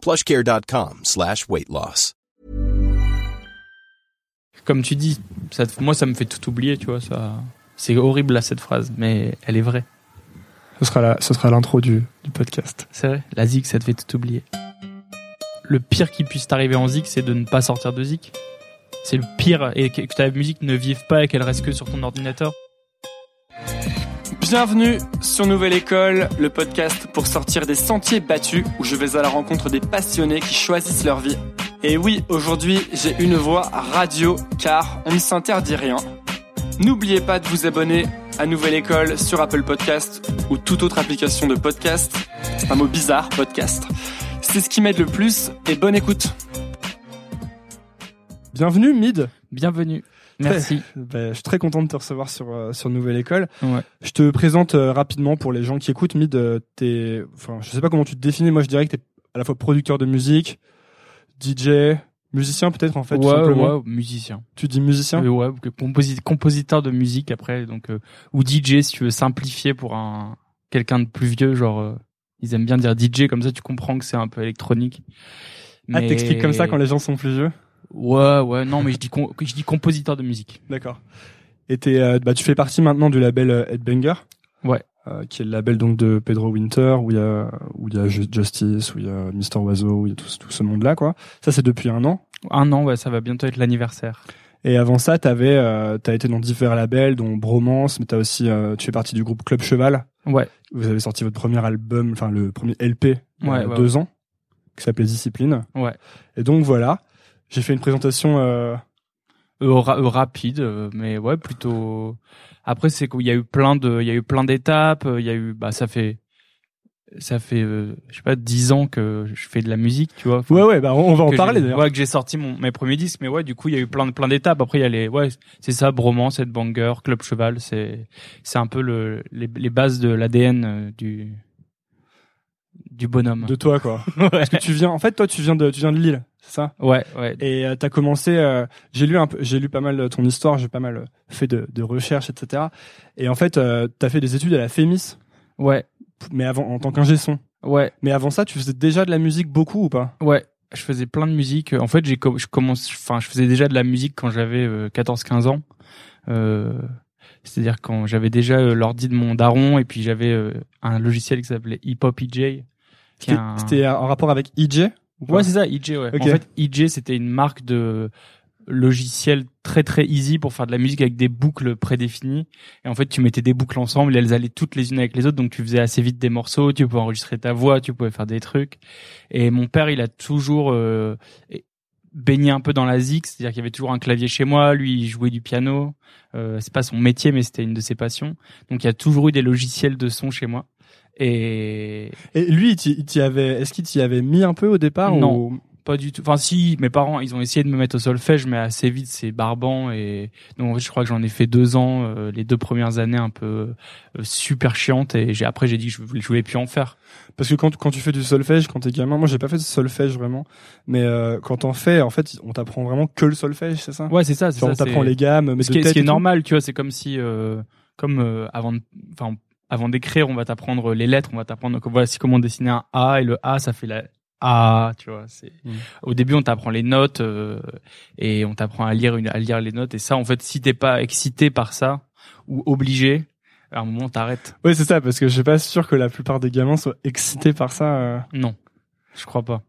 plushcare.com slash weight loss. Comme tu dis, ça, moi ça me fait tout oublier, tu vois. Ça, c'est horrible là cette phrase, mais elle est vraie. Ce sera la, ce sera l'intro du, du podcast. C'est vrai. La zik, ça te fait tout oublier. Le pire qui puisse t'arriver en zik, c'est de ne pas sortir de zik. C'est le pire et que que ta musique ne vive pas et qu'elle reste que sur ton ordinateur. Bienvenue sur Nouvelle École, le podcast pour sortir des sentiers battus où je vais à la rencontre des passionnés qui choisissent leur vie. Et oui, aujourd'hui, j'ai une voix radio car on ne s'interdit rien. N'oubliez pas de vous abonner à Nouvelle École sur Apple Podcast ou toute autre application de podcast. C'est un mot bizarre, podcast. C'est ce qui m'aide le plus et bonne écoute. Bienvenue, Mid. Bienvenue. Merci. Ben, je suis très content de te recevoir sur, euh, sur Nouvelle École. Ouais. Je te présente euh, rapidement pour les gens qui écoutent. Mid, euh, t'es, enfin, je sais pas comment tu te définis. Moi, je dirais que t'es à la fois producteur de musique, DJ, musicien peut-être en fait, tout ouais, simplement. ouais, musicien. Tu dis musicien? Euh, ouais, composi- compositeur de musique après, donc euh, ou DJ si tu veux simplifier pour un quelqu'un de plus vieux, genre euh, ils aiment bien dire DJ comme ça, tu comprends que c'est un peu électronique. Ah, t'expliques comme ça quand les gens sont plus vieux? Ouais, ouais, non, mais je dis com- je dis compositeur de musique. D'accord. Et euh, bah, tu fais partie maintenant du label euh, Headbanger. Ouais. Euh, qui est le label donc de Pedro Winter où il y a où il y a Ju- Justice où il y a Mister Oiseau où il y a tout, ce- tout ce monde là quoi ça c'est depuis un an Un an, ouais, ça va bientôt être l'anniversaire. et avant ça t'avais euh, t'as été dans divers labels dont Bromance mais t'as aussi euh, tu fais partie du groupe Club Cheval Ouais, vous avez sorti votre premier album enfin le premier LP il y a Ouais, ouais, deux ans qui s'appelait Discipline ouais. et donc voilà j'ai fait une présentation euh, Euh, ra- euh, rapide, euh, mais ouais, plutôt. Après, c'est qu'il y a eu plein de, il y a eu plein d'étapes. Il y a eu, bah, ça fait, ça fait, euh, je sais pas, dix ans que je fais de la musique, tu vois. Enfin, ouais ouais bah on va en parler d'ailleurs Ouais, que j'ai sorti mon, mes premiers disques, mais ouais, du coup, il y a eu plein de, plein d'étapes. Après, il y a les, ouais, c'est ça, Bromance, Headbanger, Club Cheval, c'est, c'est un peu le, les, les bases de l'ADN du, du bonhomme. de toi quoi ouais. parce que tu viens en fait toi tu viens de tu viens de Lille c'est ça? Ouais, ouais. Et euh, t'as commencé, euh, j'ai lu un peu, j'ai lu pas mal de ton histoire, j'ai pas mal euh, fait de, de recherches, etc. Et en fait, euh, t'as fait des études à la FEMIS, Ouais, mais avant en tant qu'ingé son. ouais, Mais avant ça, tu faisais déjà de la musique beaucoup ou pas? Ouais. Je faisais plein de musique. En fait, j'ai, com- je commence, enfin, je faisais déjà de la musique quand j'avais euh, 14-15 ans. Euh, c'est-à-dire quand j'avais déjà euh, l'ordi de mon daron et puis j'avais euh, un logiciel qui s'appelait Hip Hop EJ. C'était un- en rapport avec EJ Ouais, c'est ça, EJ, ouais. En fait, EJ, c'était une marque de logiciel très très easy pour faire de la musique avec des boucles prédéfinies. Et en fait, tu mettais des boucles ensemble et elles allaient toutes les unes avec les autres. Donc, tu faisais assez vite des morceaux, tu pouvais enregistrer ta voix, tu pouvais faire des trucs. Et mon père, il a toujours euh, baigné un peu dans la zik, c'est-à-dire qu'il y avait toujours un clavier chez moi. Lui, il jouait du piano. Euh, c'est pas son métier, mais c'était une de ses passions. Donc, il y a toujours eu des logiciels de son chez moi. Et Et lui, il t'y avait, est-ce qu'il t'y avait mis un peu au départ Non. ou... pas du tout. Enfin, si, mes parents, ils ont essayé de me mettre au solfège, mais assez vite, c'est barbant et donc en fait, je crois que j'en ai fait deux ans, euh, les deux premières années un peu euh, super chiantes et j'ai après j'ai dit que je, voulais- je voulais plus en faire. Parce que quand, quand tu fais du solfège, quand t'es gamin, moi j'ai pas fait de solfège vraiment, mais euh, quand t'en fais, en fait, on t'apprend vraiment que le solfège, c'est ça? Ouais, c'est ça. c'est ça, on t'apprend les gammes, mais ce qui est, ce qui est normal, tu vois, c'est comme si, euh, comme euh, avant, de- enfin, avant d'écrire, on va t'apprendre les lettres, on va t'apprendre que voici comment dessiner un A et le A, ça fait la A, tu vois. C'est Mm. au début, on t'apprend les notes euh, et on t'apprend à lire une, à lire les notes et ça, en fait, si t'es pas excité par ça ou obligé, à un moment, t'arrêtes. Ouais, c'est ça, parce que je suis pas sûr que la plupart des gamins soient excités par ça. euh. Non, je crois pas.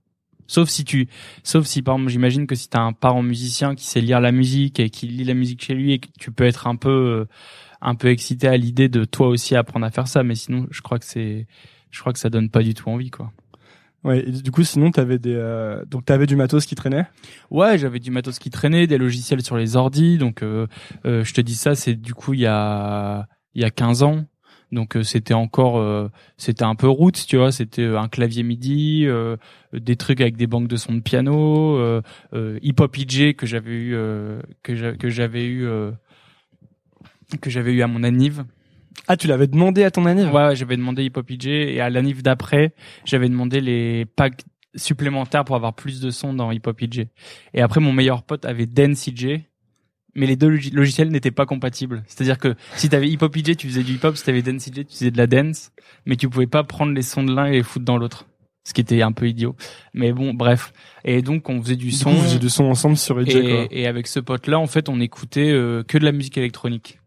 Sauf si tu, sauf si par exemple, j'imagine que si t'as un parent musicien qui sait lire la musique et qui lit la musique chez lui et que tu peux être un peu, euh, un peu excité à l'idée de toi aussi apprendre à faire ça, mais sinon, je crois que c'est, je crois que ça donne pas du tout envie, quoi. Ouais, et du coup, sinon, t'avais des, euh, donc t'avais du matos qui traînait? Ouais, j'avais du matos qui traînait, des logiciels sur les ordis, donc euh, euh, je te dis ça, c'est du coup il y a, il y a 15 ans. Donc euh, c'était encore, euh, c'était un peu roots, tu vois. C'était un clavier MIDI, euh, des trucs avec des banques de son de piano, Hip Hop EJ que j'avais eu, euh, que j'a- que j'avais eu, euh, que j'avais eu à mon anniv. Ah, tu l'avais demandé à ton anniv? Ouais, ouais, j'avais demandé Hip Hop EJ et à l'anniv d'après, j'avais demandé les packs supplémentaires pour avoir plus de sons dans Hip Hop EJ. Et après, mon meilleur pote avait Dance EJ, mais les deux log- logiciels n'étaient pas compatibles. C'est-à-dire que si t'avais Hip Hop EJ, tu faisais du hip hop, si t'avais Dance EJ, tu faisais de la dance, mais tu pouvais pas prendre les sons de l'un et les foutre dans l'autre. Ce qui était un peu idiot. Mais bon, bref. Et donc, on faisait du son. vous faisiez du son ensemble sur EJ, quoi. Et, et avec ce pote-là, en fait, on écoutait euh, que de la musique électronique.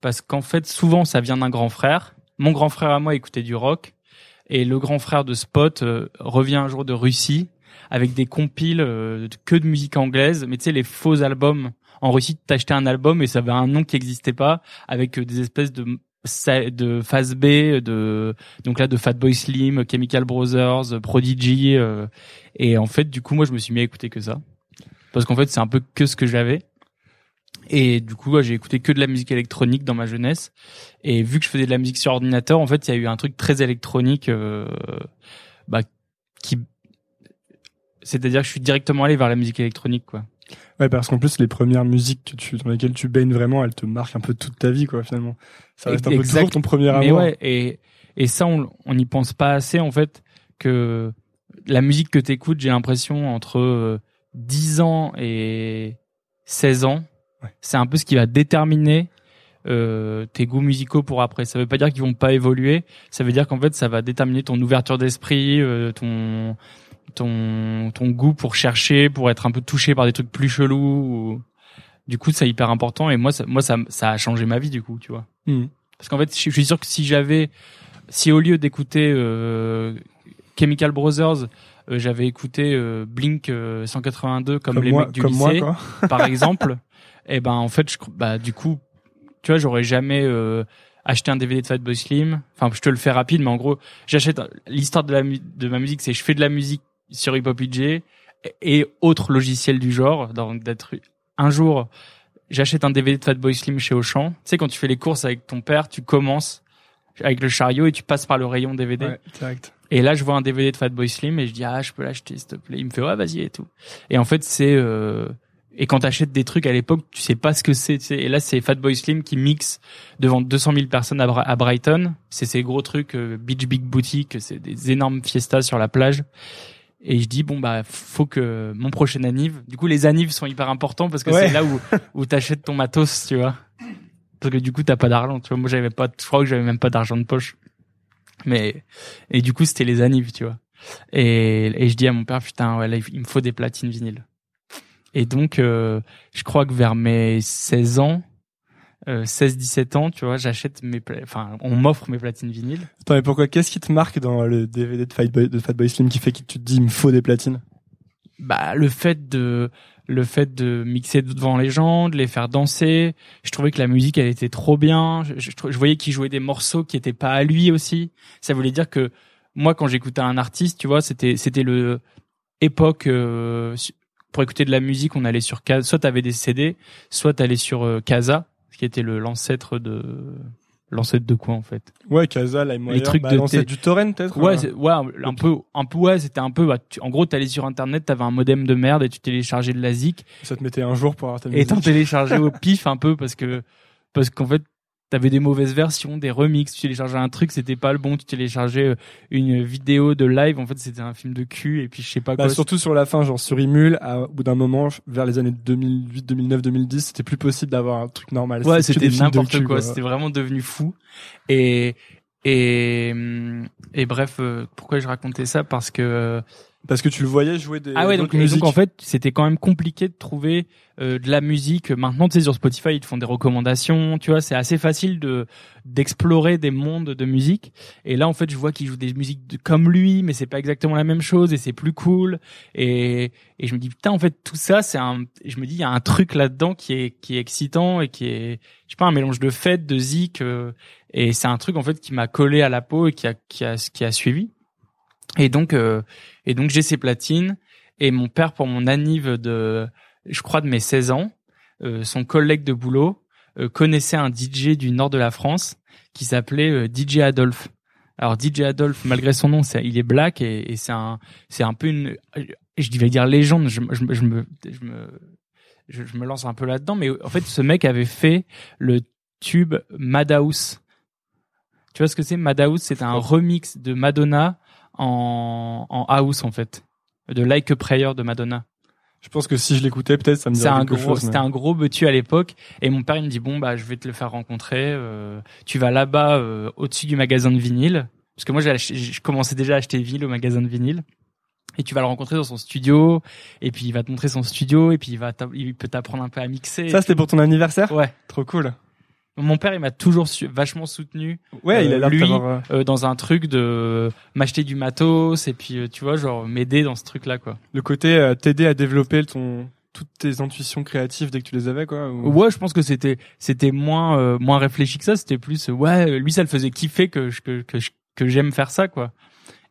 Parce qu'en fait, souvent, ça vient d'un grand frère. Mon grand frère à moi écoutait du rock. Et le grand frère de Spot euh, revient un jour de Russie avec des compiles euh, que de musique anglaise. Mais tu sais, les faux albums. En Russie, t'achetais un album et ça avait un nom qui n'existait pas avec euh, des espèces de de phase B de donc là de Fatboy Slim, Chemical Brothers, Prodigy et en fait du coup moi je me suis mis à écouter que ça parce qu'en fait c'est un peu que ce que j'avais et du coup j'ai écouté que de la musique électronique dans ma jeunesse et vu que je faisais de la musique sur ordinateur en fait il y a eu un truc très électronique euh, bah qui c'est-à-dire que je suis directement allé vers la musique électronique quoi Ouais, parce qu'en plus, les premières musiques que tu, dans lesquelles tu baignes vraiment, elles te marquent un peu toute ta vie, quoi, finalement. Ça reste un peu toujours ton premier mais amour. ouais et et ça on on n'y pense pas assez en fait que la musique que t'écoutes j'ai l'impression entre euh, 10 ans et 16 ans Ouais. c'est un peu ce qui va déterminer euh, tes goûts musicaux pour après. Ça veut pas dire qu'ils vont pas évoluer. Ça veut dire qu'en fait ça va déterminer ton ouverture d'esprit euh, ton ton ton goût pour chercher pour être un peu touché par des trucs plus chelous ou- du coup c'est hyper important. Et moi ça, moi ça ça a changé ma vie du coup tu vois. Hmm. parce qu'en fait, je suis sûr que si j'avais, si au lieu d'écouter euh, Chemical Brothers, euh, j'avais écouté euh, Blink euh, 182 comme, Comme les moi, mecs du moi, lycée, par exemple, et ben en fait, je, bah du coup, tu vois, j'aurais jamais euh, acheté un DVD de Fatboy Slim. Enfin, je te le fais rapide, mais en gros, j'achète l'histoire de la mu- de ma musique, c'est je fais de la musique sur Hip Hop et, et autres logiciels du genre, donc d'être un jour j'achète un DVD de Fatboy Slim chez Auchan. Tu sais, quand tu fais les courses avec ton père, tu commences avec le chariot et tu passes par le rayon DVD. Ouais, direct. Et là, je vois un DVD de Fatboy Slim et je dis ah, je peux l'acheter s'il te plaît. Il me fait ouais, vas-y et tout. Et en fait, c'est euh... et quand t'achètes des trucs à l'époque, tu sais pas ce que c'est. tu sais. Et là, c'est Fatboy Slim qui mixe devant 200 000 personnes à, Bra- à Brighton. C'est ces gros trucs euh, Beach Big Boutique, c'est des énormes fiestas sur la plage. Et je dis bon bah faut que mon prochain anniv. Du coup, les annives sont hyper importants parce que Ouais. c'est là où où t'achètes ton matos, tu vois. Parce que du coup, t'as pas d'argent. Tu vois, moi, j'avais pas. Je crois que j'avais même pas d'argent de poche. Mais et du coup, c'était les annives, tu vois. Et, et je dis à mon père, putain, ouais, là, il me faut des platines vinyles. Et donc, euh, je crois que vers mes 16 ans, euh, 16-17 ans, tu vois, j'achète mes, pla- enfin, on m'offre mes platines vinyles. Attends, mais pourquoi Qu'est-ce qui te marque dans le DVD de Fatboy, de Fatboy Slim qui fait que tu te dis, il me faut des platines? Bah, le fait de, le fait de mixer devant les gens, de les faire danser. Je trouvais que la musique, elle était trop bien. Je, je, je voyais qu'il jouait des morceaux qui étaient pas à lui aussi. Ça voulait dire que moi, quand j'écoutais un artiste, tu vois, c'était, c'était le époque euh, pour écouter de la musique, on allait sur Casa. Soit t'avais des CD, soit t'allais sur euh, Casa, qui était le l'ancêtre de l'ancêtre de quoi en fait? Ouais, Casa, LimeWire, Les trucs bah, de l'ancêtre du torrent peut-être. Ouais, c'est- ouais, un peu, un peu, ouais, c'était un peu. Bah, tu- en gros, t'allais sur internet, t'avais un modem de merde et tu téléchargeais de la zik ça te mettait un jour pour avoir ta et musique. t'en téléchargeais au pif un peu parce que parce qu'en fait t'avais des mauvaises versions, des remixes. Tu téléchargeais un truc, c'était pas le bon. Tu téléchargeais euh, une vidéo de live, en fait c'était un film de cul et puis je sais pas Bah, quoi. surtout sur la fin, genre sur Imul, à- au bout d'un moment, vers les années 2008, 2009, 2010, c'était plus possible d'avoir un truc normal. Ouais, c'était n'importe cul, quoi. C'était vraiment devenu fou. Et et hum, et bref, euh, pourquoi je racontais ça? Parce que euh, Parce que tu le voyais jouer des ah ouais, donc, et donc en fait, c'était quand même compliqué de trouver euh, de la musique. Maintenant, tu sais, sur Spotify, ils te font des recommandations. Tu vois, c'est assez facile de d'explorer des mondes de musique. Et là, en fait, je vois qu'ils jouent des musiques de- comme lui, mais c'est pas exactement la même chose et c'est plus cool. Et et je me dis putain, en fait, tout ça, c'est un. Je me dis, il y a un truc là-dedans qui est qui est excitant et qui est, je sais pas, un mélange de fête, de zik. euh, et c'est un truc en fait qui m'a collé à la peau et qui a qui a qui a suivi. Et donc euh, et donc j'ai ces platines et mon père pour mon anniv de je crois de mes 16 ans, euh, son collègue de boulot euh, connaissait un DJ du nord de la France qui s'appelait euh, DJ Adolphe. Alors DJ Adolphe, malgré son nom, il est black et, et c'est un c'est un peu une je vais dire légende, je, je, je me je me je, je me lance un peu là-dedans mais en fait ce mec avait fait le tube Madhouse. Tu vois ce que c'est? Madhouse, c'est un remix de Madonna en, en house en fait, de Like a Prayer de Madonna. Je pense que si je l'écoutais, peut-être ça me dirait un gros, mais- c'était un gros betu à l'époque. Et mon père il me dit bon bah je vais te le faire rencontrer. euh, tu vas là-bas euh, au-dessus du magasin de vinyle, parce que moi je commençais déjà à acheter des vinyles au magasin de vinyle. Et tu vas le rencontrer dans son studio, et puis il va te montrer son studio, et puis il va, il peut t'apprendre un peu à mixer. Ça, c'était pour ton anniversaire? Ouais. Trop cool. Mon père il m'a toujours su- vachement soutenu Ouais, il a l'air lui, euh, euh, dans un truc de m'acheter du matos, et puis euh, tu vois genre m'aider dans ce truc-là quoi. le côté t'aider à développer ton toutes tes intuitions créatives dès que tu les avais quoi. ou- Ouais, je pense que c'était c'était moins euh, moins réfléchi que ça. C'était plus euh, ouais, lui ça le faisait kiffer que je- que que j'aime faire ça quoi.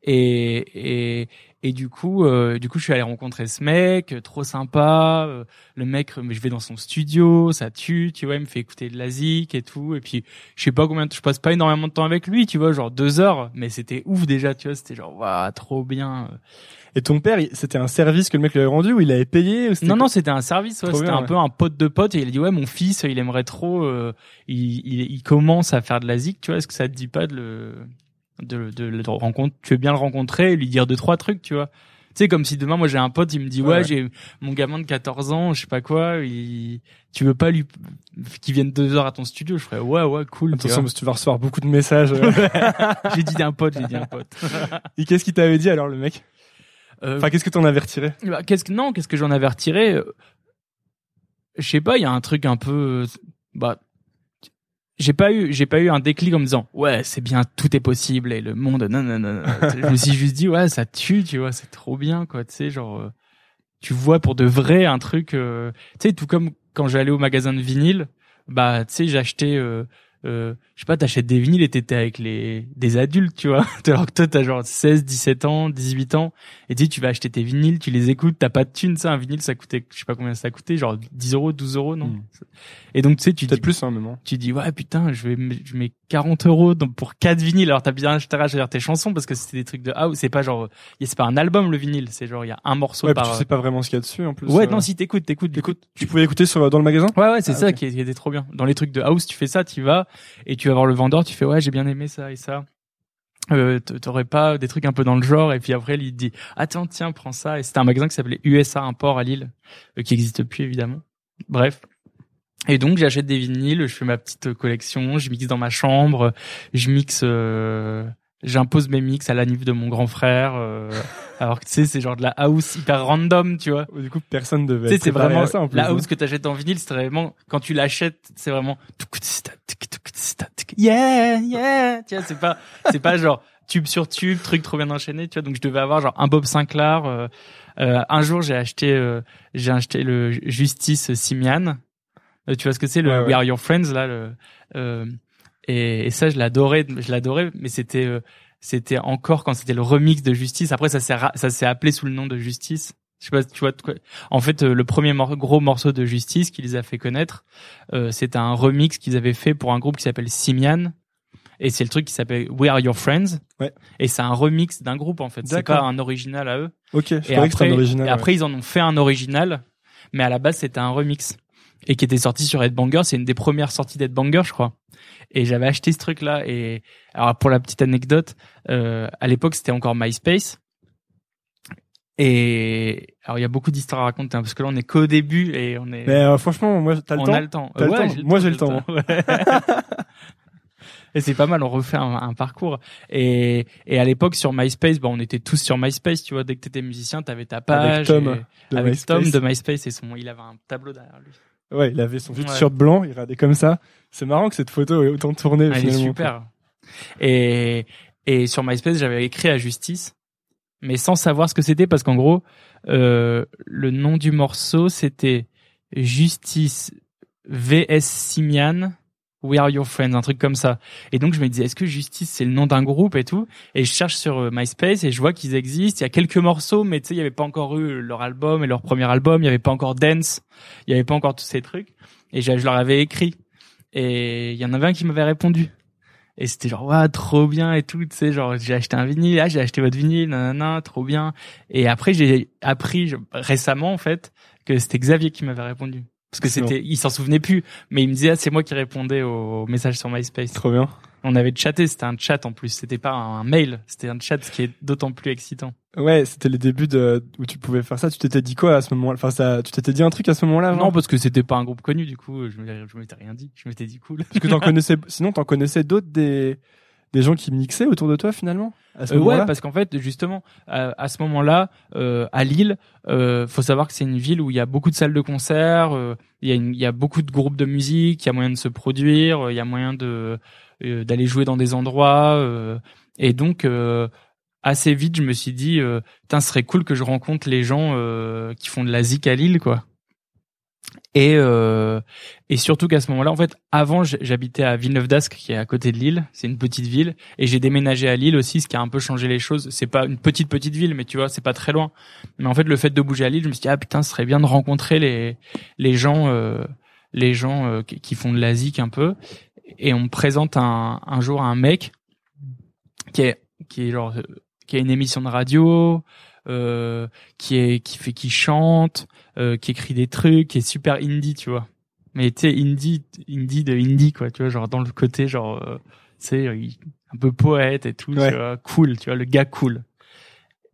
Et et et du coup euh, du coup je suis allé rencontrer ce mec, euh, trop sympa. euh, le mec, euh, mais je vais dans son studio, ça tue, tu vois, il me fait écouter de la zik et tout. Et puis je sais pas combien, je passe pas énormément de temps avec lui, tu vois, genre deux heures, mais c'était ouf déjà, tu vois, c'était genre waouh, trop bien. Et ton père, c'était un service que le mec lui avait rendu ou il avait payé ou Non, non, c'était un service. Ouais, c'était bien, un ouais. peu un pote de pote. Et il a dit ouais, mon fils, il aimerait trop. euh, il, il, il commence à faire de la zik. Tu vois, est-ce que ça te dit pas de le de, de, le rencontrer Tu veux bien le rencontrer, lui dire deux trois trucs, tu vois. Tu sais, comme si demain, moi, j'ai un pote, il me dit, ouais, j'ai mon gamin de 14 ans, je sais pas quoi, il, tu veux pas lui, qu'il vienne deux heures à ton studio? Je ferais, ouais, ouais, cool. Attention parce que tu vas recevoir beaucoup de messages. euh. j'ai dit un pote, j'ai dit un pote. Et qu'est-ce qu'il t'avait dit alors le mec? Euh, Enfin, qu'est-ce que t'en avais retiré? Bah, qu'est-ce que non, qu'est-ce que j'en avais retiré? Euh, Je sais pas, il y a un truc un peu bah j'ai pas eu j'ai pas eu un déclic en me disant ouais, c'est bien, tout est possible et le monde non non non. non. je me suis juste dit ouais, ça tue, tu vois, c'est trop bien quoi, tu sais genre euh, tu vois pour de vrai un truc euh, tu sais tout comme quand j'allais au magasin de vinyle, bah tu sais j'achetais euh, euh, je sais pas, t'achètes des vinyles et t'étais avec les des adultes, tu vois. Alors que toi, t'as genre 16, 17 ans, 18 ans, et tu sais, tu vas acheter tes vinyles, tu les écoutes, t'as pas de thunes, ça, un vinyle, ça coûtait, je sais pas combien ça coûtait, genre 10 euros, 12 euros, non Mm. Et donc, tu sais, tu dis, plus hein, hein. tu dis, ouais, putain, je vais, je mets 40 euros pour 4 vinyles. Alors, t'as bien acheté à tes chansons parce que c'était des trucs de house. C'est pas genre, c'est pas un album, le vinyle. C'est genre, il y a un morceau Ouais, par. tu sais pas vraiment ce qu'il y a dessus en plus. ouais, euh. non, si t'écoutes, t'écoutes, coup, Tu pouvais écouter sur dans le magasin? Ouais, ouais, c'est Ah, ça qui, était trop bien. Dans les trucs de house, tu fais ça, tu vas et tu vas voir le vendeur, tu fais ouais, j'ai bien aimé ça et ça. Euh, T'aurais pas des trucs un peu dans le genre et puis après il dit attends tiens prends ça et c'était un magasin qui s'appelait USA Import à Lille euh, qui existe plus évidemment. Bref. Et donc j'achète des vinyles, je fais ma petite collection, je mixe dans ma chambre, je mixe, euh, j'impose mes mix à la niveau de mon grand frère. euh, alors que tu sais c'est genre de la house hyper random tu vois. Du coup, personne devait. Sais, être c'est vraiment ça en plus. la hein. house que t'achètes en vinyle, c'est vraiment quand tu l'achètes, c'est vraiment yeah yeah. Tu vois, c'est pas c'est pas genre tube sur tube, truc trop bien enchaîné. Tu vois, donc je devais avoir genre un Bob Sinclair. euh, euh, un jour, j'ai acheté euh, j'ai acheté le Justice Simian. Euh, tu vois ce que c'est le Ouais, ouais. We Are Your Friends là le euh, et, et ça je l'adorais je l'adorais mais c'était euh, c'était encore quand c'était le remix de Justice après ça s'est ça s'est appelé sous le nom de Justice je sais pas tu vois en fait euh, le premier mor- gros morceau de Justice qui les a fait connaître euh, c'était un remix qu'ils avaient fait pour un groupe qui s'appelle Simian Et c'est le truc qui s'appelle We Are Your Friends. Ouais. Et c'est un remix d'un groupe en fait. C'est pas un original à eux. Ok, je Et croyais que après, un original. et après ils en ont fait un original, mais à la base c'était un remix et qui était sorti sur Headbanger. C'est une des premières sorties d'Headbanger, je crois. Et j'avais acheté ce truc-là. Et alors pour la petite anecdote, euh, à l'époque c'était encore MySpace. Et alors il y a beaucoup d'histoires à raconter hein, parce que là on est qu'au début et on est Mais euh, franchement, moi, t'as le on temps a le temps. Le temps Moi, j'ai le temps. et c'est pas mal, on refait un, un parcours. Et, et à l'époque sur MySpace, bah, on était tous sur MySpace, tu vois. Dès que t'étais musicien, t'avais ta page. Tom et- de avec MySpace. Tom de MySpace et son, il avait un tableau derrière lui. Ouais, il avait son t-shirt blanc, il regardait comme ça. C'est marrant que cette photo ait autant tourné il est super. Et, et sur MySpace, j'avais écrit à Justice, mais sans savoir ce que c'était parce qu'en gros, euh, le nom du morceau c'était Justice VS Simian. We are your friends, un truc comme ça. Et donc je me disais, est-ce que Justice c'est le nom d'un groupe et tout? Et je cherche sur euh, MySpace et je vois qu'ils existent. Il y a quelques morceaux, mais tu sais, il y avait pas encore eu leur album et leur premier album. Il y avait pas encore Dance. Il y avait pas encore tous ces trucs. Et je leur avais écrit. Et il y en avait un qui m'avait répondu. Et c'était genre, ouais, trop bien et tout, tu sais, genre, j'ai acheté un vinyle, ah, j'ai acheté votre vinyle, nanana, trop bien. Et après, j'ai appris récemment, en fait, que c'était Xavier qui m'avait répondu. Parce que c'était, il s'en souvenait plus, mais il me disait, ah, c'est moi qui répondais aux messages sur MySpace. Trop bien. On avait chatté, c'était un chat en plus, c'était pas un mail, c'était un chat, ce qui est d'autant plus excitant. Ouais, c'était les débuts de où tu pouvais faire ça. Tu t'étais dit quoi à ce moment-là? Enfin, ça, tu t'étais dit un truc à ce moment-là Non, parce que c'était pas un groupe connu, du coup, je m'étais rien dit, je m'étais dit cool. Parce que t'en connaissais. Sinon, t'en connaissais d'autres des des gens qui mixaient autour de toi finalement. À ce Euh, ouais, parce qu'en fait, justement, à ce moment-là, euh, à Lille, euh, faut savoir que c'est une ville où il y a beaucoup de salles de concert, il y a une- il y a beaucoup de groupes de musique, il y a moyen de se produire, il y a moyen de d'aller jouer dans des endroits, et donc assez vite, je me suis dit, putain, ce serait cool que je rencontre les gens qui font de la zik à Lille, quoi. Et euh, et surtout qu'à ce moment-là, en fait, avant, j'habitais à Villeneuve d'Ascq, qui est à côté de Lille. C'est une petite ville, et j'ai déménagé à Lille aussi, ce qui a un peu changé les choses. C'est pas une petite petite ville, mais tu vois, c'est pas très loin. Mais en fait, le fait de bouger à Lille, je me suis dit ah putain, ce serait bien de rencontrer les les gens euh, les gens euh, qui, qui font de la zik un peu. Et on me présente un un jour un mec qui est qui est genre euh, qui a une émission de radio, euh, qui est qui fait qui chante, euh, qui écrit des trucs, qui est super indie, tu vois. Mais tu sais indie indie de indie quoi, tu vois, genre dans le côté genre euh, sais il- un peu poète et tout, Ouais. tu vois, cool, tu vois, le gars cool.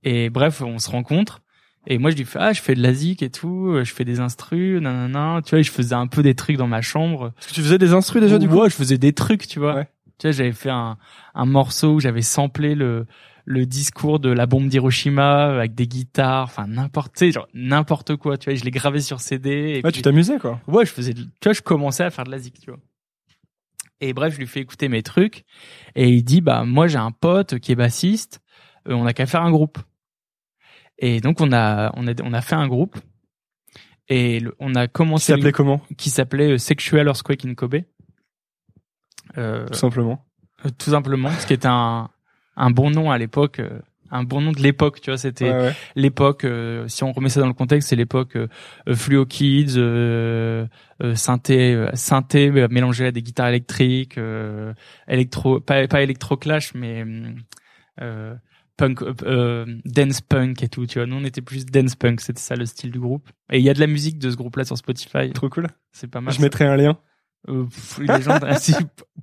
Et bref, on se rencontre et moi je lui fais ah, je fais de la zik et tout, je fais des instrus, nanana, tu vois, et je faisais un peu des trucs dans ma chambre. Parce que tu faisais des instrus déjà du coup? Ouais, je faisais des trucs, tu vois. Ouais. Tu vois, j'avais fait un, un morceau où j'avais samplé le, le discours de la bombe d'Hiroshima avec des guitares, enfin n'importe, genre n'importe quoi, tu vois. Je l'ai gravé sur CD. Et Ouais, puis- tu t'amusais quoi. Ouais, je faisais, tu vois, je commençais à faire de la zik, tu vois. Et bref, je lui fais écouter mes trucs et il dit bah moi j'ai un pote qui est bassiste, euh, on a qu'à faire un groupe. Et donc on a on a on a fait un groupe et le- on a Qui commencé le- s'appelait comment? Qui s'appelait euh, Sexual Earthquake in Kobe. Euh, Tout simplement. euh, tout simplement, ce qui était un un bon nom à l'époque, euh, un bon nom de l'époque, tu vois, c'était Ouais, ouais. l'époque. euh, si on remet ça dans le contexte, c'est l'époque euh, Fluo Kids, euh, synthé, synthé mélangé à des guitares électriques, électro, pas pas électro clash, mais punk, dance punk et tout. Tu vois, nous on était plus dance punk, c'était ça le style du groupe. Et il y a de la musique de ce groupe-là sur Spotify. Trop cool. C'est pas mal. Je mettrai un lien. Pff, les gens, si,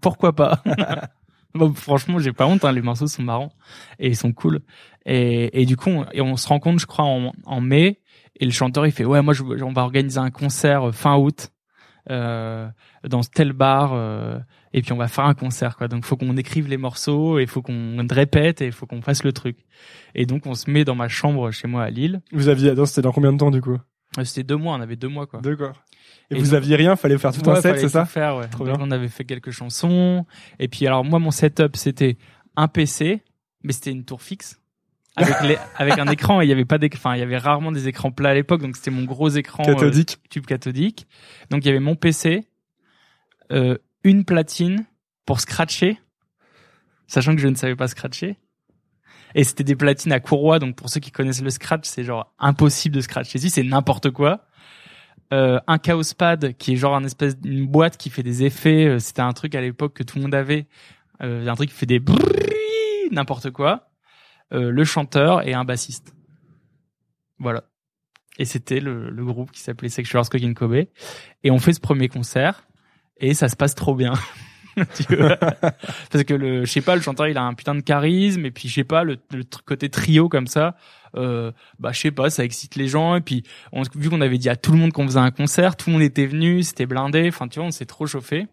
pourquoi pas? Bon, Franchement, j'ai pas honte. Hein, les morceaux sont marrants et ils sont cool. Et, et du coup, on, et on se rend compte, je crois, en, en mai. Et le chanteur, il fait ouais, moi, je, on va organiser un concert euh, fin août euh, dans tel bar. euh, et puis on va faire un concert, quoi. Donc, faut qu'on écrive les morceaux et faut qu'on répète et faut qu'on fasse le truc. Et donc, on se met dans ma chambre chez moi à Lille. Vous aviez. C'était dans combien de temps du coup? Euh, C'était deux mois. On avait deux mois, quoi. D'accord. Et, Et vous donc- aviez rien, fallait faire tout un set, c'est ça faire, ouais. Trop Donc, bien. on avait fait quelques chansons. Et puis, alors, moi, mon setup, c'était un PC, mais c'était une tour fixe. Avec, les, avec un écran, et il y avait pas enfin, il y avait rarement des écrans plats à l'époque, donc c'était mon gros écran euh, Cathodique. tube cathodique. Donc, il y avait mon PC, euh, une platine pour scratcher, sachant que je ne savais pas scratcher. Et c'était des platines à courroie, donc pour ceux qui connaissent le scratch, c'est genre impossible de scratcher. Si c'est n'importe quoi. Euh, un Chaos Pad qui est genre un espèce d'une boîte qui fait des effets. euh, C'était un truc à l'époque que tout le monde avait. euh, un truc qui fait des n'importe quoi, euh, le chanteur et un bassiste. Voilà. Et c'était le, le groupe qui s'appelait Sexual Skulking Kobe. Et on fait ce premier concert et ça se passe trop bien. Parce que le, je sais pas, le chanteur il a un putain de charisme et puis je sais pas le, le côté trio comme ça, euh, bah je sais pas, ça excite les gens et puis vu qu'on avait dit à tout le monde qu'on faisait un concert, tout le monde était venu, c'était blindé, enfin tu vois, on s'est trop chauffé.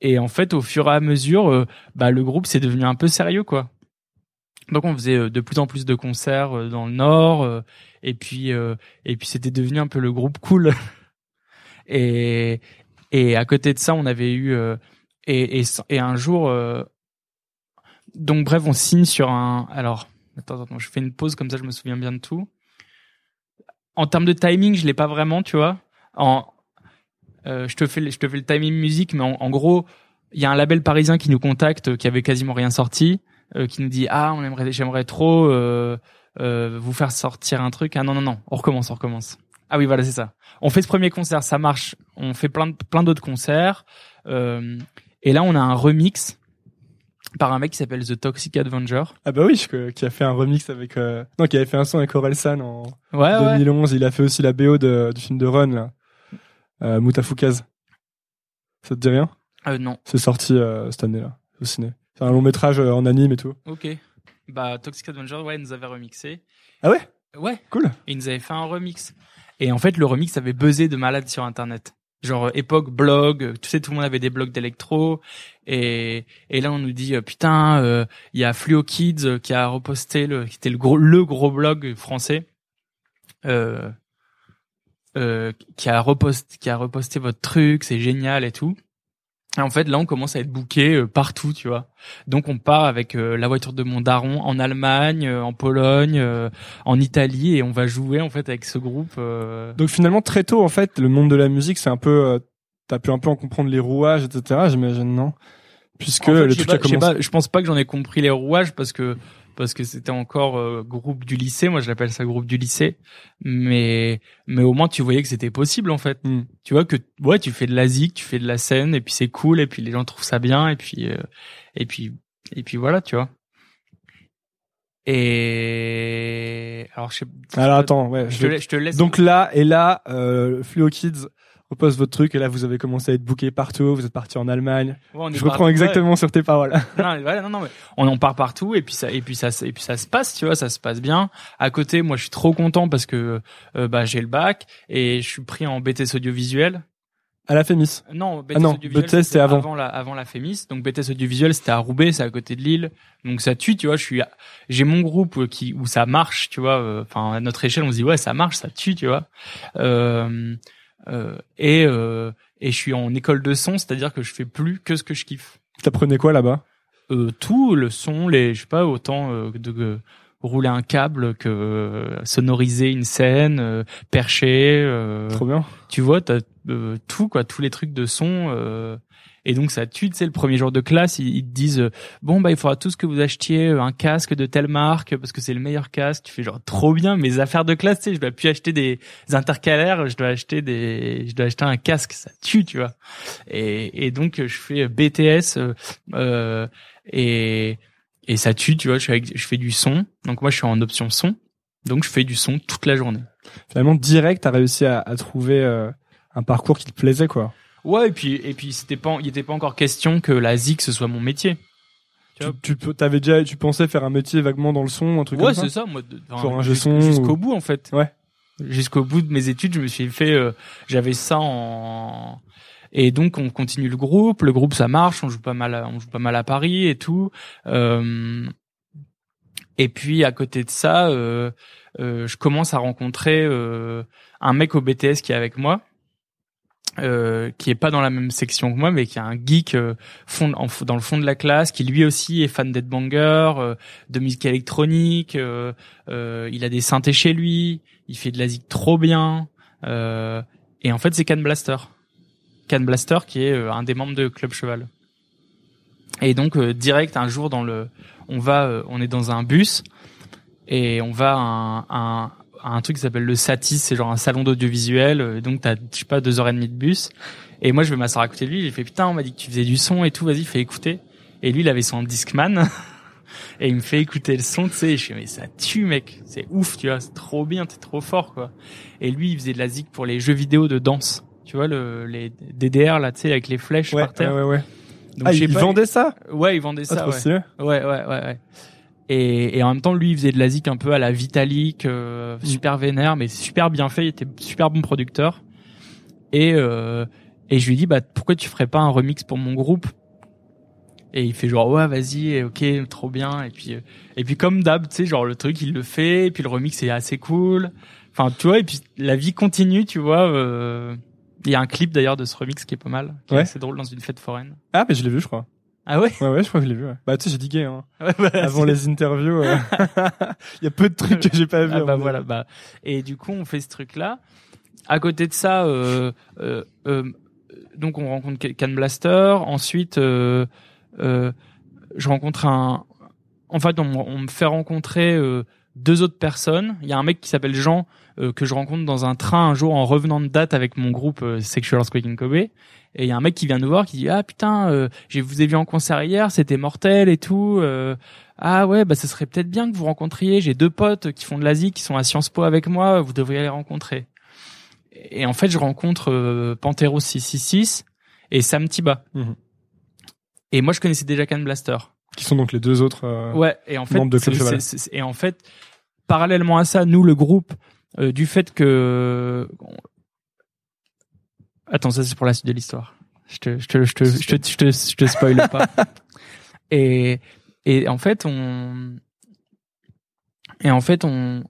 Et en fait, au fur et à mesure, euh, bah le groupe c'est devenu un peu sérieux quoi. Donc on faisait euh, de plus en plus de concerts euh, dans le Nord et puis et puis c'était devenu un peu le groupe cool. et et à côté de ça, on avait eu et, et et un jour euh, donc bref, on signe sur un alors attends attends, je fais une pause comme ça je me souviens bien de tout. En termes de timing, je l'ai pas vraiment, tu vois. En euh, je te fais je te fais le timing musique mais en, en gros, il y a un label parisien qui nous contacte qui avait quasiment rien sorti euh, qui nous dit ah on aimerait j'aimerais trop euh, euh, vous faire sortir un truc ah non non non on recommence on recommence ah oui voilà c'est ça on fait ce premier concert ça marche on fait plein plein d'autres concerts euh, et là on a un remix par un mec qui s'appelle The Toxic Avenger Ah bah oui, je- qui a fait un remix avec... Euh... Non, qui avait fait un son avec Orelsan en ouais ouais 2011. Il a fait aussi la BO de, du film de Run, là. Euh. Ça te dit rien? Euh, non C'est sorti euh, cette année-là, au ciné. C'est un long métrage euh, en anime et tout. ok bah Toxic Avenger ouais il nous avait remixé Ah ouais? Ouais Cool. Et ils nous avaient fait un remix. Et en fait, le remix avait buzzé de malade sur Internet. Genre euh, époque blog, euh, tu sais, tout le monde avait des blogs d'électro. Et, et là, on nous dit, euh, putain, il y a Fluo Kids qui a reposté, le, qui était le gros, le gros blog français, qui a reposté, qui a reposté votre truc, c'est génial et tout. Et en fait, là, on commence à être booké euh, partout, tu vois. Donc, on part avec euh, la voiture de mon daron en Allemagne, euh, en Pologne, euh, en Italie, et on va jouer en fait avec ce groupe. euh, Donc finalement, très tôt, en fait, le monde de la musique, c'est un peu... euh, T'as pu un peu en comprendre les rouages, etc., j'imagine, non? Puisque En fait, le truc a pas- commencé... pas, je pense pas que j'en ai compris les rouages parce que parce que c'était encore euh, groupe du lycée. Moi, je l'appelle ça groupe du lycée. Mais mais au moins tu voyais que c'était possible en fait. Hmm. Tu vois que ouais, tu fais de la zik, tu fais de la scène et puis c'est cool et puis les gens trouvent ça bien et puis euh, et puis et puis voilà, tu vois. Et alors je sais. Alors attends, ouais. je je te, je te laisse. Donc là, et là, euh, Fluo Kids repose votre truc, et là, vous avez commencé à être booké partout, vous êtes parti en Allemagne. Ouais, Je reprends exactement sur tes paroles. non, voilà, non, non, mais on en part partout et puis ça, et puis ça, et puis ça se passe, tu vois, ça se passe bien. À côté, moi, je suis trop content parce que euh, bah j'ai le bac et je suis pris en BTS audiovisuel. À la Fémis. Non, BTS Ah non, audiovisuel, c'était avant. la, avant la Fémis. Donc BTS audiovisuel, c'était à Roubaix, c'est à côté de Lille. Donc ça tue, tu vois. Je suis, j'ai mon groupe euh, qui où ça marche, tu vois. euh, Enfin, à notre échelle, on se dit ouais, ça marche, ça tue, tu vois. Euh, et euh, et je suis en école de son, c'est-à-dire que je fais plus que ce que je kiffe T'apprenais quoi là-bas? Euh, tout le son les je sais pas autant euh, de euh, rouler un câble que euh, sonoriser une scène euh, percher euh, Trop bien. tu vois t'as euh, tout quoi tous les trucs de son euh, et donc ça tue tu sais le premier jour de classe ils, te disent euh, bon bah il faudra tous que vous achetiez euh, un casque de telle marque parce que c'est le meilleur casque tu fais genre trop bien mes affaires de classe tu sais je dois plus acheter des intercalaires je dois acheter des je dois acheter un casque ça tue tu vois. Et, donc je fais BTS euh, euh, et et ça tue tu vois. Je, fais du son. Donc moi je suis en option son. Donc je fais du son toute la journée. Finalement, direct, t'as réussi à, trouver un parcours qui te plaisait, quoi. Ouais, et puis et puis c'était pas il était pas encore question que la zik ce soit mon métier. Tu Tu, tu, t'avais déjà, tu pensais faire un métier vaguement dans le son, un truc Ouais, comme ça c'est ça moi Sur un jus- son jusqu'au ou- bout en fait. Ouais. Jusqu'au bout de mes études, je me suis fait euh, j'avais ça en et donc on continue le groupe, le groupe ça marche, on joue pas mal à, on joue pas mal à Paris et tout. Euh, et puis à côté de ça, euh, euh, je commence à rencontrer euh, un mec au BTS qui est avec moi, euh, qui est pas dans la même section que moi, mais qui est un geek euh, fond, en- dans le fond de la classe, qui lui aussi est fan d'Headbanger, euh, de musique électronique. euh, euh, il a des synthés chez lui, il fait de la zik trop bien. euh, et en fait, c'est Can Blaster. Can Blaster qui est un des membres de Club Cheval. Et donc direct un jour dans le, on va, on est dans un bus et on va à un, un truc qui s'appelle le Satis, c'est genre un salon d'audiovisuel. euh, donc t'as, je sais pas, deux heures et demie de bus. Et moi je vais m'asseoir à côté de lui. J'ai fait putain, on m'a dit que tu faisais du son et tout. Vas-y, fais écouter. Et lui, il avait son Discman. et il me fait écouter le son, tu sais, je fais, mais ça tue, mec. C'est ouf, tu vois, c'est trop bien, t'es trop fort, quoi. Et lui, il faisait de la zik pour les jeux vidéo de danse. Tu vois, le, les DDR, là, tu sais, avec les flèches Ouais, par terre. ouais, ouais. ouais. Donc, ah, je sais il pas, vendait ça? Ouais, il vendait Ah, ça, ouais. Ouais, ouais, ouais, ouais. Et, et en même temps, lui, il faisait de la zik un peu à la Vitalik, euh, Mm. super vénère, mais super bien fait. Il était super bon producteur. Et euh, et je lui dis, bah pourquoi tu ferais pas un remix pour mon groupe? Et il fait genre ouais, vas-y, ok, trop bien. Et puis euh, et puis comme d'hab, tu sais, genre le truc, il le fait. Et puis le remix est assez cool. Enfin, tu vois. Et puis la vie continue, tu vois. euh, Il y a un clip d'ailleurs de ce remix qui est pas mal, qui est Ouais. assez drôle dans une fête foraine. Ah, mais je l'ai vu, je crois. Ah ouais? Ouais, ouais, je crois que je l'ai vu. ouais. Bah, tu sais, j'ai digué, hein. Ouais, bah, Avant les interviews, euh, il y a peu de trucs que j'ai pas vu. Ah bah hein. voilà bah et du coup on fait ce truc là à côté de ça euh, euh, euh, donc on rencontre Can Blaster ensuite euh, euh, je rencontre un en fait on, on me fait rencontrer euh, deux autres personnes il y a un mec qui s'appelle Jean euh, que je rencontre dans un train un jour en revenant de date avec mon groupe euh, Sexual in Kobe et il y a un mec qui vient nous voir qui dit ah putain euh, j'ai vous ai vu en concert hier c'était mortel et tout euh, ah ouais, bah ce serait peut-être bien que vous rencontriez. J'ai deux potes qui font de l'Asie, qui sont à Sciences Po avec moi. Vous devriez les rencontrer. Et en fait, je rencontre euh, Pantero 666 et Sam Tiba. Mhm. Et moi, je connaissais déjà Can Blaster. Qui sont donc les deux autres. euh, Ouais. Et en fait, Membre de Club c'est- et en fait, parallèlement à ça, nous, le groupe, euh, du fait que Attends, ça c'est pour la suite de l'histoire. Je te, je te, je te, je te, je te, je te spoil pas. Et, et en fait, on, et en fait, on,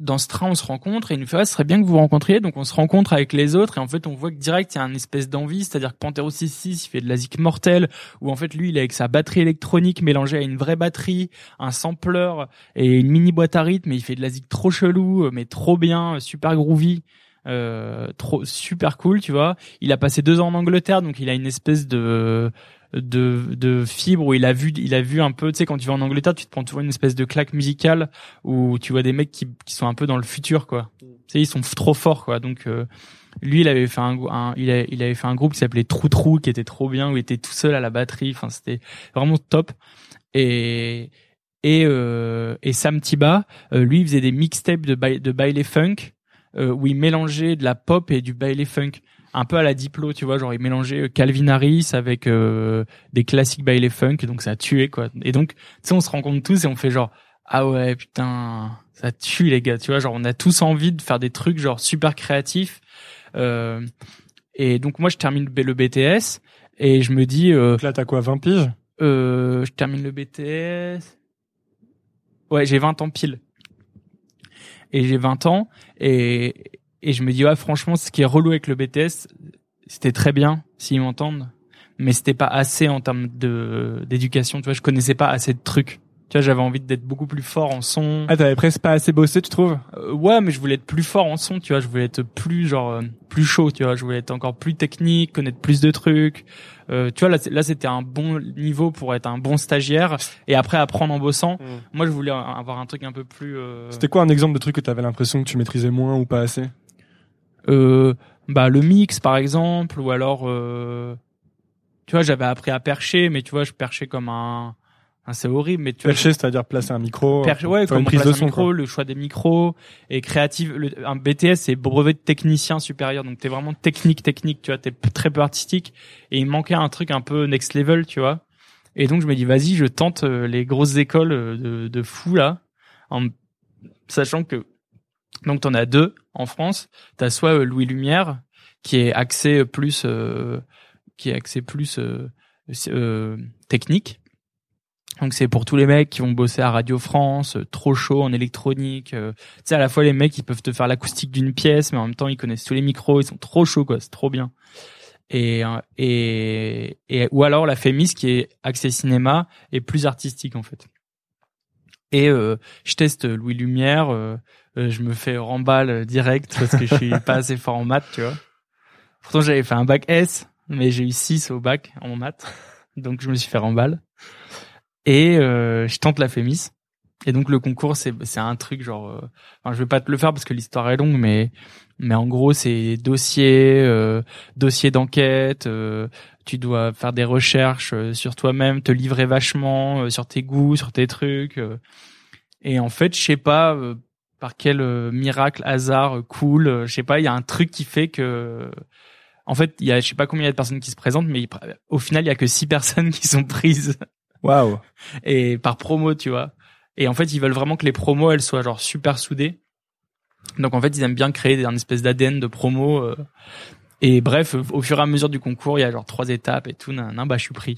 dans ce train, on se rencontre et il nous fait, ah, ce serait bien que vous vous rencontriez. Donc, on se rencontre avec les autres et en fait, on voit que direct, il y a une espèce d'envie. C'est-à-dire que Pantero 66, il fait de la zik mortelle où en fait, lui, il est avec sa batterie électronique mélangée à une vraie batterie, un sampler et une mini boîte à rythme. Et il fait de la zik trop chelou, mais trop bien, super groovy. Euh, trop super cool, tu vois. Il a passé deux ans en Angleterre, donc il a une espèce de de, de fibre où il a vu il a vu un peu tu sais quand tu vas en Angleterre tu te prends toujours une espèce de claque musicale où tu vois des mecs qui, qui sont un peu dans le futur quoi. Tu sais ils sont trop forts quoi. Donc euh, lui il avait fait un, il, il avait fait un groupe qui s'appelait Trou Trou qui était trop bien où il était tout seul à la batterie. Enfin c'était vraiment top. Et et euh, et Sam Tiba euh, lui il faisait des mixtapes de de baile funk euh, où il mélangeait de la pop et du baile funk un peu à la Diplo, tu vois, genre il mélangeait euh, Calvin Harris avec euh, des classiques baile funk, donc ça a tué quoi. Et donc, tu sais, on se rencontre tous et on fait genre ah ouais putain, ça tue les gars, tu vois, genre on a tous envie de faire des trucs genre super créatifs. Euh, et donc moi je termine le BTS et je me dis euh, Donc là, t'as quoi, 20 piges? Euh, je termine le BTS. Ouais, j'ai 20 ans pile. Et j'ai 20 ans et et je me dis ouais franchement ce qui est relou avec le BTS c'était très bien s'ils m'entendent mais c'était pas assez en termes de d'éducation tu vois je connaissais pas assez de trucs tu vois j'avais envie d'être beaucoup plus fort en son Ah, t'avais presque pas assez bossé, tu trouves? Euh, ouais, mais je voulais être plus fort en son, tu vois. Je voulais être plus genre euh, plus chaud, tu vois. Je voulais être encore plus technique, connaître plus de trucs. Euh, tu vois, là, c'était un bon niveau pour être un bon stagiaire et après apprendre en bossant. Moi, je voulais avoir un truc un peu plus. euh, C'était quoi un exemple de truc que t'avais l'impression que tu maîtrisais moins ou pas assez? Euh, bah le mix par exemple, ou alors, euh, tu vois, j'avais appris à percher, mais tu vois, je perchais comme un. Un c'est horrible, mais tu vois, Perché, c'est-à-dire placer un micro. Perche- ouais, comme une prise de son. micro, quoi. le choix des micros et créative. Le, un BTS c'est brevet de technicien supérieur, donc t'es vraiment technique, technique, tu vois, t'es très peu artistique. Et il manquait un truc un peu next level, tu vois. Et donc je me dis vas-y, je tente euh, les grosses écoles euh, de, de fous là, en sachant que donc t'en as deux en France. T'as soit euh, Louis Lumière qui est axé plus, euh, qui est axé plus euh, euh, technique. Donc c'est pour tous les mecs qui vont bosser à Radio France, euh, trop chaud en électronique. euh, tu sais à la fois les mecs ils peuvent te faire l'acoustique d'une pièce, mais en même temps ils connaissent tous les micros, ils sont trop chauds quoi, c'est trop bien. Et, euh, et et ou alors la Fémis qui est accès cinéma et plus artistique en fait. Et euh, je teste Louis Lumière, euh, je me fais remballe direct parce que je suis pas assez fort en maths, tu vois. Pourtant j'avais fait un bac S, mais j'ai eu 6 au bac en maths, donc je me suis fait remballe et euh, je tente la Fémis. Et donc le concours c'est c'est un truc genre euh, enfin je vais pas te le faire parce que l'histoire est longue mais mais en gros c'est dossier euh, dossier d'enquête euh, tu dois faire des recherches euh, sur toi-même, te livrer vachement euh, sur tes goûts, sur tes trucs. et en fait, je sais pas par quel miracle, hasard, cool, je sais pas, il y a un truc qui fait que en fait, il y a je sais pas combien il y a de personnes qui se présentent mais au final, il y a que six personnes qui sont prises Waouh. et par promo, tu vois. Et en fait, ils veulent vraiment que les promos elles soient genre super soudées. Donc en fait, ils aiment bien créer un espèce d'ADN de promo. euh. Et bref, au fur et à mesure du concours, il y a genre trois étapes et tout. Nan, nan, bah je suis pris.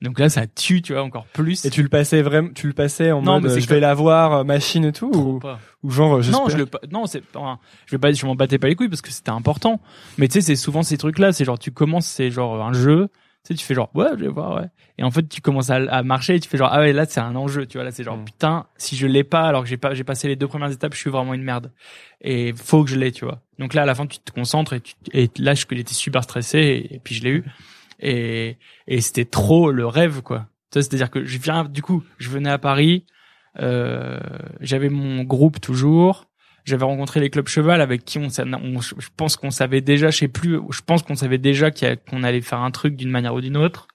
Donc là, ça tue, tu vois, encore plus. Et tu le passais vraiment, tu le passais en Non, mode mais je vais comme- la voir, euh, machine et tout, ou, pas. ou genre euh. Non, je le, non, c'est pas, je vais pas, je m'en battais pas les couilles parce que c'était important. Mais tu sais, c'est souvent ces trucs-là, c'est genre, tu commences, c'est genre un jeu, sais, tu fais genre, ouais, je vais voir, ouais. Et en fait, tu commences à, à marcher et tu fais genre, ah ouais, là, c'est un enjeu, tu vois, là, c'est genre, Mm. putain, si je l'ai pas, alors que j'ai pas, j'ai passé les deux premières étapes, je suis vraiment une merde. Et faut que je l'ai, tu vois. Donc là, à la fin, tu te concentres et tu, et là, je, j'étais super stressé et, et puis je l'ai eu. Et, et c'était trop le rêve, quoi. C'est-à-dire que je viens, du coup, je venais à Paris, euh, j'avais mon groupe toujours, j'avais rencontré les clubs cheval avec qui on, je pense qu'on savait déjà, je sais plus, je pense qu'on savait déjà qu'on allait faire un truc d'une manière ou d'une autre.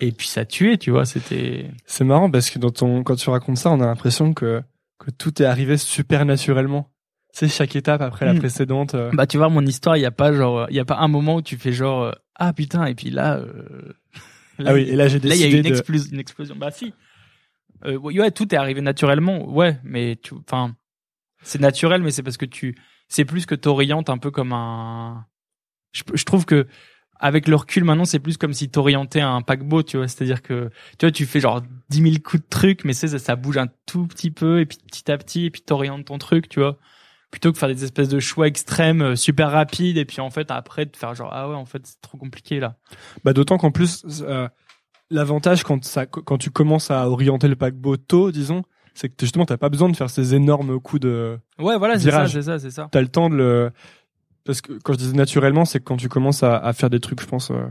Et puis ça tuait, tu vois, c'était. C'est marrant parce que dans ton, quand tu racontes ça, on a l'impression que, que tout est arrivé super naturellement. C'est chaque étape après la Mm. précédente. euh, Bah tu vois, mon histoire, il y a pas genre, il y a pas un moment où tu fais genre, euh, ah putain, et puis là. euh, là, ah oui, et là j'ai Là, il y a décidé une, de. une explosion. Bah si. Euh, ouais, tout est arrivé naturellement. Ouais, mais tu, enfin, c'est naturel, mais c'est parce que tu, c'est plus que t'orientes un peu comme un. Je, je trouve que avec le recul maintenant, c'est plus comme si t'orientais un paquebot, tu vois. C'est-à-dire que tu vois, tu fais genre 10 000 coups de truc, mais ça, ça bouge un tout petit peu et puis petit à petit et puis t'orientes ton truc, tu vois. Plutôt que faire des espèces de choix extrêmes, euh, super rapides et puis en fait après de faire genre ah ouais en fait c'est trop compliqué là. Bah d'autant qu'en plus, euh, l'avantage quand ça, quand tu commences à orienter le paquebot tôt, disons, c'est que justement t'as pas besoin de faire ces énormes coups de. Ouais voilà c'est ça c'est ça c'est ça. T'as le temps de le. Parce que quand je disais naturellement, c'est que quand tu commences à, à faire des trucs, je pense euh,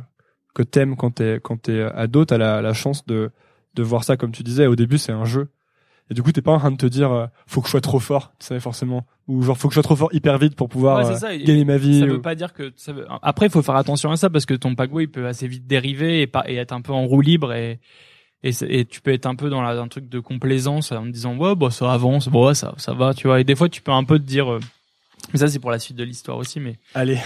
que t'aimes quand t'es quand t'es ado, t'as la, la chance de de voir ça comme tu disais. Au début, c'est un jeu. Et du coup, t'es pas en train de te dire, euh, faut que je sois trop fort, tu sais forcément, ou genre faut que je sois trop fort hyper vite pour pouvoir Ouais, euh, ça, gagner ma vie. Ça ou- veut pas dire que ça veut... après il faut faire attention à ça parce que ton paquebot il peut assez vite dériver et, pas, et être un peu en roue libre et et, tu peux être un peu dans la, un truc de complaisance en te disant ouais bah ça avance bon ouais, ça ça va tu vois. Et des fois tu peux un peu te dire euh, mais ça c'est pour la suite de l'histoire aussi mais Allez,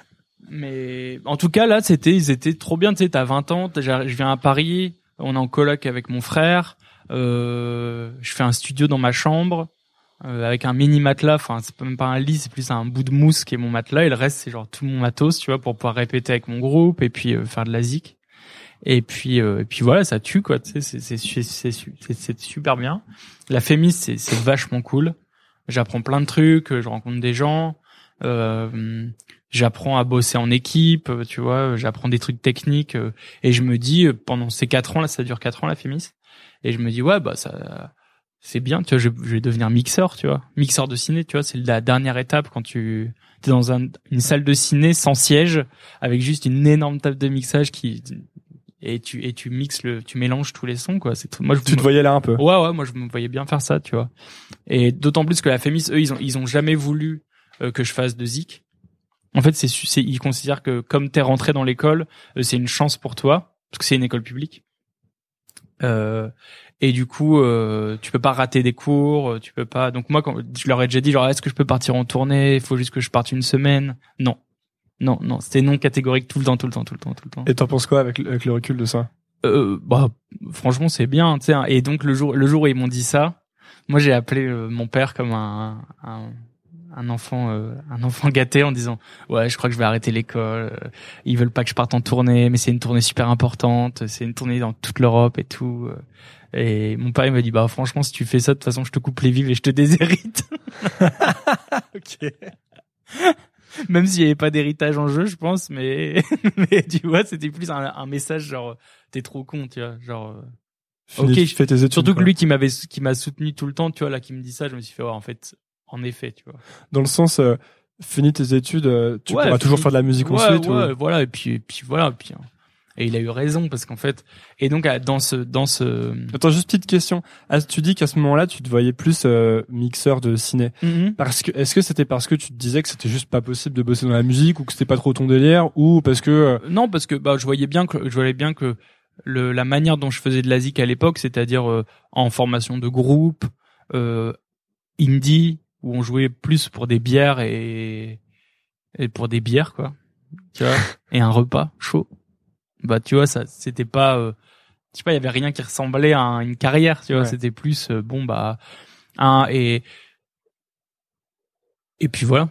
mais en tout cas là c'était ils étaient trop bien. Tu sais t'as 20 ans je viens à Paris on est en coloc avec mon frère euh, je fais un studio dans ma chambre euh, avec un mini matelas. Enfin c'est même pas un lit c'est plus un bout de mousse qui est mon matelas. Et le reste c'est genre tout mon matos tu vois pour pouvoir répéter avec mon groupe et puis euh, faire de la zik et puis euh, et puis voilà ça tue quoi tu sais c'est c'est c'est super bien. La fémis c'est c'est vachement cool. J'apprends plein de trucs je rencontre des gens euh, j'apprends à bosser en équipe tu vois j'apprends des trucs techniques euh, et je me dis pendant ces quatre ans là ça dure quatre ans la fémis et je me dis ouais bah ça c'est bien tu vois je, je vais devenir mixeur tu vois. Mixeur de ciné tu vois c'est la dernière étape quand tu es dans un, une salle de ciné sans siège avec juste une énorme table de mixage qui et tu et tu mixes le tu mélanges tous les sons quoi c'est tout moi je tu te voyais là un peu. Ouais, ouais, moi je me voyais bien faire ça, tu vois. Et d'autant plus que la Fémis, eux, ils ont, ils ont jamais voulu euh, que je fasse de zik. En fait, c'est, c'est, ils considèrent que comme t'es rentré dans l'école, euh, c'est une chance pour toi, parce que c'est une école publique. Euh, et du coup, euh, tu peux pas rater des cours, tu peux pas. Donc moi, quand je leur ai déjà dit, genre, est-ce que je peux partir en tournée? Il faut juste que je parte une semaine. Non, non, non, c'était non catégorique tout le temps, tout le temps, tout le temps, tout le temps. Et t'en penses quoi avec, le- avec le recul de ça Euh, bah franchement c'est bien tu sais hein. et donc le jour le jour où ils m'ont dit ça moi j'ai appelé euh, mon père comme un un, un enfant euh, un enfant gâté en disant ouais je crois que je vais arrêter l'école euh, ils veulent pas que je parte en tournée mais c'est une tournée super importante c'est une tournée dans toute l'Europe et tout et mon père il m'a dit bah franchement si tu fais ça de toute façon je te coupe les vivres et je te déshérite Ok. même s'il y avait pas d'héritage en jeu je pense mais mais tu vois c'était plus un, un message genre t'es trop con tu vois genre euh, Finis- Ok, je- fais tes études. Surtout que lui qui m'avait qui m'a soutenu tout le temps, tu vois là qui me dit ça, je me suis fait ouais, en fait en effet, tu vois. Dans le sens, euh, finis tes études, euh, tu Ouais, pourras toujours faire de la musique ouais, ensuite. ou- ouais, voilà et puis et puis voilà et puis hein. Et il a eu raison parce qu'en fait, et donc dans ce dans ce Attends, juste petite question. Ah, tu dis qu'à ce moment-là, tu te voyais plus euh, mixeur de ciné. Mhm. Parce que est-ce que c'était parce que tu te disais que c'était juste pas possible de bosser dans la musique ou que c'était pas trop ton délire ou parce que euh, Non, parce que bah je voyais bien que je voyais bien que le, la manière dont je faisais de la zik à l'époque, c'est-à-dire euh, en formation de groupe, euh, indie, où on jouait plus pour des bières et, et pour des bières quoi, tu vois, et un repas chaud. Bah tu vois ça, c'était pas, euh, je sais pas, il y avait rien qui ressemblait à un- une carrière, tu vois, Ouais. c'était plus euh, bon bah un et et puis voilà,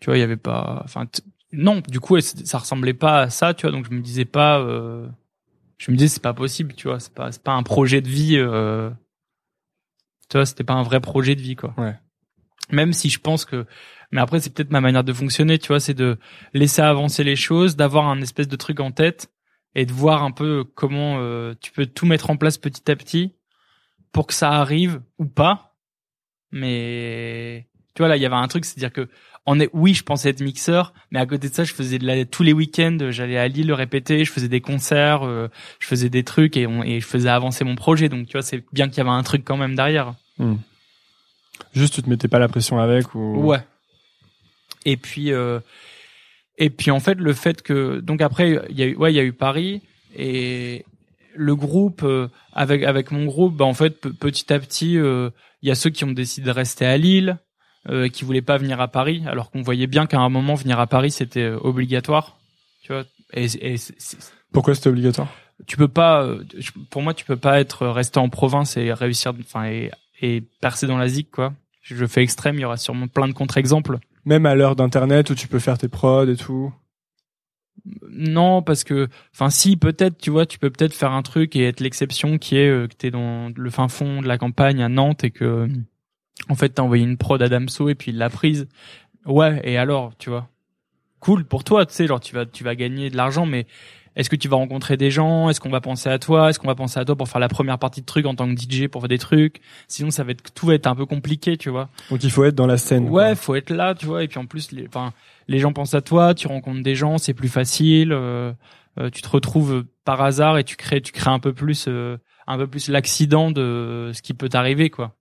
tu vois, il y avait pas, enfin non, du coup, ça ressemblait pas à ça, tu vois. Donc je me disais pas, euh, je me disais c'est pas possible, tu vois. C'est pas, c'est pas un projet de vie. Euh, tu vois, c'était pas un vrai projet de vie, quoi. Ouais. Même si je pense que, mais après c'est peut-être ma manière de fonctionner, tu vois, c'est de laisser avancer les choses, d'avoir un espèce de truc en tête et de voir un peu comment euh, tu peux tout mettre en place petit à petit pour que ça arrive ou pas. Mais tu vois là, il y avait un truc, c'est-à-dire que on est, oui, je pensais être mixeur, mais à côté de ça, je faisais de la, tous les week-ends, j'allais à Lille le répéter, je faisais des concerts, euh, je faisais des trucs et, on, et je faisais avancer mon projet. Donc tu vois, c'est bien qu'il y avait un truc quand même derrière. juste tu te mettais pas la pression avec ou Ouais. Et puis euh, et puis en fait le fait que donc après il y a eu ouais il y a eu Paris et le groupe euh, avec avec mon groupe bah en fait pe- petit à petit euh, il y a ceux qui ont décidé de rester à Lille euh, qui voulaient pas venir à Paris alors qu'on voyait bien qu'à un moment venir à Paris c'était obligatoire tu vois. Et, et Pourquoi c'était obligatoire? Tu peux pas pour moi tu peux pas être resté en province et réussir enfin et, et percer dans la zik quoi. Je fais extrême il y aura sûrement plein de contre-exemples Même à l'heure d'internet où tu peux faire tes prods et tout. non parce que enfin si peut-être tu vois tu peux peut-être faire un truc et être l'exception qui est euh, que t'es dans le fin fond de la campagne à Nantes et que en fait t'as envoyé une prod à Damso et puis il l'a prise ouais et alors tu vois cool pour toi tu sais genre tu vas tu vas gagner de l'argent mais est-ce que tu vas rencontrer des gens? Est-ce qu'on va penser à toi? Est-ce qu'on va penser à toi pour faire la première partie de truc en tant que DJ pour faire des trucs? Sinon, ça va être tout va être un peu compliqué, tu vois. Donc il faut être dans la scène. Ouais, quoi. faut être là, tu vois. Et puis en plus, les, enfin, les gens pensent à toi, tu rencontres des gens, c'est plus facile. euh, euh, tu te retrouves par hasard et tu crées, tu crées un peu plus, euh, un peu plus l'accident de ce qui peut t'arriver, quoi.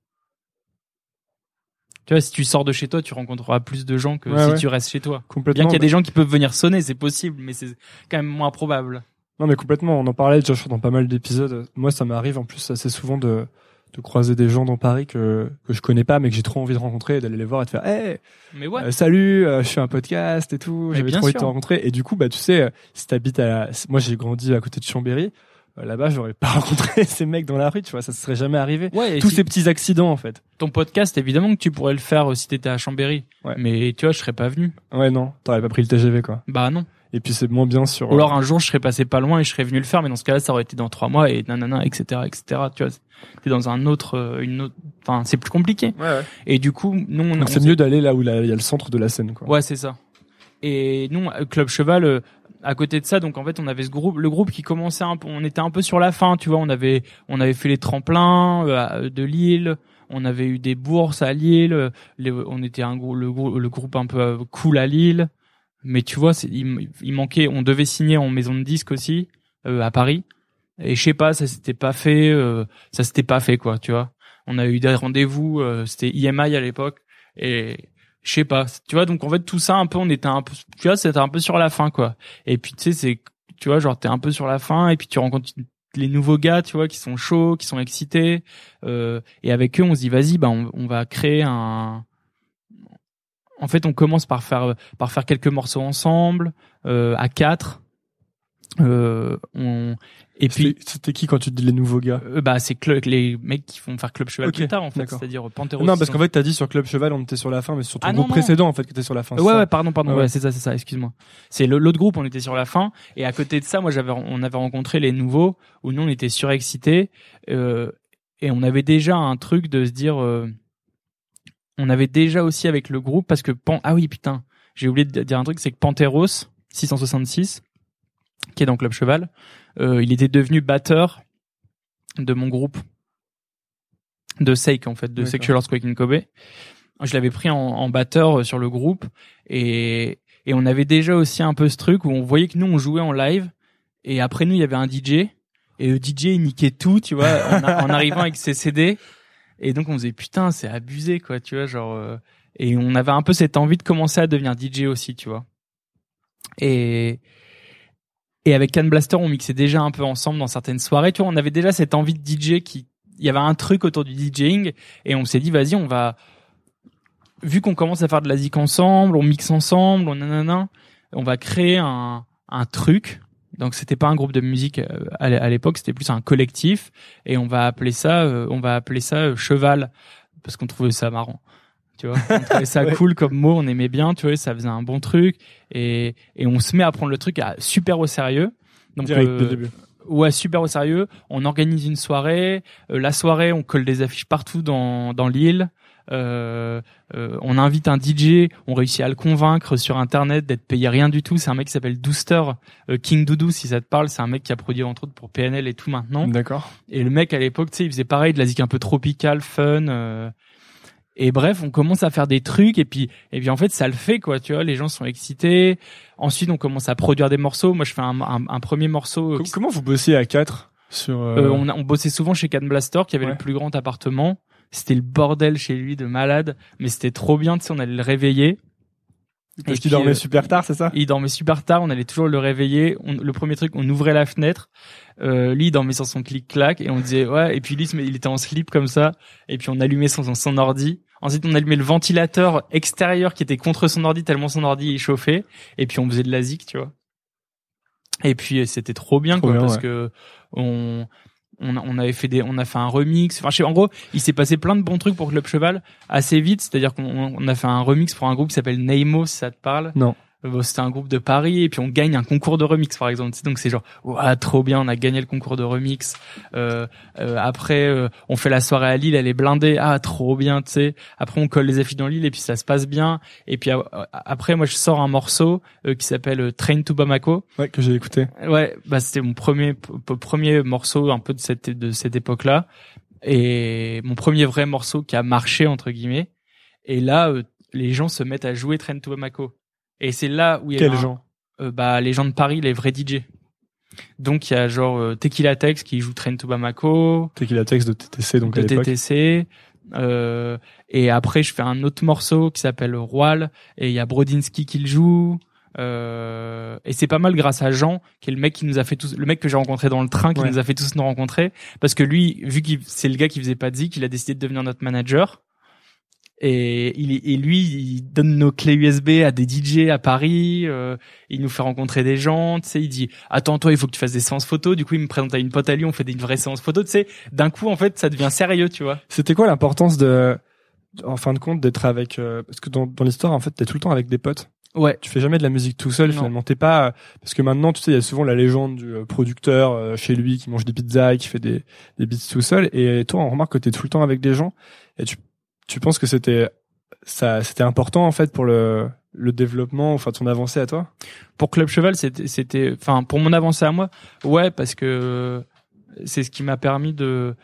Tu vois, si tu sors de chez toi, tu rencontreras plus de gens que Ouais, si ouais. tu restes chez toi. Bien Complètement. qu'il y a des gens qui peuvent venir sonner, c'est possible, mais c'est quand même moins probable. Non mais complètement, on en parlait déjà dans pas mal d'épisodes. Moi ça m'arrive en plus assez souvent de de croiser des gens dans Paris que que je connais pas mais que j'ai trop envie de rencontrer et d'aller les voir et de faire "Hey, Mais ouais. euh, salut, euh, je fais un podcast et tout, j'avais bien trop envie de sûr. te rencontrer." Et du coup bah tu sais euh, si t'habites à moi j'ai grandi à côté de Chambéry, là-bas j'aurais pas rencontré ces mecs dans la rue, tu vois, ça se serait jamais arrivé. Ouais, et Tous si- ces petits accidents en fait. ton podcast, évidemment que tu pourrais le faire euh, si t'étais à Chambéry. Ouais. Mais tu vois, je serais pas venu. Ouais non, t'aurais pas pris le TGV quoi. Bah non. Et puis c'est moins bien sur Ou alors un jour, je serais passé pas loin et je serais venu le faire, mais dans ce cas-là, ça aurait été dans trois mois et nanana, etc., etc. Tu vois, t'es dans un autre, euh, une autre. Enfin, c'est plus compliqué. Ouais, ouais. Et du coup, nous, on, Donc on c'est mieux d'aller là où il y a le centre de la scène quoi. Ouais, c'est ça. Et nous, euh, Club Cheval, euh, à côté de ça, donc en fait, on avait ce groupe, le groupe qui commençait un peu, on était un peu sur la fin, tu vois, on avait, on avait fait les tremplins euh, à- de Lille, on avait eu des bourses à Lille, euh, on était un le, le groupe un peu euh, cool à Lille, mais tu vois, il, il manquait, on devait signer en maison de disque aussi euh, à Paris, et je sais pas, ça s'était pas fait, euh, ça s'était pas fait quoi, tu vois. On a eu des rendez-vous, euh, c'était IMI à l'époque, et je sais pas. Tu vois donc en fait tout ça un peu on était un peu tu vois c'était un peu sur la fin quoi. Et puis tu sais c'est tu vois genre t'es un peu sur la fin et puis tu rencontres les nouveaux gars tu vois qui sont chauds qui sont excités euh, et avec eux on se dit vas-y bah on, on va créer un en fait on commence par faire par faire quelques morceaux ensemble euh, à quatre. Euh, on et puis C'était- qui quand tu dis les nouveaux gars euh, bah c'est les mecs qui font faire club cheval plus tard en fait c'est-à-dire Panteros Non, parce qu'en fait, t'as dit sur Club Cheval, on était sur la fin, mais sur ton Ah, groupe non. précédent, en fait, que t'es sur la fin. Ouais, ça ouais, pardon, pardon. Ouais, Ouais, ouais. c'est ça, c'est ça. Excuse-moi. C'est l'autre groupe, on était sur la fin, et à côté de ça, moi, j'avais, on avait rencontré les nouveaux, où nous, on était surexcités, euh, et on avait déjà un truc de se dire, euh, on avait déjà aussi avec le groupe, parce que Pan, ah oui, putain, j'ai oublié de dire un truc, c'est que Panteros 666, qui est dans Club Cheval, euh, il était devenu batteur de mon groupe de Sake en fait, de. Sexual Earthquake in Kobe. Je l'avais pris en, en batteur euh, sur le groupe et et on avait déjà aussi un peu ce truc où on voyait que nous on jouait en live et après nous il y avait un DJ et le DJ il niquait tout, tu vois, en, en arrivant avec ses CD. Et donc on faisait putain, c'est abusé quoi, tu vois, genre euh, et on avait un peu cette envie de commencer à devenir DJ aussi, tu vois. Et et avec Can Blaster, on mixait déjà un peu ensemble dans certaines soirées, tu vois, on avait déjà cette envie de DJ qui il y avait un truc autour du DJing et on s'est dit vas-y, on va vu qu'on commence à faire de la zik ensemble, on mixe ensemble, on nanana, on va créer un un truc. Donc c'était pas un groupe de musique euh, à l'époque, c'était plus un collectif et on va appeler ça euh, on va appeler ça euh, cheval parce qu'on trouvait ça marrant. Tu vois, on trouvait ça Ouais. cool comme mot, on aimait bien, tu vois, ça faisait un bon truc et et on se met à prendre le truc à, super au sérieux. Donc Direct euh, début. Ouais, super au sérieux. On organise une soirée. Euh, la soirée, on colle des affiches partout dans, dans l'île. Euh, euh, on invite un DJ. On réussit à le convaincre sur Internet d'être payé rien du tout. C'est un mec qui s'appelle Dooster, euh, King Doudou, si ça te parle. C'est un mec qui a produit entre autres pour PNL et tout maintenant. D'accord. Et le mec à l'époque, tu sais, il faisait pareil, de la zik un peu tropicale, fun. Et bref, on commence à faire des trucs et puis et puis en fait ça le fait quoi, tu vois, les gens sont excités. Ensuite, on commence à produire des morceaux. Moi, je fais un, un, un premier morceau. euh, Comment vous bossiez à quatre sur euh, euh, on, a- on bossait souvent chez Can Blaster qui avait Ouais. le plus grand appartement. C'était le bordel chez lui de malade, mais c'était trop bien, tu sais, on allait le réveiller. parce qu'il dormait euh, super tard, c'est ça? Il dormait super tard, on allait toujours le réveiller. On- le premier truc, on ouvrait la fenêtre. Euh, lui, il dormait sur son clic-clac et on disait ouais. Et puis lui, il était en slip comme ça. Et puis on allumait son, son, son ordi. Ensuite, on allumait le ventilateur extérieur qui était contre son ordi tellement son ordi il chauffait. Et puis on faisait de la zik, tu vois. Et puis c'était trop bien Trop quoi bien, parce ouais. que on on, avait fait des on a fait un remix enfin je sais, en gros il s'est passé plein de bons trucs pour Club Cheval assez vite c'est à dire qu'on on a fait un remix pour un groupe qui s'appelle Neimo si ça te parle? Non. Euh, bon, c'était un groupe de Paris et puis on gagne un concours de remix par exemple. Donc c'est genre ouah, trop bien on a gagné le concours de remix. Euh, euh, après euh, on fait la soirée à Lille elle est blindée. Ah trop bien tu sais. Après on colle les affiches dans Lille et puis ça se passe bien. Et puis après moi je sors un morceau euh, qui s'appelle euh, Train to Bamako. Ouais, que j'ai écouté. Ouais, bah c'était mon premier premier morceau un peu de cette de cette époque-là. Et mon premier vrai morceau qui a marché entre guillemets. Et là, euh, les gens se mettent à jouer Train to Bamako. Et c'est là où il y a Quels un- gens euh, bah les gens de Paris, les vrais DJ. Donc il y a genre euh, Tequila Tex qui joue Train to Bamako, T'es qui la texte de TTC donc de. TTC. Euh, et après je fais un autre morceau qui s'appelle Roal et il y a Brodinski qui le joue. Euh, et c'est pas mal grâce à Jean qui est le mec qui nous a fait tous le mec que j'ai rencontré dans le train qui Ouais. nous a fait tous nous rencontrer parce que lui vu qu'il c'est le gars qui faisait pas de zik il a décidé de devenir notre manager et il et lui il donne nos clés USB à des DJ à Paris euh, il nous fait rencontrer des gens tu sais il dit attends toi il faut que tu fasses des séances photos du coup il me présente à une pote à lui on fait des vraies séances photos tu sais d'un coup en fait ça devient sérieux tu vois C'était quoi l'importance de, en fin de compte, d'être avec, euh, parce que dans, dans l'histoire, en fait, t'es tout le temps avec des potes. ouais Tu fais jamais de la musique tout seul, Non. finalement. T'es pas, parce que maintenant, tu sais, il y a souvent la légende du euh, producteur euh, chez lui qui mange des pizzas et qui fait des, des beats tout seul. Et toi, on remarque que t'es tout le temps avec des gens. Et tu, tu penses que c'était, ça, c'était important, en fait, pour le, le développement, enfin, ton avancée à toi? pour Club Cheval, c'était, c'était, enfin, pour mon avancée à moi, ouais, parce que c'est ce qui m'a permis de,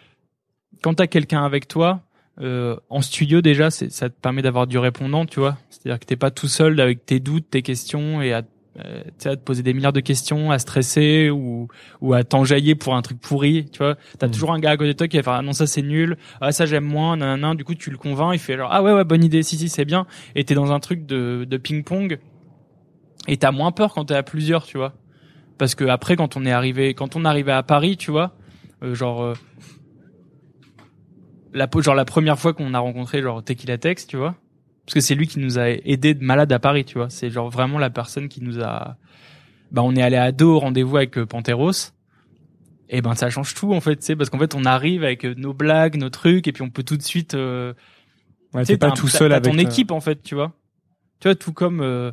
quand t'as quelqu'un avec toi, euh, en studio déjà, c'est, ça te permet d'avoir du répondant, tu vois. C'est-à-dire que t'es pas tout seul avec tes doutes, tes questions et à, euh, tu sais, à te poser des milliards de questions, à stresser ou, ou à t'enjailler pour un truc pourri, tu vois. T'as Mhm. toujours un gars à côté de toi qui va faire, ah non, ça c'est nul, ah ça j'aime moins, nanana. Du coup, tu le convaincs, il fait genre, ah ouais, ouais, bonne idée, si, si, c'est bien. Et t'es dans un truc de, de ping-pong et t'as moins peur quand t'es à plusieurs, tu vois. Parce que après, quand on est arrivé, quand on arrivait à Paris, tu vois, euh, genre euh, la genre la première fois qu'on a rencontré genre Tequila Tex, tu vois, parce que c'est lui qui nous a aidé de malade à Paris, tu vois. C'est genre vraiment la personne qui nous a. Bah, on est allé à dos au rendez-vous avec euh, Panteros. Et ben ça change tout en fait, tu sais, parce qu'en fait on arrive avec euh, nos blagues, nos trucs, et puis on peut tout de suite. euh, Ouais, t'es pas un- tout seul avec ton ta- équipe en fait, tu vois. Tu vois, tout comme euh,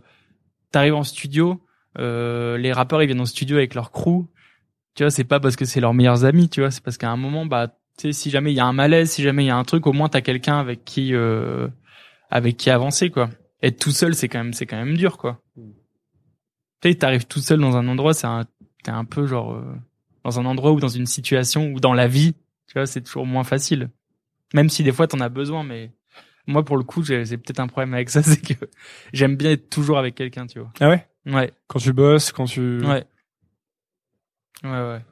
t'arrives en studio, euh, les rappeurs ils viennent en studio avec leur crew. Tu vois, c'est pas parce que c'est leurs meilleurs amis, tu vois, c'est parce qu'à un moment, bah, tu sais, si jamais il y a un malaise, si jamais il y a un truc, au moins t'as quelqu'un avec qui, euh, avec qui avancer, quoi. Être tout seul, c'est quand même, c'est quand même dur, quoi. Tu sais, t'arrives tout seul dans un endroit, c'est un, t'es un peu genre euh, dans un endroit ou dans une situation ou dans la vie, tu vois, c'est toujours moins facile. Même si des fois t'en as besoin, mais moi pour le coup, j'ai j'ai peut-être un problème avec ça, c'est que j'aime bien être toujours avec quelqu'un, tu vois. Ah ouais? Ouais, Quand tu bosses, quand tu... ouais. Ouais, ouais.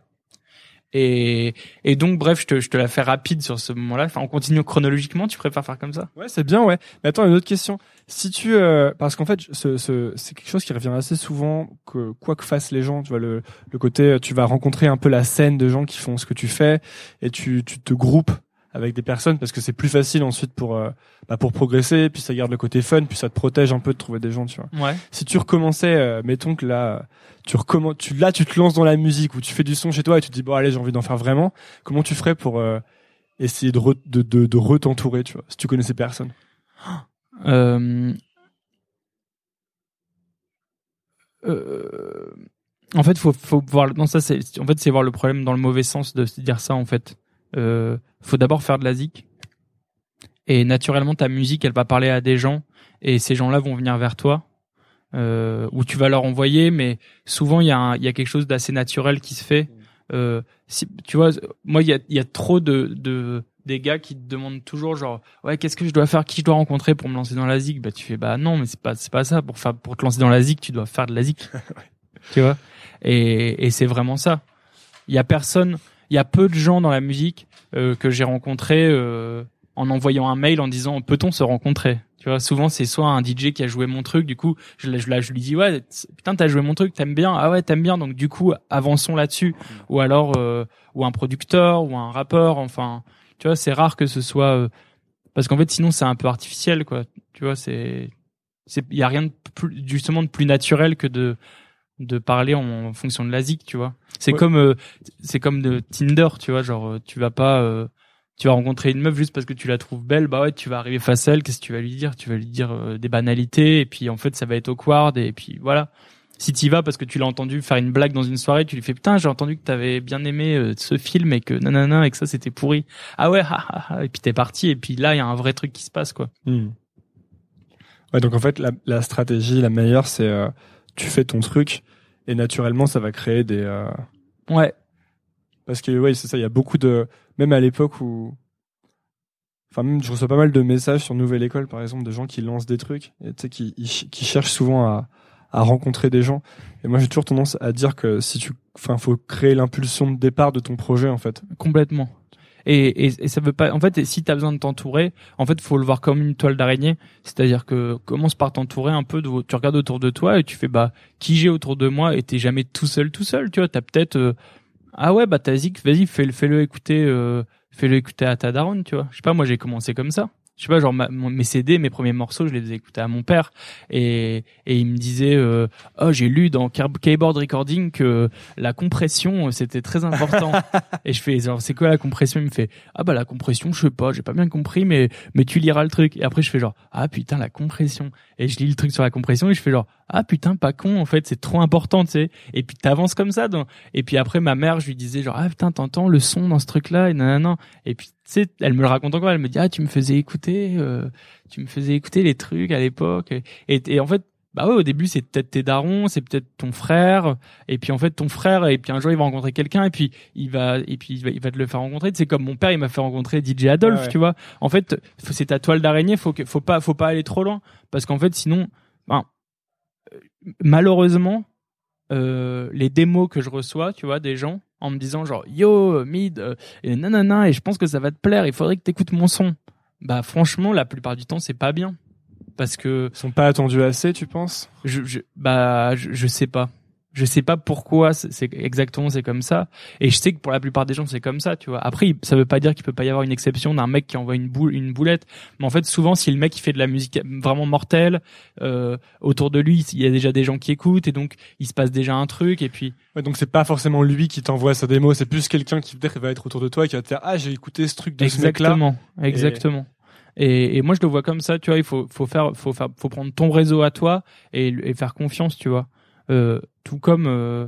Et, et donc, bref, je te, je te la fais rapide sur ce moment-là. Enfin, on continue chronologiquement. Tu préfères faire comme ça? Ouais, c'est bien, ouais. Mais attends, une autre question. Si tu, euh, parce qu'en fait, ce, ce, c'est quelque chose qui revient assez souvent, que quoi que fassent les gens, tu vois, le, le côté, tu vas rencontrer un peu la scène de gens qui font ce que tu fais, et tu, tu te groupes avec des personnes parce que c'est plus facile ensuite pour euh, bah, pour progresser puis ça garde le côté fun puis ça te protège un peu de trouver des gens tu vois Ouais. si tu recommençais euh, mettons que là tu recommences tu là tu te lances dans la musique ou tu fais du son chez toi et tu te dis bon allez j'ai envie d'en faire vraiment comment tu ferais pour euh, essayer de re, de de, de retentourer tu vois si tu connaissais personne? Euh... euh, En fait, faut, faut voir. Non, ça, c'est. En fait, c'est voir le problème dans le mauvais sens de se dire ça. En fait, euh, faut d'abord faire de la zik. Et naturellement, ta musique, elle va parler à des gens, et ces gens-là vont venir vers toi, euh, ou tu vas leur envoyer. Mais souvent, il y a, un- y a quelque chose d'assez naturel qui se fait. Euh, si, tu vois, moi, il y a, il y a trop de, de des gars qui te demandent toujours genre ouais qu'est-ce que je dois faire? Qui je dois rencontrer pour me lancer dans la zik bah tu fais bah non mais c'est pas c'est pas ça. Pour faire pour te lancer dans la zik tu dois faire de la zik. Tu vois? Et et c'est vraiment ça. Il y a personne il y a peu de gens dans la musique euh, que j'ai rencontrés euh, en envoyant un mail en disant peut-on se rencontrer? Tu vois souvent c'est soit un DJ qui a joué mon truc du coup je, je, je lui dis ouais putain t'as joué mon truc t'aimes bien? Ah ouais t'aimes bien. Donc du coup avançons là-dessus. Ou alors euh, ou un producteur ou un rappeur enfin tu vois c'est rare que ce soit euh, parce qu'en fait sinon c'est un peu artificiel quoi. Tu vois c'est c'est il y a rien de plus justement de plus naturel que de de parler en, en fonction de la zik tu vois c'est Ouais. comme euh, c'est comme de Tinder tu vois genre euh, tu vas pas euh, tu vas rencontrer une meuf juste parce que tu la trouves belle bah ouais tu vas arriver face à elle qu'est-ce que tu vas lui dire? Tu vas lui dire euh, des banalités et puis en fait ça va être awkward et puis voilà si tu vas parce que tu l'as entendu faire une blague dans une soirée, tu lui fais putain, j'ai entendu que t'avais bien aimé euh, ce film et que nanana et que ça c'était pourri. Ah ouais, ha, ha, ha. et puis t'es parti et puis là il y a un vrai truc qui se passe quoi. ouais donc en fait la, la stratégie la meilleure c'est euh, tu fais ton truc et naturellement ça va créer des euh, Ouais, Parce que ouais, c'est ça, il y a beaucoup de même à l'époque où enfin même je reçois pas mal de messages sur Nouvelle École par exemple de gens qui lancent des trucs et tu sais qui qui cherchent souvent à à rencontrer des gens et moi j'ai toujours tendance à dire que si tu enfin faut créer l'impulsion de départ de ton projet en fait. complètement. Et, et, et ça veut pas. En fait, si t'as besoin de t'entourer, en fait, faut le voir comme une toile d'araignée. C'est-à-dire que commence par t'entourer un peu. De, tu regardes autour de toi et tu fais bah qui j'ai autour de moi. Et t'es jamais tout seul, tout seul. Tu vois, t'as peut-être euh, ah ouais bah t'as Zik, vas-y fais-le fais-le écouter, euh, fais-le écouter à ta daronne. Tu vois. Je sais pas, moi j'ai commencé comme ça. Je sais pas, genre ma- mon- mes CD, mes premiers morceaux, je les faisais écouter à mon père et et il me disait euh, oh j'ai lu dans Keyboard Recording que la compression euh, c'était très important. Et je fais, genre, c'est quoi la compression? Il me fait, ah bah la compression, je sais pas, j'ai pas bien compris, mais mais tu liras le truc. Et après je fais genre, ah putain la compression. Et je lis le truc sur la compression et je fais genre, ah putain pas con en fait, c'est trop important, tu sais. Et puis t'avances comme ça. Dans... Et puis après ma mère, je lui disais genre, ah putain t'entends le son dans ce truc-là et nanana. Et puis tu sais, elle me le raconte encore. Elle me dit, ah tu me faisais écouter, euh, tu me faisais écouter les trucs à l'époque. Et, et en fait. Bah ouais, au début c'est peut-être tes darons, c'est peut-être ton frère, et puis en fait ton frère, et puis un jour il va rencontrer quelqu'un, et puis il va, et puis il va, il va te le faire rencontrer. C'est comme mon père, il m'a fait rencontrer DJ Adolphe, ouais. tu vois. En fait, c'est ta toile d'araignée, faut que, faut pas, faut pas aller trop loin, parce qu'en fait sinon, ben, malheureusement, euh, les démos que je reçois, tu vois, des gens en me disant genre yo mid euh, et nanana et je pense que ça va te plaire, il faudrait que t'écoutes mon son. Bah franchement, la plupart du temps c'est pas bien parce que Ils sont pas attendus assez, tu penses? je, je bah je, je sais pas. Je sais pas pourquoi c'est exactement c'est comme ça. Et je sais que pour la plupart des gens c'est comme ça tu vois. Après ça veut pas dire qu'il peut pas y avoir une exception d'un mec qui envoie une boule une boulette. Mais en fait souvent si le mec il fait de la musique vraiment mortelle euh, autour de lui il y a déjà des gens qui écoutent et donc il se passe déjà un truc et puis Ouais, donc c'est pas forcément lui qui t'envoie sa démo, c'est plus quelqu'un qui peut-être va être autour de toi et qui va te dire ah j'ai écouté ce truc de ce mec-là. exactement. Exactement. et, et moi je le vois comme ça tu vois il faut faut faire faut faire faut prendre ton réseau à toi et, et faire confiance tu vois. Euh, tout comme euh,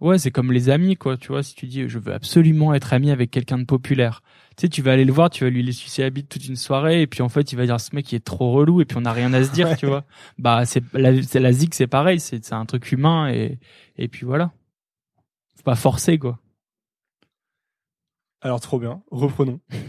ouais c'est comme les amis quoi tu vois si tu dis je veux absolument être ami avec quelqu'un de populaire. Tu sais tu vas aller le voir tu vas lui sucer la bite toute une soirée et puis en fait il va dire ce mec il est trop relou et puis on n'a rien à se dire tu vois. Bah c'est la la zik c'est pareil c'est c'est un truc humain et et puis voilà. Faut pas forcer quoi Alors trop bien, reprenons.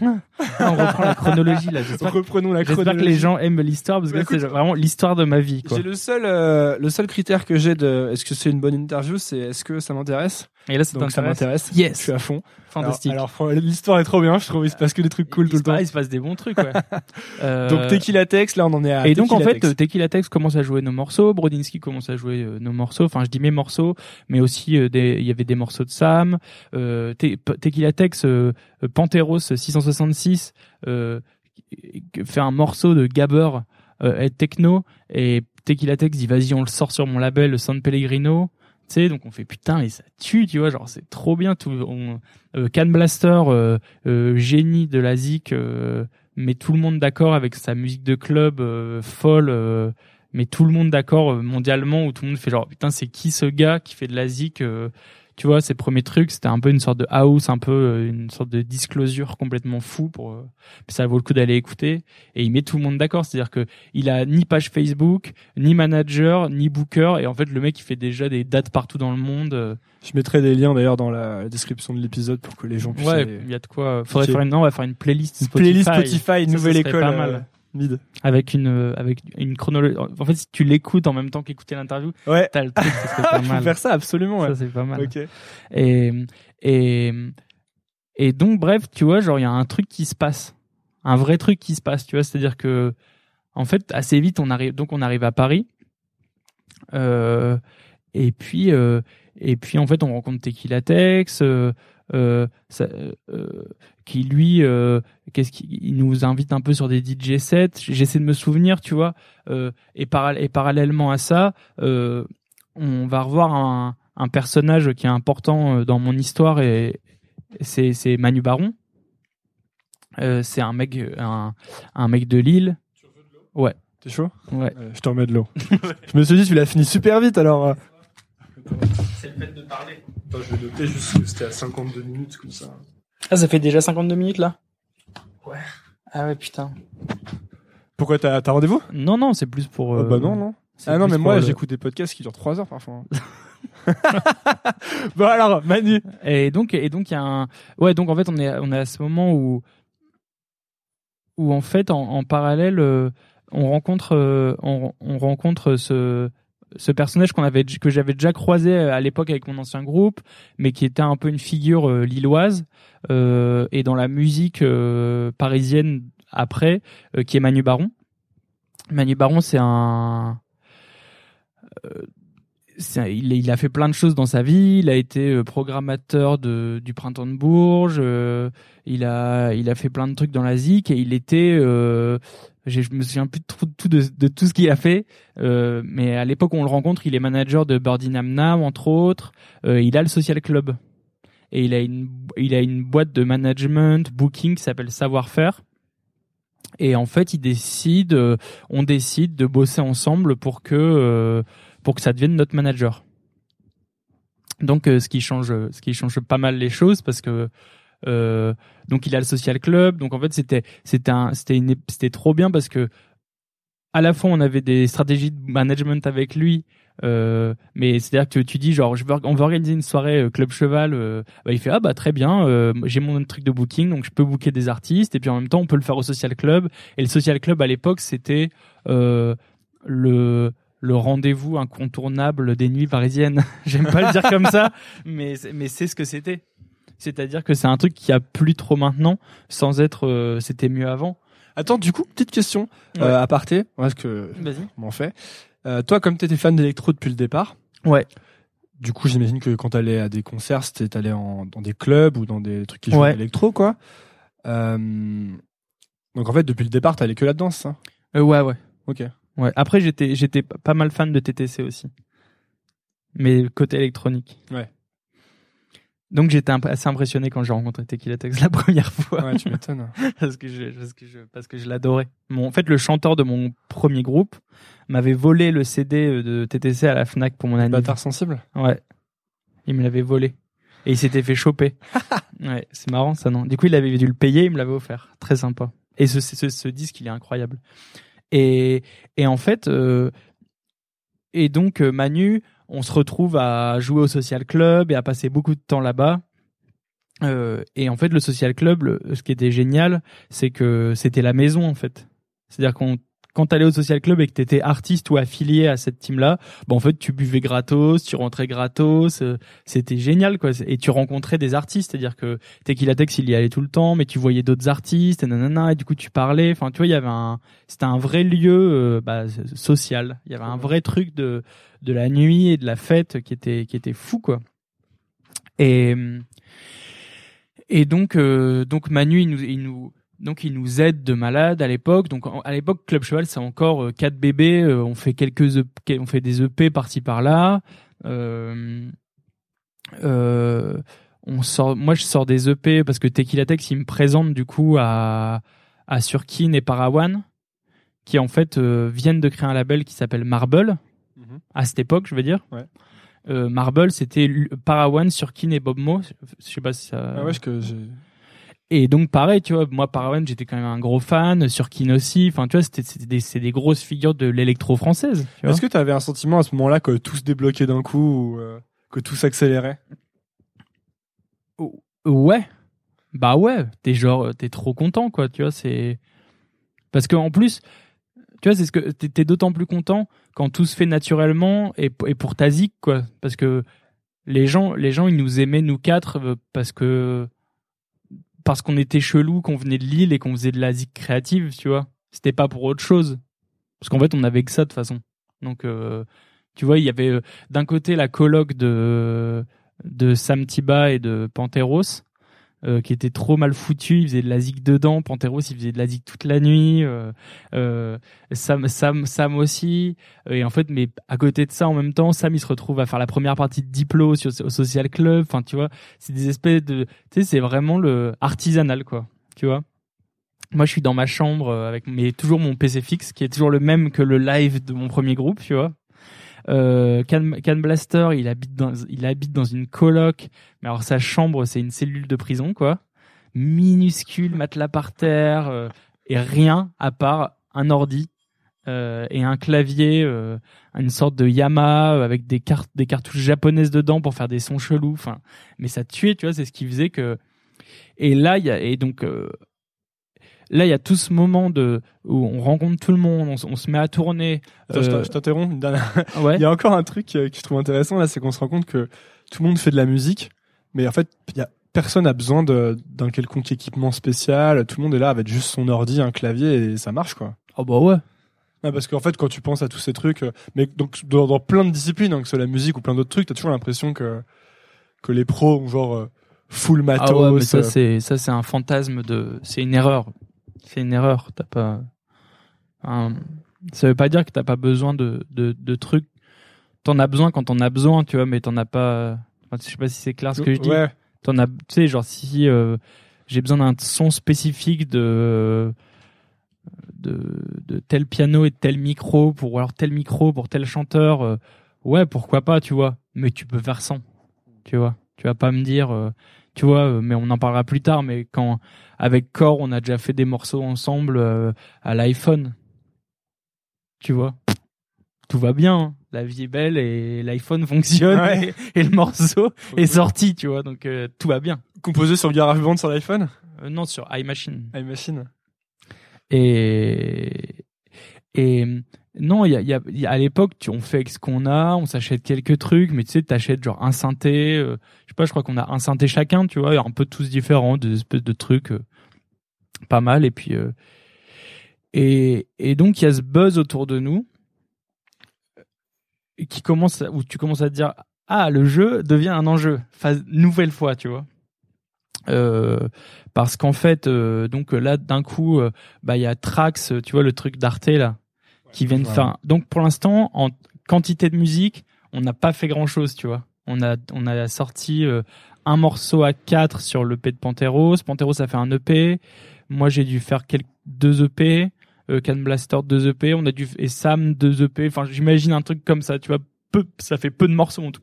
on reprend la chronologie là j'espère Reprenons la J'espère chronologie. que les gens aiment l'histoire parce que Bah, là, c'est vraiment l'histoire de ma vie. Quoi. J'ai le seul, euh, le seul critère que j'ai de est-ce que c'est une bonne interview, c'est est-ce que ça m'intéresse? Et là, ça Donc ça m'intéresse. Je Yes. suis à fond. Fantastique. Alors, alors, l'histoire est trop bien. Je trouve il se passe que des trucs cool il, tout le temps. il se passe des bons trucs, ouais. Euh, Donc Tequila Tex, là on en est à. et donc en fait, Tequila Tex commence à jouer nos morceaux, Brodinski commence à jouer euh, nos morceaux. Enfin, je dis mes morceaux, mais aussi euh, des- il y avait des morceaux de Sam. Euh, Te- Tequila Tex, euh, Panteros 666 euh, fait un morceau de gabber euh, et techno et Tequila Tex dit vas-y on le sort sur mon label le San Pellegrino. Tu donc on fait putain et ça tue, tu vois, genre c'est trop bien. Tout, on, euh, Can Blaster, euh, euh, génie de la zik, euh, met tout le monde d'accord avec sa musique de club folle, mais tout le monde d'accord mondialement où tout le monde fait genre putain c'est qui ce gars qui fait de la zik tu vois ses premiers trucs c'était un peu une sorte de house un peu euh, une sorte de disclosure complètement fou pour euh, ça vaut le coup d'aller écouter et il met tout le monde d'accord c'est à dire que il a ni page Facebook ni manager ni booker et en fait le mec il fait déjà des dates partout dans le monde euh, Je mettrai des liens d'ailleurs dans la description de l'épisode pour que les gens puissent. ouais il y a de quoi faudrait faire une non on va faire une playlist Spotify, playlist Spotify, Ça, nouvelle ça école. pas mal. Mid. avec une euh, avec une chronologie en fait si tu l'écoutes en même temps qu'écouter l'interview Ouais. t'as le truc serait pas Faut mal faire ça absolument. Ouais. ça c'est pas mal Ok. Et, et, et donc, bref, tu vois, genre, il y a un truc qui se passe. Un vrai truc qui se passe, tu vois. C'est-à-dire que, en fait, assez vite, on arrive, donc on arrive à Paris. Euh, et puis, euh, et puis, en fait, on rencontre Tequila Tex, euh, ça, euh, qui lui, euh, qu'est-ce qu'il il nous invite un peu sur des DJ sets. J'essaie de me souvenir, tu vois. Euh, et, paral- et parallèlement à ça, euh, on va revoir un, un personnage qui est important euh, dans mon histoire et c'est c'est Manu Baron. Euh, c'est un mec un, un mec de Lille. Ouais, T'es chaud? Ouais. Euh, Je te remets de l'eau. je me suis dit, tu l'as fini super vite alors. euh. C'est le fait de parler. Attends, je vais noter juste que c'était à 52 minutes comme ça. Ah, ça fait déjà 52 minutes là? Ouais. Ah ouais putain. Pourquoi t'as t'as rendez-vous? Non non, c'est plus pour. Ah euh, Bah non, non. c'est Ah non, mais moi le- j'écoute des podcasts qui durent 3 heures parfois. bon alors, Manu. Et donc, et donc il y a un, ouais, donc en fait on est, on est à ce moment où, où en fait en, en parallèle, euh, on rencontre, euh, on, on rencontre ce, ce personnage qu'on avait, que j'avais déjà croisé à l'époque avec mon ancien groupe, mais qui était un peu une figure euh, lilloise euh, et dans la musique euh, parisienne après, euh, qui est Manu Baron. Manu Baron, c'est un il, a fait plein de choses dans sa vie. Il a été euh, programmateur de, du printemps de Bourges. euh, il a, il a fait plein de trucs dans la ZIC et il était. Euh, je me souviens plus de tout de, tout ce qu'il a fait, euh, mais à l'époque où on le rencontre, il est manager de Birdie Nam Nam entre autres. Euh, il a le social club et il a une, il a une boîte de management booking qui s'appelle Savoir Faire. Et en fait, il décide, euh, on décide de bosser ensemble pour que pour que ça devienne notre manager. Donc, ce qui change, ce qui change pas mal les choses parce que euh, donc il a le social club. Donc en fait, c'était c'était un c'était trop bien parce que à la fois on avait des stratégies de management avec lui. Euh, mais c'est à dire que tu dis genre je veux, on veut organiser une soirée euh, club cheval euh, bah, il fait ah bah très bien euh, j'ai mon truc de booking donc je peux booker des artistes et puis en même temps on peut le faire au social club et le social club à l'époque c'était le le rendez-vous incontournable des nuits parisiennes. J'aime pas le dire comme ça, mais mais c'est ce que c'était. C'est-à-dire que c'est un truc qui a plus trop maintenant, sans être euh, c'était mieux avant. Attends, du coup, petite question. Ouais. Euh, à parté, parce que Vas-y. on m'en fait. Euh, toi, comme t'étais fan d'électro depuis le départ, Ouais. du coup, j'imagine que quand t'allais à des concerts, c'était t'allais en, dans des clubs ou dans des trucs qui jouaient Ouais. à l'électro, quoi. Euh, donc en fait, depuis le départ, t'allais que là-dedans, c'est ça? Euh, ouais ouais. Ok. Ouais. Après j'étais j'étais pas mal fan de TTC aussi, mais côté électronique. Ouais. Donc j'étais assez impressionné quand j'ai rencontré Tequila Tex la première fois. Ouais, tu m'étonnes. parce que je parce que je parce que je l'adorais. Mon en fait le chanteur de mon premier groupe m'avait volé le CD de TTC à la Fnac pour mon anniversaire. Bâtard sensible. Ouais. Il me l'avait volé. Et il s'était fait choper. ouais, c'est marrant ça, non? Du coup, il avait dû le payer, il me l'avait offert. Très sympa. Et ce, ce, ce disque, il est incroyable. Et, et en fait, euh, et donc euh, Manu, on se retrouve à jouer au social club et à passer beaucoup de temps là-bas. Euh, et en fait, le social club, ce qui était génial, c'est que c'était la maison en fait. C'est-à-dire qu'on quand t'allais au social club et que t'étais artiste ou affilié à cette team là bah en fait tu buvais gratos tu rentrais gratos euh, c'était génial quoi. Et tu rencontrais des artistes c'est à dire que Tequila Tex il y allait tout le temps mais tu voyais d'autres artistes et nanana et du coup tu parlais. Enfin tu vois il y avait un c'était un vrai lieu euh, bah, social. Il y avait un vrai truc de de la nuit et de la fête qui était qui était fou quoi. Et et donc euh, donc Manu il nous, il nous donc il nous aide de malade à l'époque. Donc à l'époque Club Cheval c'est encore euh, quatre bébés. Euh, on fait quelques EP, on fait des EP par-ci par-là. Euh, euh, on sort, moi je sors des EP parce que Tequila Tex il me présente du coup à à Surkin et Parawan qui en fait viennent de créer un label qui s'appelle Marble mhm. à cette époque je veux dire. Ouais. Marble c'était Parawan, Surkin et Bob Mo. Je sais pas si ça. Ah ouais, que et donc pareil, tu vois, moi Parawan, j'étais quand même un gros fan, sur Kin aussi. Enfin, tu vois, c'était des, c'est des grosses figures de l'électro française. Est-ce que tu avais un sentiment à ce moment-là que tout se débloquait d'un coup ou euh, que tout s'accélérait? Ouais. Bah ouais, t'es genre t'es trop content quoi, tu vois, c'est parce que en plus, tu vois, c'est ce que t'es d'autant plus content quand tout se fait naturellement et, et pour ta zik quoi, parce que les gens les gens ils nous aimaient nous quatre euh, parce que parce qu'on était chelou, qu'on venait de Lille et qu'on faisait de la zik créative, tu vois. C'était pas pour autre chose. Parce qu'en fait, on avait que ça de toute façon. Donc, euh, tu vois, il y avait euh, d'un côté la colloque de de Sam Tiba et de Panteros euh, qui était trop mal foutu. Il faisait de la zig dedans. Panteros, il faisait de la zig toute la nuit. Euh, euh, Sam, Sam, Sam aussi. Et en fait, mais à côté de ça, en même temps, Sam, il se retrouve à faire la première partie de Diplo sur, au Social Club. Enfin, tu vois, c'est des espèces de, tu sais, c'est vraiment le artisanal, quoi. Tu vois? Moi, je suis dans ma chambre avec mais toujours mon PC fixe, qui est toujours le même que le live de mon premier groupe, tu vois. Euh, Can, Blaster, il habite dans, il habite dans une coloc. Mais alors sa chambre, c'est une cellule de prison, quoi. Minuscule, matelas par terre, euh, et rien à part un ordi euh, et un clavier, une sorte de Yamaha avec des cartes, des cartouches japonaises dedans pour faire des sons chelous. Enfin, mais ça tuait, tu vois. C'est ce qui faisait que. Et là, il y a et donc là, il y a tout ce moment de où on rencontre tout le monde, on, se met à tourner. Euh... Je t'interromps. Ouais. il y a encore un truc euh, que je trouve intéressant là, c'est qu'on se rend compte que tout le monde fait de la musique, mais en fait, il y a personne a besoin d'un quelconque équipement spécial. Tout le monde est là avec juste son ordi, un clavier et ça marche quoi. Oh bah ouais. parce qu'en fait, quand tu penses à tous ces trucs, euh, mais donc dans, plein de disciplines, hein, que ce soit la musique ou plein d'autres trucs, t'as toujours l'impression que que les pros ont genre euh, full matos. Ah ouais, mais ça c'est ça c'est un fantasme de, c'est une erreur c'est une erreur. T'as pas. ça veut pas dire que t'as pas besoin de, de, de trucs. T'en as besoin quand t'en as besoin, tu vois, mais t'en as pas. je sais pas si c'est clair ce que je dis. Ouais. T'en as, tu sais, genre si euh, j'ai besoin d'un son spécifique de, de de tel piano et tel micro pour alors tel micro pour tel chanteur, euh, ouais, pourquoi pas, tu vois. Mais tu peux faire sans, tu vois. Tu vas pas me dire, euh, tu vois, mais on en parlera plus tard. Mais quand avec Core, on a déjà fait des morceaux ensemble euh, à l'iPhone. Tu vois? Tout va bien, hein. la vie est belle et l'iPhone fonctionne et, le morceau est sorti, tu vois, donc euh, tout va bien. Composé sur GarageBand sur l'iPhone? Euh, Non, sur iMachine. iMachine. Et et non, il y a, à l'époque, on fait ce qu'on a, on s'achète quelques trucs, mais tu sais, t'achètes genre un synthé, euh, je sais pas, je crois qu'on a un synthé chacun, tu vois, un peu tous différents, des espèces de trucs, euh, pas mal, et puis euh, et, et donc il y a ce buzz autour de nous qui commence, où tu commences à te dire, ah, le jeu devient un enjeu, nouvelle fois, tu vois. parce qu'en fait, donc là, d'un coup, bah il y a Trax, tu vois le truc d'Arte là, qui viennent faire. Donc pour l'instant, en quantité de musique, on n'a pas fait grand chose, tu vois. On a on a sorti euh, un morceau à quatre sur l'EP de Panteros. Panteros a fait un EP. Moi j'ai dû faire quelques deux EP. Euh, Can Blaster deux EP. On a dû et Sam deux EP. Enfin j'imagine un truc comme ça, tu vois. Peu, ça fait peu de morceaux en tout.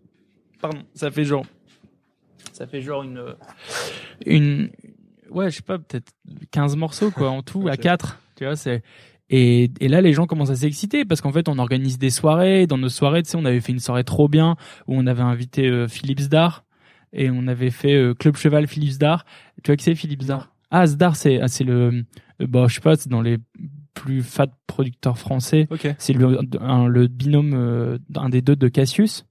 Pardon, ça fait genre ça fait genre une une ouais je sais pas peut-être 15 morceaux quoi en tout à quatre tu vois c'est et, et, là, les gens commencent à s'exciter parce qu'en fait, on organise des soirées. Dans nos soirées, tu sais, on avait fait une soirée trop bien où on avait invité euh, Philippe Zdar et on avait fait euh, Club Cheval Philippe Zdar. Tu vois qui c'est Philippe Zdar? Ah, Zdar, c'est ah, c'est le, euh, bah, je sais pas, c'est dans les plus fat producteurs français. Ok. C'est le, un- le binôme euh, d'un des deux de Cassius.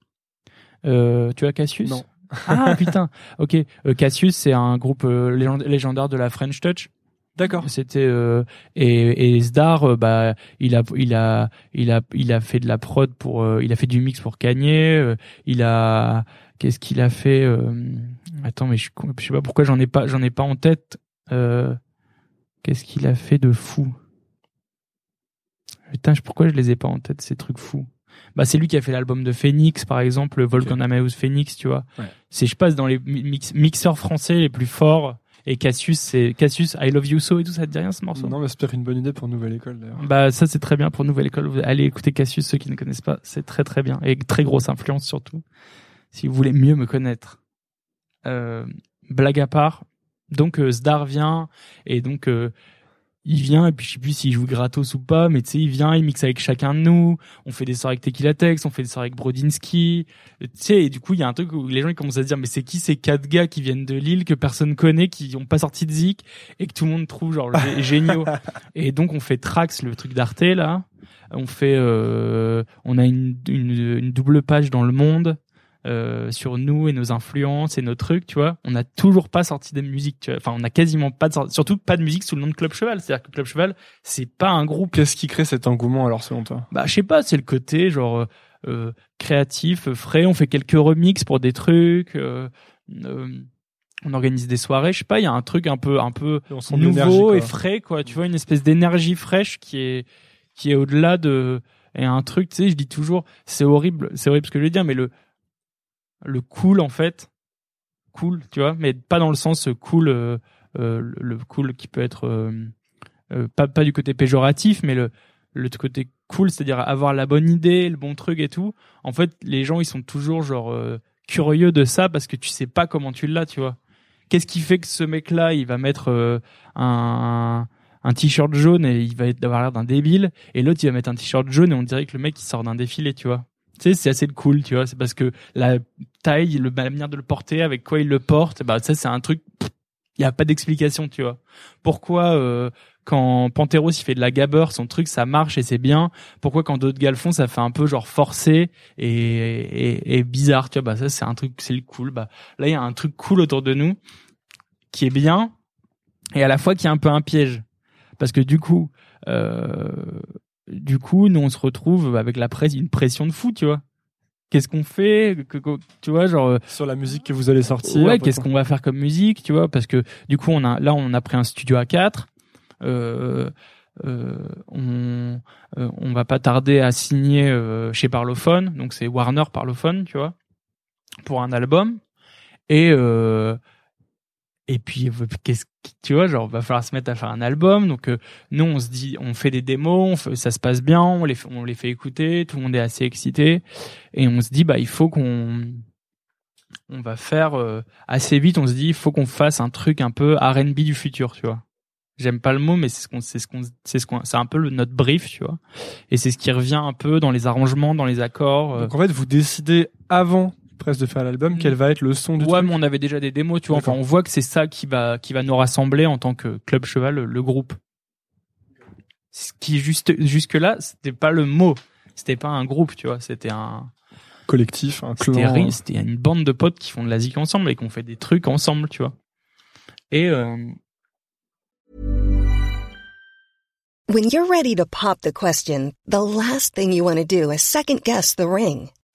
Euh, tu as Cassius? Non. Ah putain. Ok. Cassius, c'est un groupe légend- légendaire de la French Touch. D'accord. C'était euh, et, et Zdar, euh, bah il a il a il a il a fait de la prod pour euh, il a fait du mix pour Kanye. euh, il a qu'est-ce qu'il a fait euh, Attends, mais je, je sais pas pourquoi j'en ai pas j'en ai pas en tête. Euh, qu'est-ce qu'il a fait de fou? Putain, pourquoi je les ai pas en tête ces trucs fous? Bah c'est lui qui a fait l'album de Phoenix par exemple, le Volcan Amadeus Phoenix, tu vois. Ouais. C'est je passe dans les mix- mixeurs français les plus forts. Et Cassius, c'est Cassius, I Love You So et tout, ça te dit rien ce morceau Non, mais c'est peut-être une bonne idée pour Nouvelle École d'ailleurs. Bah ça c'est très bien pour Nouvelle École. Allez écouter Cassius, ceux qui ne connaissent pas, c'est très très bien et très grosse influence surtout. Si vous voulez mieux me connaître. Euh, blague à part, donc euh, Zdar vient et donc euh, il vient et puis je sais plus s'il joue gratos ou pas, mais tu sais il vient, il mixe avec chacun de nous. On fait des soirées avec Tequila Tex, on fait des soirées avec Brodinski. Tu sais et du coup il y a un truc où les gens ils commencent à se dire mais c'est qui ces quatre gars qui viennent de Lille que personne connaît, qui ont pas sorti de Zik et que tout le monde trouve genre gé- géniaux. Et donc on fait Trax, le truc d'Arte là. On fait, euh, on a une, une, une double page dans le monde euh, sur nous et nos influences et nos trucs, tu vois. On n'a toujours pas sorti des musiques, tu vois. Enfin, on a quasiment pas de sorti- surtout pas de musique sous le nom de Club Cheval. C'est-à-dire que Club Cheval, c'est pas un groupe. Qu'est-ce qui crée cet engouement alors selon toi? Bah, je sais pas, c'est le côté genre euh, euh, créatif, euh, frais. On fait quelques remixes pour des trucs. euh, euh, on organise des soirées. Je sais pas, il y a un truc un peu, un peu de nouveau et frais quoi tu vois une espèce d'énergie fraîche qui est qui est au-delà de et un truc tu sais je dis toujours c'est horrible c'est horrible ce que je veux dire mais le le cool en fait. Cool tu vois mais pas dans le sens cool euh, euh, le cool qui peut être euh, euh, pas pas du côté péjoratif mais le le côté cool c'est-à-dire avoir la bonne idée le bon truc et tout. En fait les gens ils sont toujours genre euh, curieux de ça parce que tu sais pas comment tu l'as tu vois. Qu'est-ce qui fait que ce mec-là, il va mettre euh, un, un t-shirt jaune et il va avoir l'air d'un débile, et l'autre, il va mettre un t-shirt jaune et on dirait que le mec, il sort d'un défilé, tu vois. Tu sais, c'est assez cool, tu vois. C'est parce que la taille, le, la manière de le porter, avec quoi il le porte, bah ça, c'est un truc. Il y a pas d'explication, tu vois. Pourquoi euh, quand Panteros il fait de la gabber, son truc ça marche et c'est bien. Pourquoi quand d'autres gars le font, ça fait un peu genre forcé et, et, et bizarre, tu vois. Bah ça c'est un truc, c'est le cool. Bah là il y a un truc cool autour de nous qui est bien et à la fois qui est un peu un piège parce que du coup euh, du coup nous on se retrouve avec la presse une pression de fou tu vois. Qu'est-ce qu'on fait que, que- tu vois genre euh, Sur la musique que vous allez sortir. ouais qu'est-ce qu'on va faire comme musique tu vois parce que du coup on a là on a pris un studio à 4 euh, euh, on euh, on va pas tarder à signer euh, chez Parlophone. Donc c'est Warner Parlophone tu vois pour un album. Et et puis qu'est-ce que- tu vois genre va falloir se mettre à faire un album. Donc euh, nous on se dit on fait des démos ça se passe bien on les fait, on les fait écouter tout le monde est assez excité. Et on se dit bah il faut qu'on on va faire euh, assez vite on se dit il faut qu'on fasse un truc un peu R&B du futur tu vois. J'aime pas le mot mais c'est ce qu'on c'est ce qu'on c'est ce qu'on c'est un peu le, notre brief tu vois. Et c'est ce qui revient un peu dans les arrangements dans les accords euh, Donc en fait, vous décidez avant presque de faire l'album quel va être le son du ouais, truc. mais on avait déjà des démos, tu vois. Enfin, on voit que c'est ça qui va, qui va nous rassembler en tant que club cheval, le, le groupe. Ce qui juste, jusque là, c'était pas le mot. C'était pas un groupe, tu vois. C'était un, collectif, un clan. ri- c'était une bande de potes qui font de la zik ensemble et qui ont fait des trucs ensemble, tu vois. Et, euh, When you're ready to pop the question, the last thing you want to do is second guess the ring.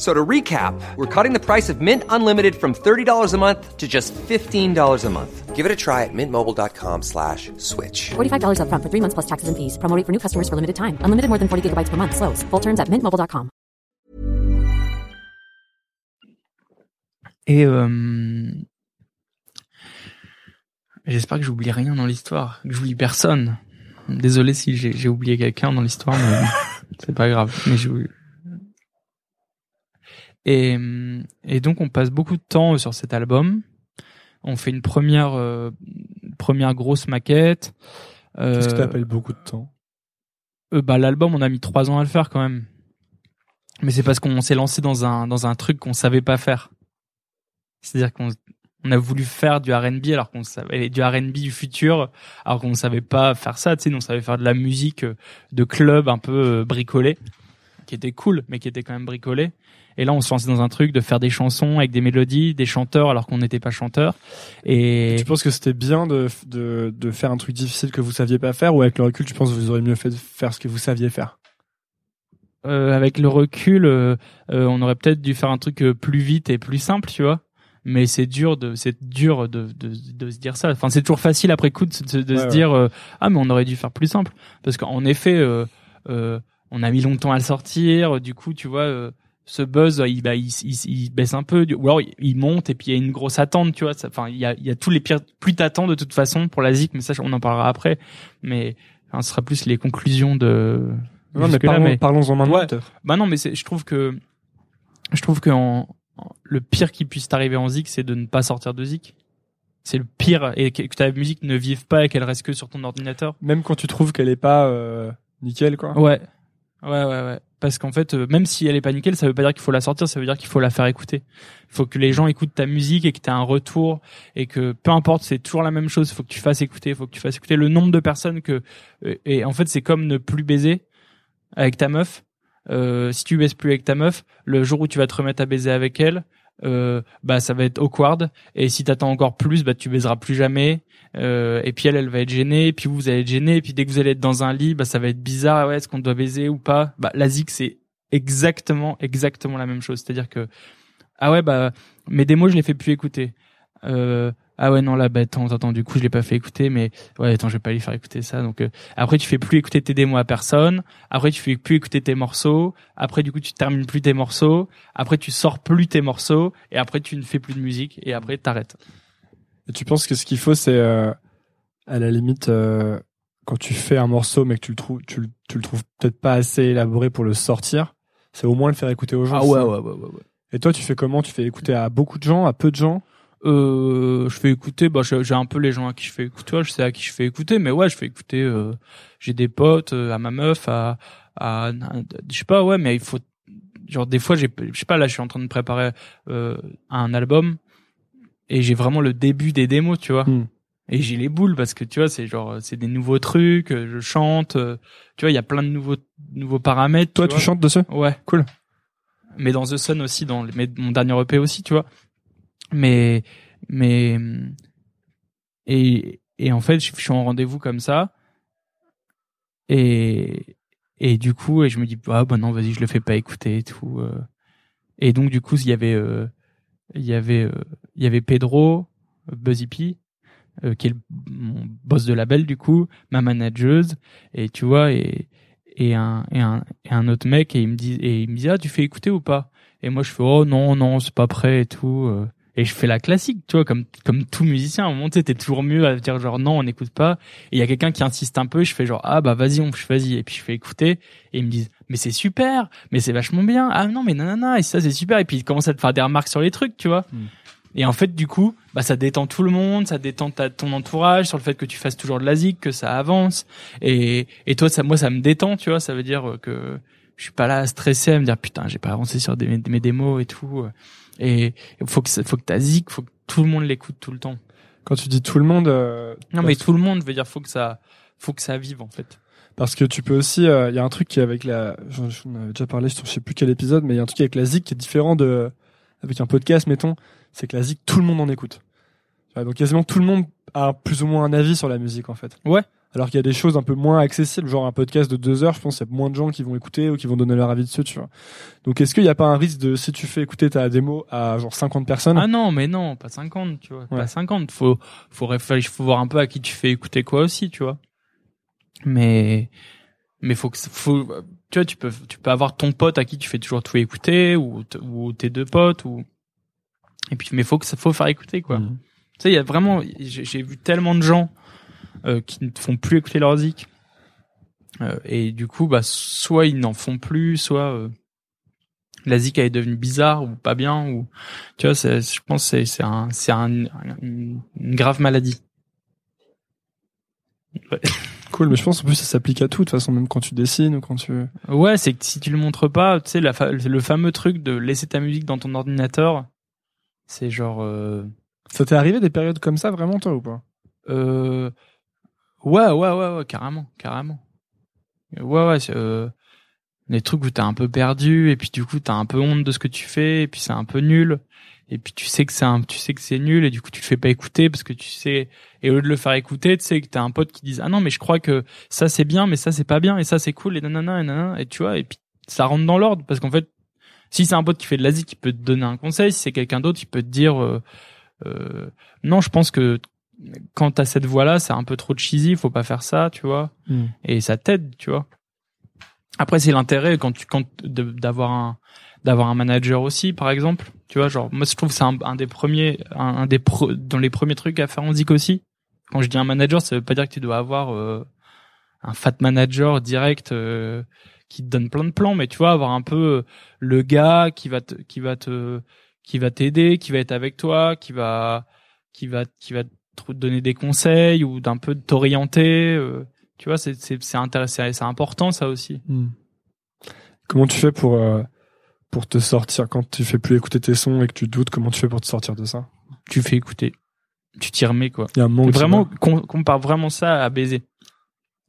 So to recap, we're cutting the price of Mint Unlimited from $30 a month to just $15 a month. Give it a try at mintmobile.com slash switch. $45 up front for three months plus taxes and fees. Promoting for new customers for limited time. Unlimited more than 40 gigabytes per month. Slows. Full terms at mintmobile.com. Et euh, j'espère que j'oublie rien dans l'histoire, que j'oublie personne. Désolé si j'ai oublié quelqu'un dans l'histoire, mais c'est pas grave. Mais j'oublie... et, et donc on passe beaucoup de temps sur cet album. On fait une première euh, première grosse maquette. Euh, Qu'est-ce que t'appelles beaucoup de temps? Euh, bah l'album on a mis trois ans à le faire quand même. Mais c'est parce qu'on s'est lancé dans un dans un truc qu'on savait pas faire. C'est-à-dire qu'on on a voulu faire du R&B alors qu'on savait du R&B du futur alors qu'on savait pas faire ça, tu sais, on savait faire de la musique euh, de club un peu euh, bricolée qui était cool mais qui était quand même bricolée. Et là on se lançait dans un truc de faire des chansons avec des mélodies, des chanteurs alors qu'on n'était pas chanteurs et Tu penses que c'était bien de, de, de faire un truc difficile que vous saviez pas faire ou avec le recul tu penses que vous auriez mieux fait de faire ce que vous saviez faire? Euh, avec le recul, euh, euh, on aurait peut-être dû faire un truc plus vite et plus simple, tu vois. Mais c'est dur de, c'est dur de, de, de se dire ça. Enfin, c'est toujours facile après coup de, de, de Ouais, se ouais. dire euh, ah mais on aurait dû faire plus simple parce qu'en effet, euh, euh, on a mis longtemps à le sortir. Du coup, tu vois, ce buzz, il, bah, il, il, il baisse un peu, ou alors il- monte et puis il y a une grosse attente, tu vois. Enfin, il y a, il y a tous les pires. Plus t'attends de toute façon pour la zik, mais ça, on en parlera après. Mais enfin, ce sera plus les conclusions de. Non, mais parlons, mais- parlons-en maintenant. Ouais. bah non, mais je trouve que, je trouve que en, en- le pire qui puisse t'arriver en zik, c'est de ne pas sortir de zik. C'est le pire et que, que ta musique ne vive pas et qu'elle reste que sur ton ordinateur. Même quand tu trouves qu'elle est pas euh, nickel, quoi. Ouais, ouais, ouais, ouais. Parce qu'en fait, euh, même si elle est pas nickel, ça veut pas dire qu'il faut la sortir, ça veut dire qu'il faut la faire écouter. Il faut que les gens écoutent ta musique et que tu un retour et que peu importe, c'est toujours la même chose. Il faut que tu fasses écouter, il faut que tu fasses écouter le nombre de personnes que euh, et en fait, c'est comme ne plus baiser avec ta meuf. Euh, si tu baises plus avec ta meuf, le jour où tu vas te remettre à baiser avec elle, euh, bah ça va être awkward. Et si t'attends encore plus, bah tu baiseras plus jamais. Euh, et puis elle, elle va être gênée. Et puis vous, vous allez être gêné. Et puis dès que vous allez être dans un lit, bah ça va être bizarre. Ouais, est-ce qu'on doit baiser ou pas? Bah la zik, c'est exactement, exactement la même chose. C'est-à-dire que ah ouais, bah mes démos, je les fais plus écouter. Euh, ah ouais non là bah attends attends du coup je l'ai pas fait écouter mais ouais attends je vais pas lui faire écouter ça donc euh, après tu fais plus écouter tes démos à personne après tu fais plus écouter tes morceaux après du coup tu termines plus tes morceaux après tu sors plus tes morceaux et après tu ne fais plus de musique et après t'arrêtes. Et tu penses que ce qu'il faut, c'est euh, à la limite euh, quand tu fais un morceau, mais que tu le trouves, tu, le- tu le trouves peut-être pas assez élaboré pour le sortir, c'est au moins le faire écouter aux gens. Ah ça ouais ouais ouais. Et toi, tu fais comment? Tu fais écouter à beaucoup de gens, à peu de gens? Euh, je fais écouter bah j'ai un peu les gens à qui je fais écouter ouais, je sais à qui je fais écouter mais ouais je fais écouter euh, j'ai des potes euh, à ma meuf à à je sais pas ouais mais il faut genre des fois j'ai je sais pas là je suis en train de préparer euh, un album et j'ai vraiment le début des démos tu vois Hmm. et j'ai les boules parce que tu vois c'est genre c'est des nouveaux trucs euh, je chante euh, tu vois il y a plein de nouveaux nouveaux paramètres Toi, tu, vois. chantes dessus Ouais. Cool. Mais dans The Sun aussi, dans mais mon dernier EP aussi, tu vois. Mais, mais, et, et en fait, je suis en rendez-vous comme ça. Et, et du coup, et je me dis, ah, bah non, vas-y, je le fais pas écouter et tout. euh. Et donc, du coup, il y avait, euh, il y avait, euh, il y avait Pedro, Buzzy P, euh, qui est mon boss de label, du coup, ma manageuse. Et tu vois, et, et un et un et un autre mec et il me dit et il me dit ah tu fais écouter ou pas? Et moi je fais oh non non c'est pas prêt et tout euh. Et je fais la classique tu vois comme comme tout musicien à un moment tu t'es toujours mieux à dire genre non on n'écoute pas et il y a quelqu'un qui insiste un peu je fais genre ah bah vas-y on vas-y et puis je fais écouter et ils me disent mais c'est super mais c'est vachement bien ah non mais nanana et ça c'est super et puis ils commencent à te faire des remarques sur les trucs tu vois Hmm. et en fait, du coup, bah, ça détend tout le monde, ça détend ta, ton entourage sur le fait que tu fasses toujours de la zik, que ça avance. Et, et toi, ça, moi, ça me détend, tu vois. Ça veut dire que je suis pas là à stresser, à me dire putain, j'ai pas avancé sur des, mes démos et tout. Et faut que, faut que ta zik, faut que tout le monde l'écoute tout le temps. Quand tu dis tout le monde, euh, Non, mais tout le monde veut dire faut que ça, faut que ça vive en fait. Parce que tu peux aussi, il y a un truc qui est avec la, j'en avais déjà parlé je sais plus quel épisode, mais il y a un truc avec la zik qui est différent de, avec un podcast, mettons, c'est que la zik, tout le monde en écoute. Donc quasiment tout le monde a plus ou moins un avis sur la musique en fait. Ouais. Alors qu'il y a des choses un peu moins accessibles, genre un podcast de deux heures, je pense qu'il y a moins de gens qui vont écouter ou qui vont donner leur avis dessus, tu vois. Donc est-ce qu'il n'y a pas un risque de, si tu fais écouter ta démo à genre 50 personnes, Ah non, mais non, pas 50, tu vois. Ouais. Pas 50. Faut, faut réfléchir, faut voir un peu à qui tu fais écouter quoi aussi, tu vois. Mais, mais faut que, faut, tu vois, tu peux, tu peux avoir ton pote à qui tu fais toujours tout écouter, ou, ou tes deux potes, ou, Et puis, mais faut que ça faut faire écouter quoi. Mhm. Tu sais, il y a vraiment, j'ai vu tellement de gens qui ne font plus écouter leur zik. Euh, et du coup, bah, soit ils n'en font plus, soit euh, la zik elle est devenue bizarre ou pas bien, ou tu vois, c'est- je pense que c'est c'est un, c'est un, une, une grave maladie. Ouais. Cool, mais je pense en plus ça s'applique à tout, de toute façon, même quand tu dessines ou quand tu... Ouais, c'est que si tu le montres pas, tu sais, la fa- le fameux truc de laisser ta musique dans ton ordinateur, c'est genre, euh, Ça t'est arrivé des périodes comme ça, vraiment, toi, ou pas? euh, ouais, ouais, ouais, ouais, carrément, carrément. Ouais, ouais, euh, des trucs où t'es un peu perdu et puis du coup t'as un peu honte de ce que tu fais et puis c'est un peu nul et puis tu sais que c'est un, tu sais que c'est nul et du coup tu le fais pas écouter parce que tu sais et au lieu de le faire écouter, tu sais que t'as un pote qui dise ah non mais je crois que ça c'est bien mais ça c'est pas bien et ça c'est cool et nanana et nanana et tu vois et puis ça rentre dans l'ordre parce qu'en fait si c'est un pote qui fait de l'Asie qui peut te donner un conseil, si c'est quelqu'un d'autre, il peut te dire euh, euh, non, je pense que quand t'as cette voix là, c'est un peu trop cheesy, faut pas faire ça, tu vois. Hmm. Et ça t'aide, tu vois. Après c'est l'intérêt quand tu quand de- d'avoir un d'avoir un manager aussi par exemple, tu vois, genre moi je trouve que c'est un, un des premiers un, un des pro- dans les premiers trucs à faire en zik aussi. Quand je dis un manager, ça veut pas dire que tu dois avoir euh, un fat manager direct euh, qui te donne plein de plans, mais tu vois avoir un peu euh, le gars qui va te qui va te qui va t'aider, qui va être avec toi, qui va qui va qui va te donner des conseils ou d'un peu t'orienter. euh, tu vois, c'est c'est c'est intéressant, c'est important ça aussi. Comment tu fais pour, euh, pour te sortir quand tu fais plus écouter tes sons et que tu doutes Comment tu fais pour te sortir de ça? Tu fais écouter, tu t'y remets quoi. Il y a un tu Vraiment, qu'on compare vraiment ça à baiser.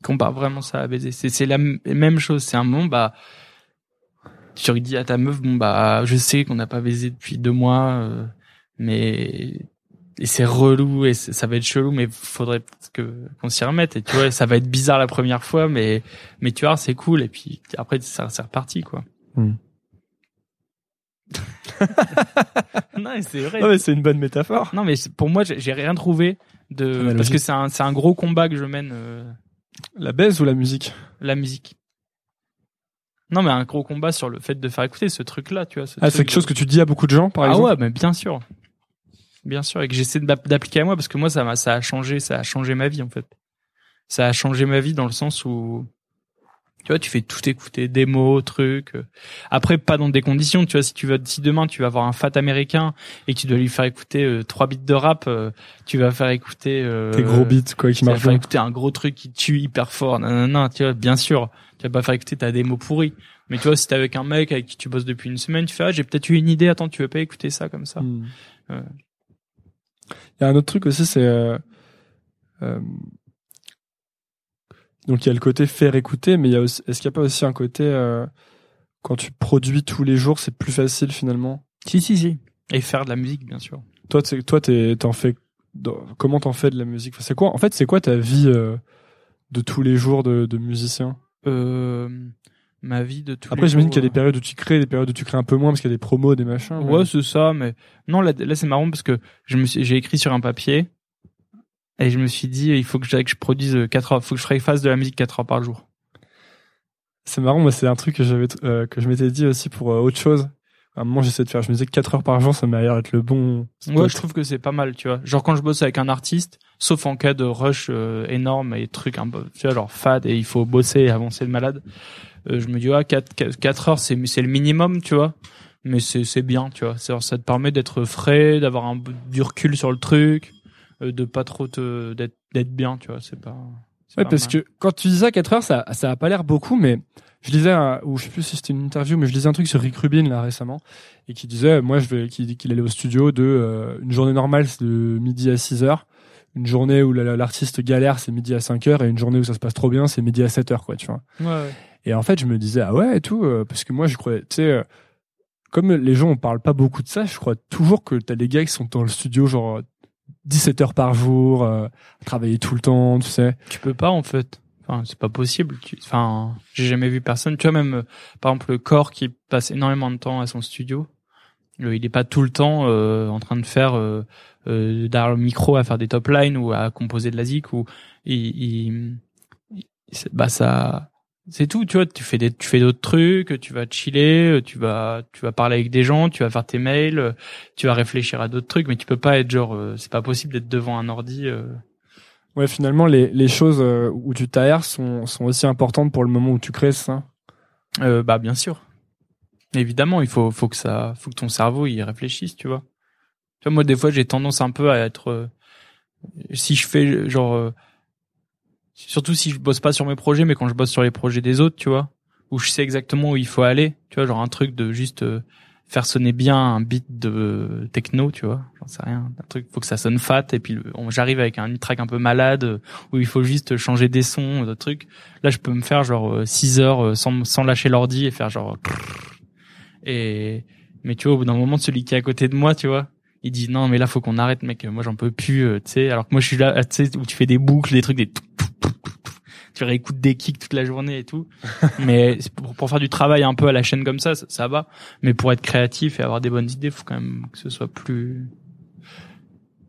Compare vraiment ça à baiser. C'est c'est la même chose. C'est un moment bah tu dis à ta meuf bon bah je sais qu'on n'a pas baisé depuis deux mois, euh, mais et c'est relou et ça va être chelou, mais faudrait que qu'on s'y remette. Et tu vois, ça va être bizarre la première fois, mais mais tu vois c'est cool. Et puis après ça c'est reparti quoi. Hmm. non, mais c'est vrai. Non, mais c'est une bonne métaphore. Non, mais pour moi, j'ai rien trouvé de Analogie. parce que c'est un c'est un gros combat que je mène euh, La baise ou la musique? La musique. Non, mais un gros combat sur le fait de faire écouter ce truc-là, tu vois. ce Ah, c'est quelque de- chose que tu dis à beaucoup de gens, par ah exemple? ouais, mais bien sûr, bien sûr, et que j'essaie d'app- d'appliquer à moi parce que moi, ça m'a ça a changé, ça a changé ma vie en fait. Ça a changé ma vie dans le sens où tu vois, tu fais tout écouter, démos, trucs. euh. Après, pas dans des conditions. Tu vois, si tu vas, si demain tu vas avoir un fat américain et que tu dois lui faire écouter euh, trois bits de rap, euh, tu vas faire écouter euh, Tes gros beats, quoi, qui tu vas marchent faire écouter un gros truc qui tue hyper fort. Nanana, tu vois, bien sûr. Tu vas pas faire écouter ta démo pourrie. Mais tu vois, si t'es avec un mec avec qui tu bosses depuis une semaine, tu fais, ah, j'ai peut-être eu une idée. Attends, tu veux pas écouter ça comme ça? Hmm. Il y a un autre truc aussi, c'est euh, euh, donc il y a le côté faire écouter, mais il y a aussi, est-ce qu'il n'y a pas aussi un côté euh, quand tu produis tous les jours, c'est plus facile finalement? Si, si, si. Et faire de la musique, bien sûr. Toi, t'es- toi, t'es- t'en fais comment t'en fais de la musique? Enfin, C'est quoi En fait, c'est quoi ta vie de tous les jours de, de musicien? Ma vie de tous Après, j'imagine qu'il y a des euh, périodes où tu crées, des périodes où tu crées un peu moins parce qu'il y a des promos, des machins. mais- Ouais, c'est ça, mais non, là, là c'est marrant parce que je me suis, j'ai écrit sur un papier et je me suis dit, il faut que je, que je produise 4 heures, faut que je fasse de la musique 4 heures par jour. C'est marrant, moi, c'est un truc que j'avais, euh, que je m'étais dit aussi pour euh, autre chose. À un moment, j'essayais de faire, je me disais que 4 heures par jour, ça m'a l'air d'être le bon. spot. Ouais, je trouve que c'est pas mal, tu vois. Genre quand je bosse avec un artiste, sauf en cas de rush euh, énorme et trucs un peu, tu vois, genre fade et il faut bosser et avancer de malade, euh, je me dis, ah, 4, 4 heures, c'est, c'est le minimum, tu vois. Mais c'est, c'est bien, tu vois. C'est- Ça te permet d'être frais, d'avoir un peu du recul sur le truc, euh, de pas trop te, d'être, d'être bien, tu vois. C'est pas. Ouais, pas parce mal. que quand tu dis ça 4 heures, ça, ça a pas l'air beaucoup, mais je lisais, un- ou je sais plus si c'était une interview, mais je lisais un truc sur Rick Rubin là récemment, et qui disait, moi, je vais, qu'il allait au studio de euh, une journée normale, c'est de midi à 6 heures. Une journée où la- l'artiste galère, c'est midi à 5 heures, et une journée où ça se passe trop bien, c'est midi à 7 heures, quoi, tu vois. Ouais, ouais. Et en fait, je me disais, ah ouais, et tout, euh, parce que moi, je croyais, tu sais, euh, comme les gens, on parle pas beaucoup de ça, je crois toujours que t'as des gars qui sont dans le studio, genre, 17 heures par jour, euh, travailler tout le temps, tu sais. Tu peux pas en fait. Enfin, c'est pas possible. Tu- Enfin, j'ai jamais vu personne. Tu vois même, euh, par exemple, le corps qui passe énormément de temps à son studio. euh, il est pas tout le temps euh, en train de faire euh, derrière le micro à faire des top lines ou à composer de la zik ou il, il- bah ça c'est tout, tu vois, tu fais des, tu fais d'autres trucs, tu vas chiller, tu vas, tu vas parler avec des gens, tu vas faire tes mails, tu vas réfléchir à d'autres trucs, mais tu peux pas être genre, c'est pas possible d'être devant un ordi. Ouais, finalement, les, les choses euh, où tu t'aères sont, sont aussi importantes pour le moment où tu crées, ça? Euh, bah bien sûr. Évidemment, il faut, faut que ça, faut que ton cerveau y réfléchisse, tu vois. Tu vois, moi des fois j'ai tendance un peu à être, euh, si je fais genre, surtout si je bosse pas sur mes projets, mais quand je bosse sur les projets des autres, tu vois, où je sais exactement où il faut aller, tu vois, genre un truc de juste faire sonner bien un beat de techno, tu vois, j'en sais rien, un truc, faut que ça sonne fat, et puis j'arrive avec un track un peu malade, euh, où il faut juste changer des sons, de trucs. Là, je peux me faire genre 6 heures euh, sans, sans lâcher l'ordi et faire genre et mais tu vois au bout d'un moment celui qui est à côté de moi tu vois il dit non mais là faut qu'on arrête mec moi j'en peux plus euh, tu sais. Alors que moi je suis là tu sais où tu fais des boucles des trucs des tu réécoutes des kicks toute la journée et tout. Mais pour, pour faire du travail un peu à la chaîne comme ça, ça ça va. Mais pour être créatif et avoir des bonnes idées faut quand même que ce soit plus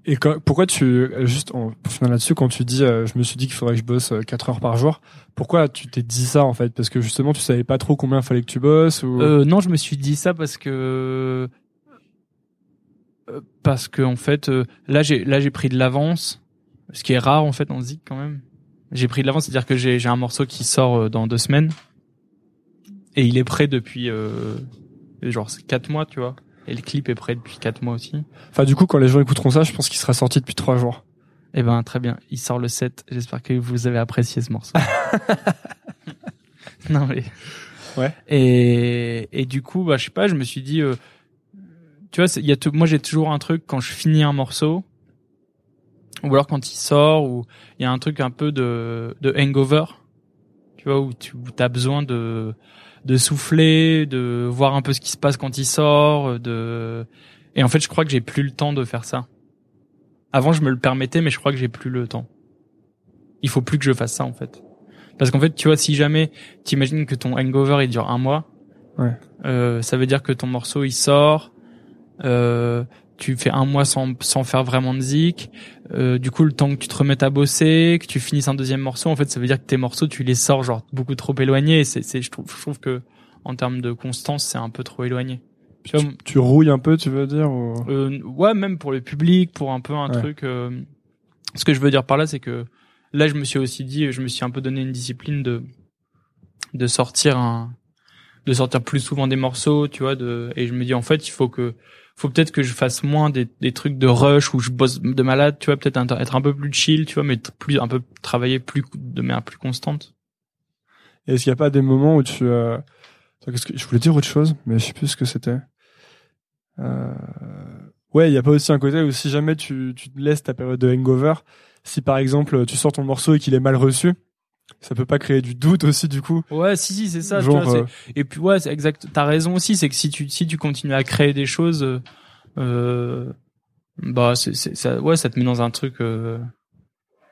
Et quand- pourquoi tu, euh, juste en, pour finir là-dessus, quand tu dis, euh, je me suis dit qu'il faudrait que je bosse 4 heures par jour, pourquoi tu t'es dit ça en fait? Parce que justement, tu savais pas trop combien fallait que tu bosses ou... Euh, non, je me suis dit ça parce que euh, parce que en fait euh, là j'ai là j'ai pris de l'avance, ce qui est rare en fait en zik quand même. J'ai pris de l'avance, c'est-à-dire que j'ai un morceau qui sort euh, dans deux semaines et il est prêt depuis euh, genre quatre mois, tu vois. Et le clip est prêt depuis quatre mois aussi. Enfin, du coup, quand les gens écouteront ça, je pense qu'il sera sorti depuis 3 jours. Eh ben très bien, il sort le 7. J'espère que vous avez apprécié ce morceau. non mais Ouais. Et et du coup, bah je sais pas, je me suis dit euh, tu vois, il y a moi j'ai toujours un truc quand je finis un morceau ou alors quand il sort ou il y a un truc un peu de de hangover. Tu vois où tu as besoin de de souffler, de voir un peu ce qui se passe quand il sort, de et en fait, je crois que j'ai plus le temps de faire ça. Avant, je me le permettais, mais je crois que j'ai plus le temps. Il faut plus que je fasse ça, en fait. Parce qu'en fait, tu vois, si jamais t'imagines que ton hangover il dure un mois, Ouais. euh, ça veut dire que ton morceau il sort, euh, tu fais un mois sans sans faire vraiment de zik, euh, du coup le temps que tu te remettes à bosser, que tu finisses un deuxième morceau, en fait, ça veut dire que tes morceaux tu les sors genre beaucoup trop éloignés. C'est c'est je trouve je trouve que en termes de constance, c'est un peu trop éloigné. Tu vois, Tu, tu rouilles un peu, tu veux dire ou... euh, ouais, même pour le public, pour un peu un Ouais. truc. euh, ce que je veux dire par là, c'est que là, je me suis aussi dit, je me suis un peu donné une discipline de de sortir un, de sortir plus souvent des morceaux, tu vois. De et je me dis en fait, il faut que, faut peut-être que je fasse moins des, trucs de rush où je bosse de malade, tu vois. Peut-être être un peu plus chill, tu vois, mais plus un peu travailler plus de manière plus constante. Est-ce qu'il n'y a pas des moments où tu... Euh... Je voulais dire autre chose, mais je sais plus ce que c'était. Euh... Ouais, il n'y a pas aussi un côté où si jamais tu, tu laisses ta période de hangover, si par exemple tu sors ton morceau et qu'il est mal reçu, ça peut pas créer du doute aussi du coup Ouais, si si, c'est ça. tu Genre, vois, c'est- euh, Et puis ouais, c'est exact. T'as raison aussi, c'est que si tu si tu continues à créer des choses, euh, euh, bah c'est c'est ça, ouais, ça te met dans un truc. Euh,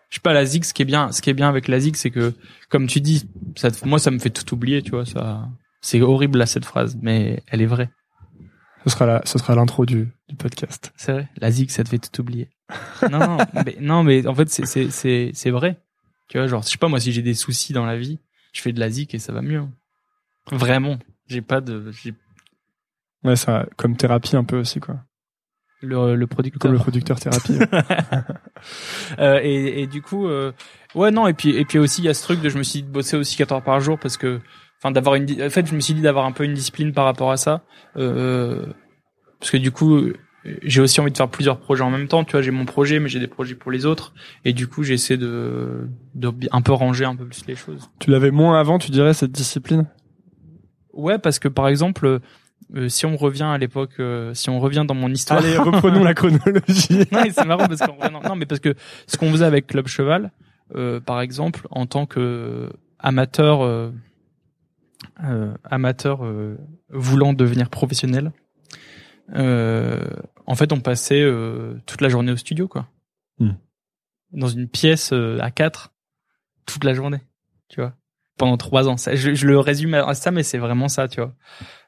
je sais pas la zig, ce qui est bien, ce qui est bien avec la zig, c'est que comme tu dis, ça, te- moi ça me fait tout oublier, tu vois. Ça, c'est horrible là cette phrase, mais elle est vraie. ce sera la, ce sera l'intro du, du podcast. C'est vrai. La zig, ça te fait tout oublier. non, non, mais, non, mais en fait c'est c'est c'est c'est vrai. Tu vois, genre je sais pas moi si j'ai des soucis dans la vie, je fais de la zig et ça va mieux. Vraiment, j'ai pas de, j'ai Ouais, ça comme thérapie un peu aussi quoi. le le producteur. Comme le producteur thérapie. Euh, et, et du coup, euh, ouais non et puis et puis aussi il y a ce truc de je me suis dit de bosser aussi 4 heures par jour parce que enfin d'avoir une en fait je me suis dit d'avoir un peu une discipline par rapport à ça euh, parce que du coup j'ai aussi envie de faire plusieurs projets en même temps. Tu vois j'ai mon projet mais j'ai des projets pour les autres. Et du coup j'essaie de de un peu ranger un peu plus les choses. Tu l'avais moins avant, tu dirais cette discipline? Ouais parce que par exemple euh, si on revient à l'époque euh, si on revient dans mon histoire Allez, reprenons la chronologie. non, c'est marrant parce qu'on non, non, mais parce que ce qu'on faisait avec Club Cheval, euh, par exemple, en tant que amateur, euh, euh, amateur euh, voulant devenir professionnel, en fait, on passait euh, toute la journée au studio, quoi, Hmm. dans une pièce euh, à quatre toute la journée, tu vois, pendant trois ans. Ça, je, je le résume à ça, mais c'est vraiment ça, tu vois.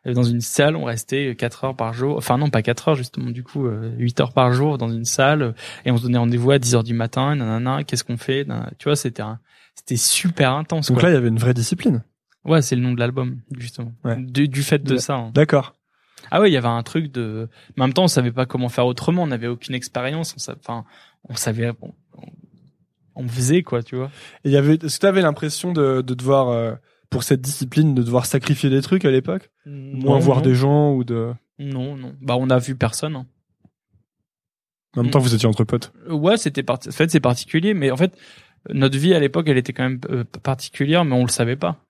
Euh, Dans une salle, on restait quatre heures par jour. Enfin non, pas quatre heures justement. Du coup, euh, huit heures par jour dans une salle euh, et on se donnait rendez-vous à 10 heures du matin. Nanana, qu'est-ce qu'on fait nanana. Tu vois, c'était un, c'était super intense. Donc quoi. là, il y avait une vraie discipline. Ouais, c'est le nom de l'album, justement. Ouais. Du, du fait de Ouais. ça. hein. D'accord. Ah ouais, il y avait un truc de. Mais en même temps, on savait pas comment faire autrement. On n'avait aucune expérience. On sa- Enfin, on savait. On, on faisait quoi, tu vois. Et il y avait, est-ce que t'avais l'impression de, de devoir, euh, pour cette discipline, de devoir sacrifier des trucs à l'époque? Moins Non, voir non. des gens ou de, Non, non. Bah, on a vu personne. hein. en même temps, vous étiez entre potes. Euh, Ouais, c'était parti. En fait, c'est particulier, mais en fait, notre vie à l'époque, elle était quand même euh, particulière, mais on le savait pas.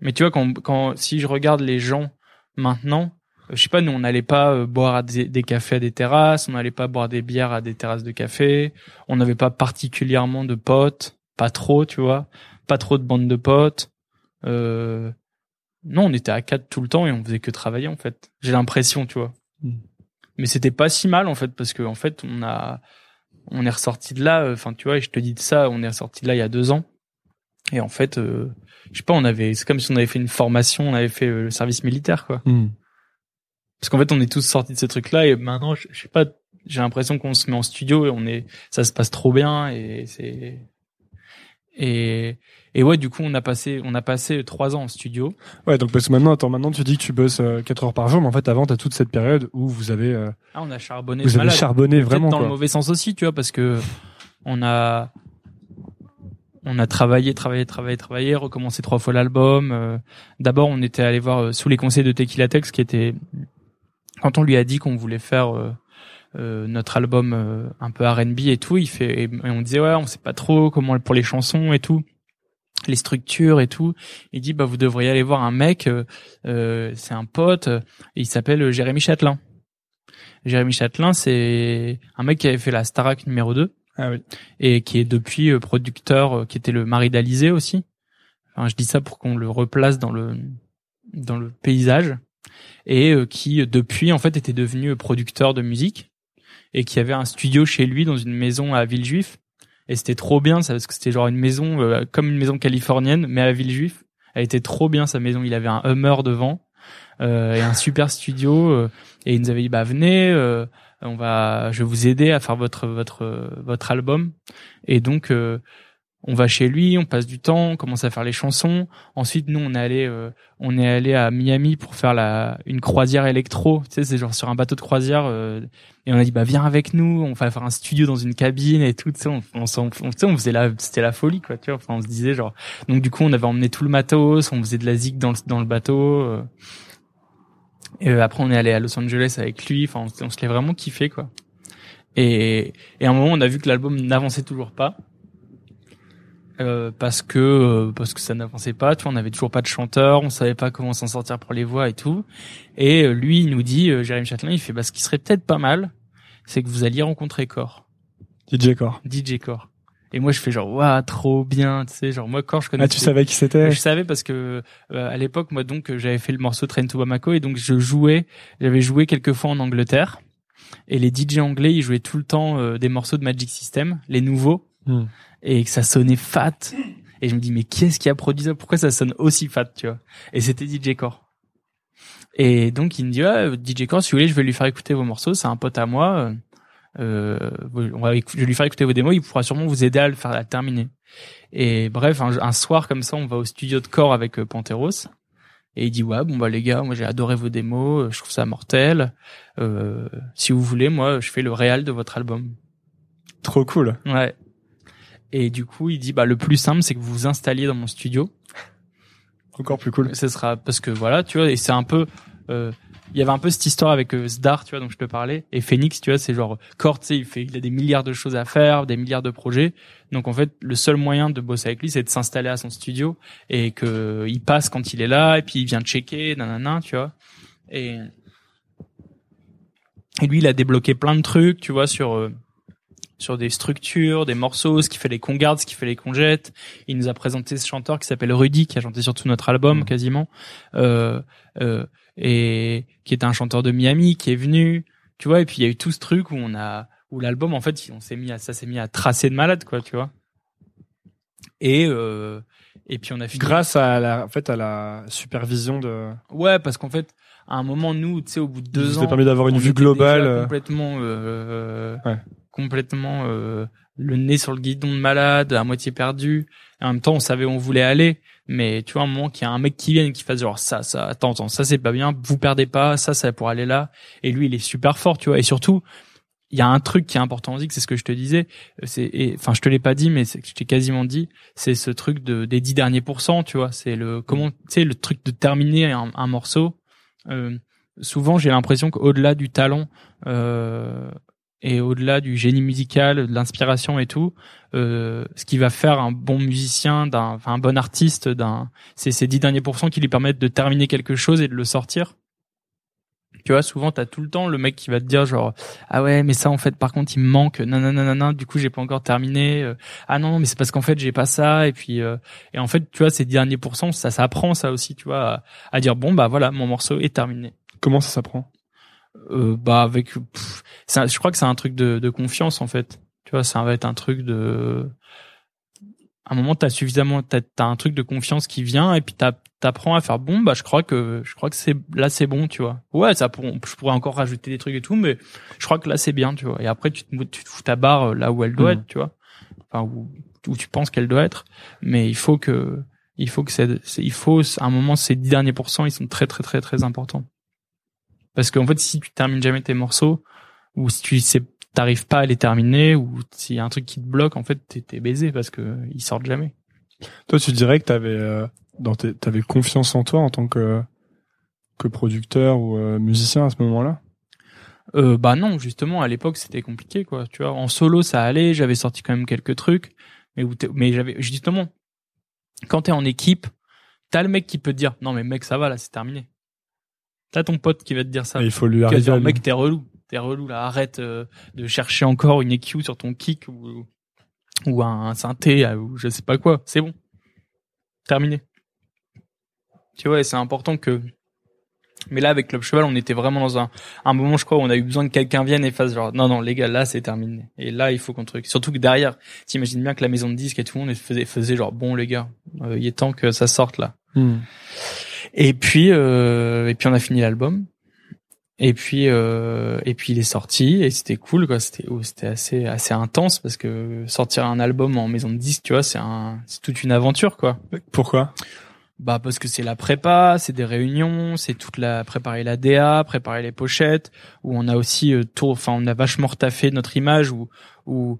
Mais tu vois, quand, quand si je regarde les gens maintenant, je sais pas, nous on n'allait pas euh, boire à des, des cafés à des terrasses, on n'allait pas boire des bières à des terrasses de café, on n'avait pas particulièrement de potes, pas trop, tu vois, pas trop de bandes de potes. Euh, non, on était à quatre tout le temps et on faisait que travailler en fait. J'ai l'impression, tu vois. Mm. Mais c'était pas si mal en fait parce que en fait on a on est ressorti de là. euh, Enfin tu vois, et je te dis de ça, on est ressorti de là il y a deux ans. Et en fait, euh, je sais pas, on avait, c'est comme si on avait fait une formation, on avait fait le service militaire quoi. Parce qu'en fait, on est tous sortis de ce truc-là et maintenant, je, je sais pas, j'ai l'impression qu'on se met en studio et on est, ça se passe trop bien et c'est et et ouais, du coup, on a passé, on a passé trois ans en studio. Ouais, donc parce que maintenant, attends, maintenant tu dis que tu bosses 4 heures par jour, mais en fait avant t'as toute cette période où vous avez euh, Ah, on a charbonné. vous avez malade. charbonné vraiment dans le mauvais sens aussi, tu vois, parce que on a on a travaillé, travaillé, travaillé, travaillé, recommencé trois fois l'album. euh, D'abord, on était allé voir euh, sous les conseils de Tequila Tex, qui était quand on lui a dit qu'on voulait faire euh, euh, notre album euh, un peu R&B et tout, il fait et on disait ouais, on sait pas trop comment pour les chansons et tout les structures et tout. Il dit bah vous devriez aller voir un mec, euh, euh, c'est un pote, euh, il s'appelle Jérémy Châtelain. Jérémy Châtelain, c'est un mec qui avait fait la Starac numéro 2 Ah oui. et qui est depuis producteur, qui était le mari d'Alizé aussi. Enfin, je dis ça pour qu'on le replace dans le dans le paysage et euh, qui depuis en fait était devenu producteur de musique et qui avait un studio chez lui dans une maison à Villejuif et c'était trop bien ça parce que c'était genre une maison euh, comme une maison californienne mais à Villejuif. Elle était trop bien sa maison. Il avait un Hummer devant euh, et un super studio euh, et il nous avait dit bah venez euh, on va je vais vous aider à faire votre votre votre album et donc on va chez lui on passe du temps on commence à faire les chansons ensuite nous on est allé euh, on est allé à Miami pour faire la une croisière électro tu sais c'est genre sur un bateau de croisière euh, et on a dit bah viens avec nous on va faire un studio dans une cabine et tout tu sais on on, on, faisait la c'était la folie quoi tu vois enfin on se disait genre donc du coup on avait emmené tout le matos on faisait de la zig dans le dans le bateau euh, et euh, après, on est allé à Los Angeles avec lui. Enfin, on, on se l'est vraiment kiffé, quoi. Et, et à un moment, on a vu que l'album n'avançait toujours pas. Euh, parce que euh, parce que ça n'avançait pas, tu vois, on avait toujours pas de chanteur, on savait pas comment s'en sortir pour les voix et tout. Et euh, lui, il nous dit, euh, Jérémy Châtelain, il fait, bah, ce qui serait peut-être pas mal, c'est que vous alliez rencontrer Core, DJ Core. DJ Core. Et moi, je fais genre, waouh, trop bien, tu sais, genre moi Core, je connais. Ah, tu savais qui c'était? Je savais parce que euh, à l'époque, moi donc, j'avais fait le morceau Train to Bamako et donc je jouais, j'avais joué quelques fois en Angleterre et les DJ anglais, ils jouaient tout le temps euh, des morceaux de Magic System, les nouveaux, Hmm. Et que ça sonnait fat. Et je me dis mais qu'est-ce qui a produit ça? Pourquoi ça sonne aussi fat, tu vois? Et c'était DJ Core. Et donc il me dit ah, DJ Core, si vous voulez, je vais lui faire écouter vos morceaux. C'est un pote à moi. Euh, on va je vais lui faire écouter vos démos. Il pourra sûrement vous aider à le faire à le terminer. Et bref, un, un soir comme ça, on va au studio de Core avec euh, Panteros. Et il dit ouais bon bah les gars, moi j'ai adoré vos démos, euh, je trouve ça mortel. Euh, si vous voulez, moi je fais le réal de votre album. Trop cool. Ouais. Et du coup, il dit bah le plus simple c'est que vous vous installiez dans mon studio. Encore plus cool. Ce sera parce que voilà, tu vois, et c'est un peu euh, il y avait un peu cette histoire avec euh, Zdar, tu vois, dont je te parlais, et Phoenix, tu vois, c'est genre Cord, tu sais, il fait, il a des milliards de choses à faire, des milliards de projets. Donc en fait, le seul moyen de bosser avec lui, c'est de s'installer à son studio et que il passe quand il est là, et puis il vient checker, nanana, tu vois. Et et lui, il a débloqué plein de trucs, tu vois, sur euh, sur des structures, des morceaux, ce qui fait les qu'on garde, ce qui fait les qu'on jette. Il nous a présenté ce chanteur qui s'appelle Rudy, qui a chanté sur tout notre album Mhm. quasiment, euh, euh, et qui est un chanteur de Miami, qui est venu, tu vois. Et puis il y a eu tout ce truc où on a, où l'album en fait, on s'est mis à, ça s'est mis à tracer de malade, quoi, tu vois. Et euh, et puis on a fini. Grâce à la, en fait, à la supervision de. Ouais, parce qu'en fait, à un moment, nous, tu sais, au bout de Deux deux vous ans, a permis d'avoir une vue globale. euh, complètement euh, Ouais. Complètement euh, le nez sur le guidon de malade, à moitié perdu. En même temps, on savait où on voulait aller. Mais tu vois, un moment qu'il y a un mec qui vient et qui fasse genre ça, ça, attends, attends, ça c'est pas bien, vous perdez pas, ça, ça pour aller là. Et lui, il est super fort, tu vois. Et surtout, il y a un truc qui est important aussi, c'est ce que je te disais. C'est, enfin, je te l'ai pas dit, mais c'est, je t'ai quasiment dit. C'est ce truc de des dix derniers pourcents, tu vois. C'est le comment, tu sais, le truc de terminer un, un morceau. Euh, souvent, j'ai l'impression qu'au-delà du talent, euh, et au-delà du génie musical, de l'inspiration et tout, euh, ce qui va faire un bon musicien, d'un, un bon artiste, d'un, c'est ces dix derniers pourcents qui lui permettent de terminer quelque chose et de le sortir. Tu vois, souvent t'as tout le temps le mec qui va te dire genre ah ouais mais ça en fait par contre il me manque non du coup j'ai pas encore terminé euh, ah non mais c'est parce qu'en fait j'ai pas ça et puis euh, et en fait tu vois ces derniers pourcents ça s'apprend ça aussi tu vois à, à dire bon bah voilà mon morceau est terminé. Comment ça s'apprend? Euh, bah avec pff, ça, je crois que c'est un truc de, de confiance en fait. Tu vois ça va être un truc de à un moment t'as suffisamment t'as as un truc de confiance qui vient et puis t'apprends à faire bon bah je crois que je crois que c'est là c'est bon tu vois. Ouais ça pour, je pourrais encore rajouter des trucs et tout mais je crois que là c'est bien tu vois. Et après tu te, tu te fous ta barre là où elle doit Mhm. être tu vois. Enfin où, où tu penses qu'elle doit être. Mais il faut que il faut que c'est- il faut à un moment ces dix derniers pourcents ils sont très très très très importants parce qu'en fait si tu termines jamais tes morceaux ou si tu sais t'arrives pas à les terminer ou s'il y a un truc qui te bloque en fait t'es t'es baisé parce que ils sortent jamais Toi, tu dirais que t'avais euh, dans tes- t'avais confiance en toi en tant que que producteur ou euh, musicien à ce moment-là? Euh, bah non, justement, à l'époque, c'était compliqué, quoi. Tu vois, en solo, ça allait, j'avais sorti quand même quelques trucs, mais où mais j'avais, justement, quand t'es en équipe, t'as le mec qui peut te dire, non, mais mec, ça va, là, c'est terminé. T'as ton pote qui va te dire ça. Il faut lui arriver dire, mec, t'es relou. T'es relou, là, arrête euh, de chercher encore une EQ sur ton kick ou, ou un, un synthé, euh, ou je sais pas quoi. C'est bon. Terminé. Tu vois, et c'est important que, mais là, avec Club Cheval, on était vraiment dans un, un moment, je crois, où on a eu besoin que quelqu'un vienne et fasse genre, non, non, les gars, là, c'est terminé. Et là, il faut qu'on truc. Surtout que derrière, t'imagines bien que la maison de disques et tout le monde faisait, faisait genre, bon, les gars, euh, il est temps que ça sorte, là. Hmm. Et puis, euh, et puis on a fini l'album. Et puis, euh, et puis il est sorti et c'était cool, quoi. C'était, oh, c'était assez, assez intense parce que sortir un album en maison de disques, tu vois, c'est un, c'est toute une aventure, quoi. Pourquoi? Bah parce que c'est la prépa, c'est des réunions, c'est toute la préparer la DA, préparer les pochettes, où on a aussi euh, tout, enfin on a vachement retaffé notre image, où où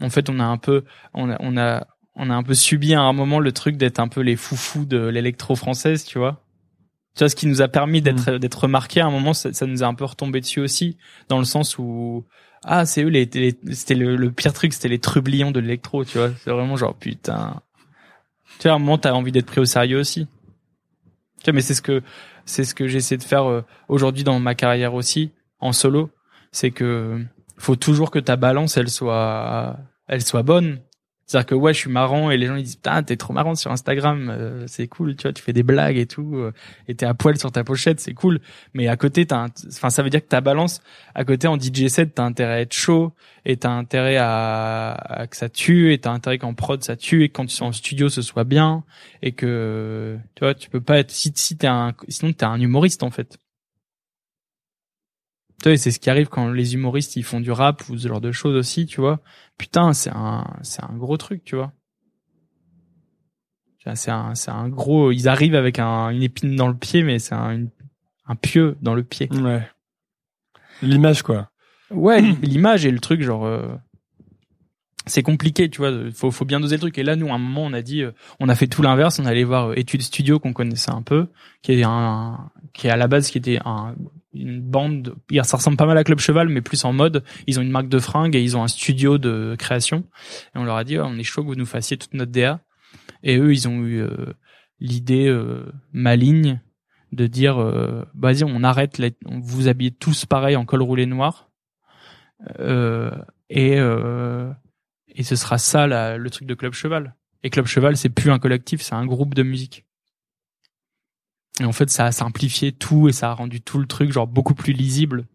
en fait on a un peu, on a on a on a un peu subi à un moment le truc d'être un peu les foufous de l'électro française, tu vois. Tu vois ce qui nous a permis d'être d'être remarqué à un moment, ça, ça nous a un peu retombé dessus aussi, dans le sens où ah c'est eux les, les- c'était le, le pire truc, c'était les trublions de l'électro, tu vois. C'est vraiment genre putain. Tu vois, à un moment, t'as envie d'être pris au sérieux aussi. Tu vois, mais c'est ce que c'est ce que j'essaie de faire euh, aujourd'hui dans ma carrière aussi, en solo. C'est que faut toujours que ta balance, elle soit, elle soit bonne. C'est-à-dire que ouais, je suis marrant et les gens ils disent putain t'es trop marrant sur Instagram, euh, c'est cool, tu vois, tu fais des blagues et tout, euh, et t'es à poil sur ta pochette, c'est cool. Mais à côté t'as, enfin ça veut dire que ta balance, à côté en DJ set t'as intérêt à être chaud et t'as intérêt à, à que ça tue et t'as intérêt qu'en prod ça tue et que quand tu es en studio ce soit bien et que tu vois tu peux pas être si si t'es un sinon t'es un humoriste en fait. Tu c'est ce qui arrive quand les humoristes ils font du rap ou ce genre de choses aussi, tu vois. Putain, c'est un c'est un gros truc, tu vois. C'est un c'est un gros. Ils arrivent avec un, une épine dans le pied, mais c'est un une- un pieu dans le pied. Ouais. L'image, quoi. Ouais, l'image et le truc, genre, euh, c'est compliqué, tu vois. Faut, faut bien doser le truc. Et là, nous, à un moment, on a dit, euh, on a fait tout l'inverse. On allait voir euh, Études Studio qu'on connaissait un peu, qui est un, qui est à la base, qui était un, une bande. de- Ça ressemble pas mal à Club Cheval, mais plus en mode. Ils ont une marque de fringues et ils ont un studio de création. Et on leur a dit, on est chaud que vous nous fassiez toute notre DA. Et eux, ils ont eu euh, l'idée euh, maligne de dire, euh, vas-y, on arrête, vous habillez tous pareil en col roulé noir. Euh, et euh, et ce sera ça le truc de Club Cheval. Et Club Cheval, c'est plus un collectif, c'est un groupe de musique. Et en fait, ça a simplifié tout et ça a rendu tout le truc genre beaucoup plus lisible.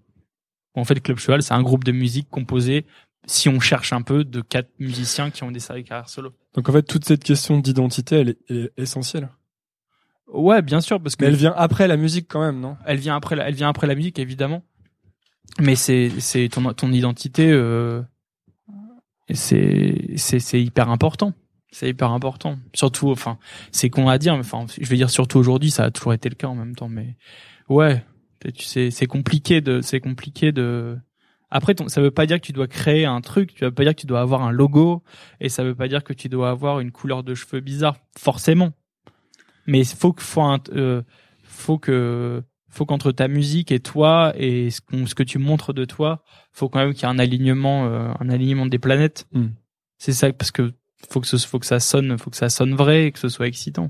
En fait, Club Cheval, c'est un groupe de musique composé, si on cherche un peu, de quatre musiciens qui ont des carrières solo. Donc en fait, toute cette question d'identité, elle est, elle est essentielle. Ouais, bien sûr, parce que Mais elle vient après la musique quand même, non? Elle vient après la, elle vient après la musique évidemment mais c'est c'est ton ton identité euh, c'est c'est c'est hyper important. C'est hyper important. Surtout, enfin, c'est con à dire, mais enfin, je vais dire surtout aujourd'hui, ça a toujours été le cas en même temps, mais ouais, tu sais, c'est compliqué de, c'est compliqué de. Après, ton, ça veut pas dire que tu dois créer un truc, tu veut pas dire que tu dois avoir un logo, et ça veut pas dire que tu dois avoir une couleur de cheveux bizarre, forcément. Mais il faut que, faut, un, euh, faut que, faut qu'entre ta musique et toi et ce que tu montres de toi, faut quand même qu'il y ait un alignement, euh, un alignement des planètes. Hmm. C'est ça, parce que faut que ce, faut que ça sonne, faut que ça sonne vrai et que ce soit excitant.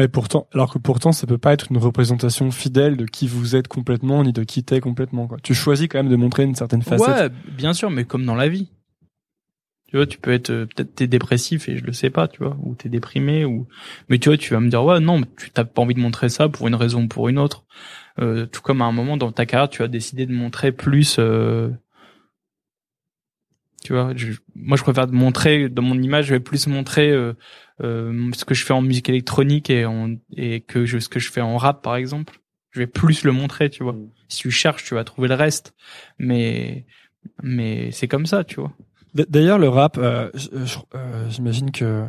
Et pourtant, alors que pourtant, ça peut pas être une représentation fidèle de qui vous êtes complètement, ni de qui t'es complètement, quoi. Tu choisis quand même de montrer une certaine facette. Ouais, bien sûr, mais comme dans la vie. Tu vois, tu peux être euh, peut-être t'es dépressif et je le sais pas, tu vois, ou t'es déprimé ou mais tu vois, tu vas me dire ouais non, tu t'as pas envie de montrer ça pour une raison ou pour une autre. Euh, tout comme à un moment dans ta carrière, tu as décidé de montrer plus euh, tu vois, je- moi je préfère montrer dans mon image, je vais plus montrer euh, euh, ce que je fais en musique électronique et en et que je, ce que je fais en rap par exemple. Je vais plus le montrer, tu vois. Si tu cherches, tu vas trouver le reste. Mais mais c'est comme ça, tu vois. D'ailleurs, le rap, euh, euh, j'imagine que,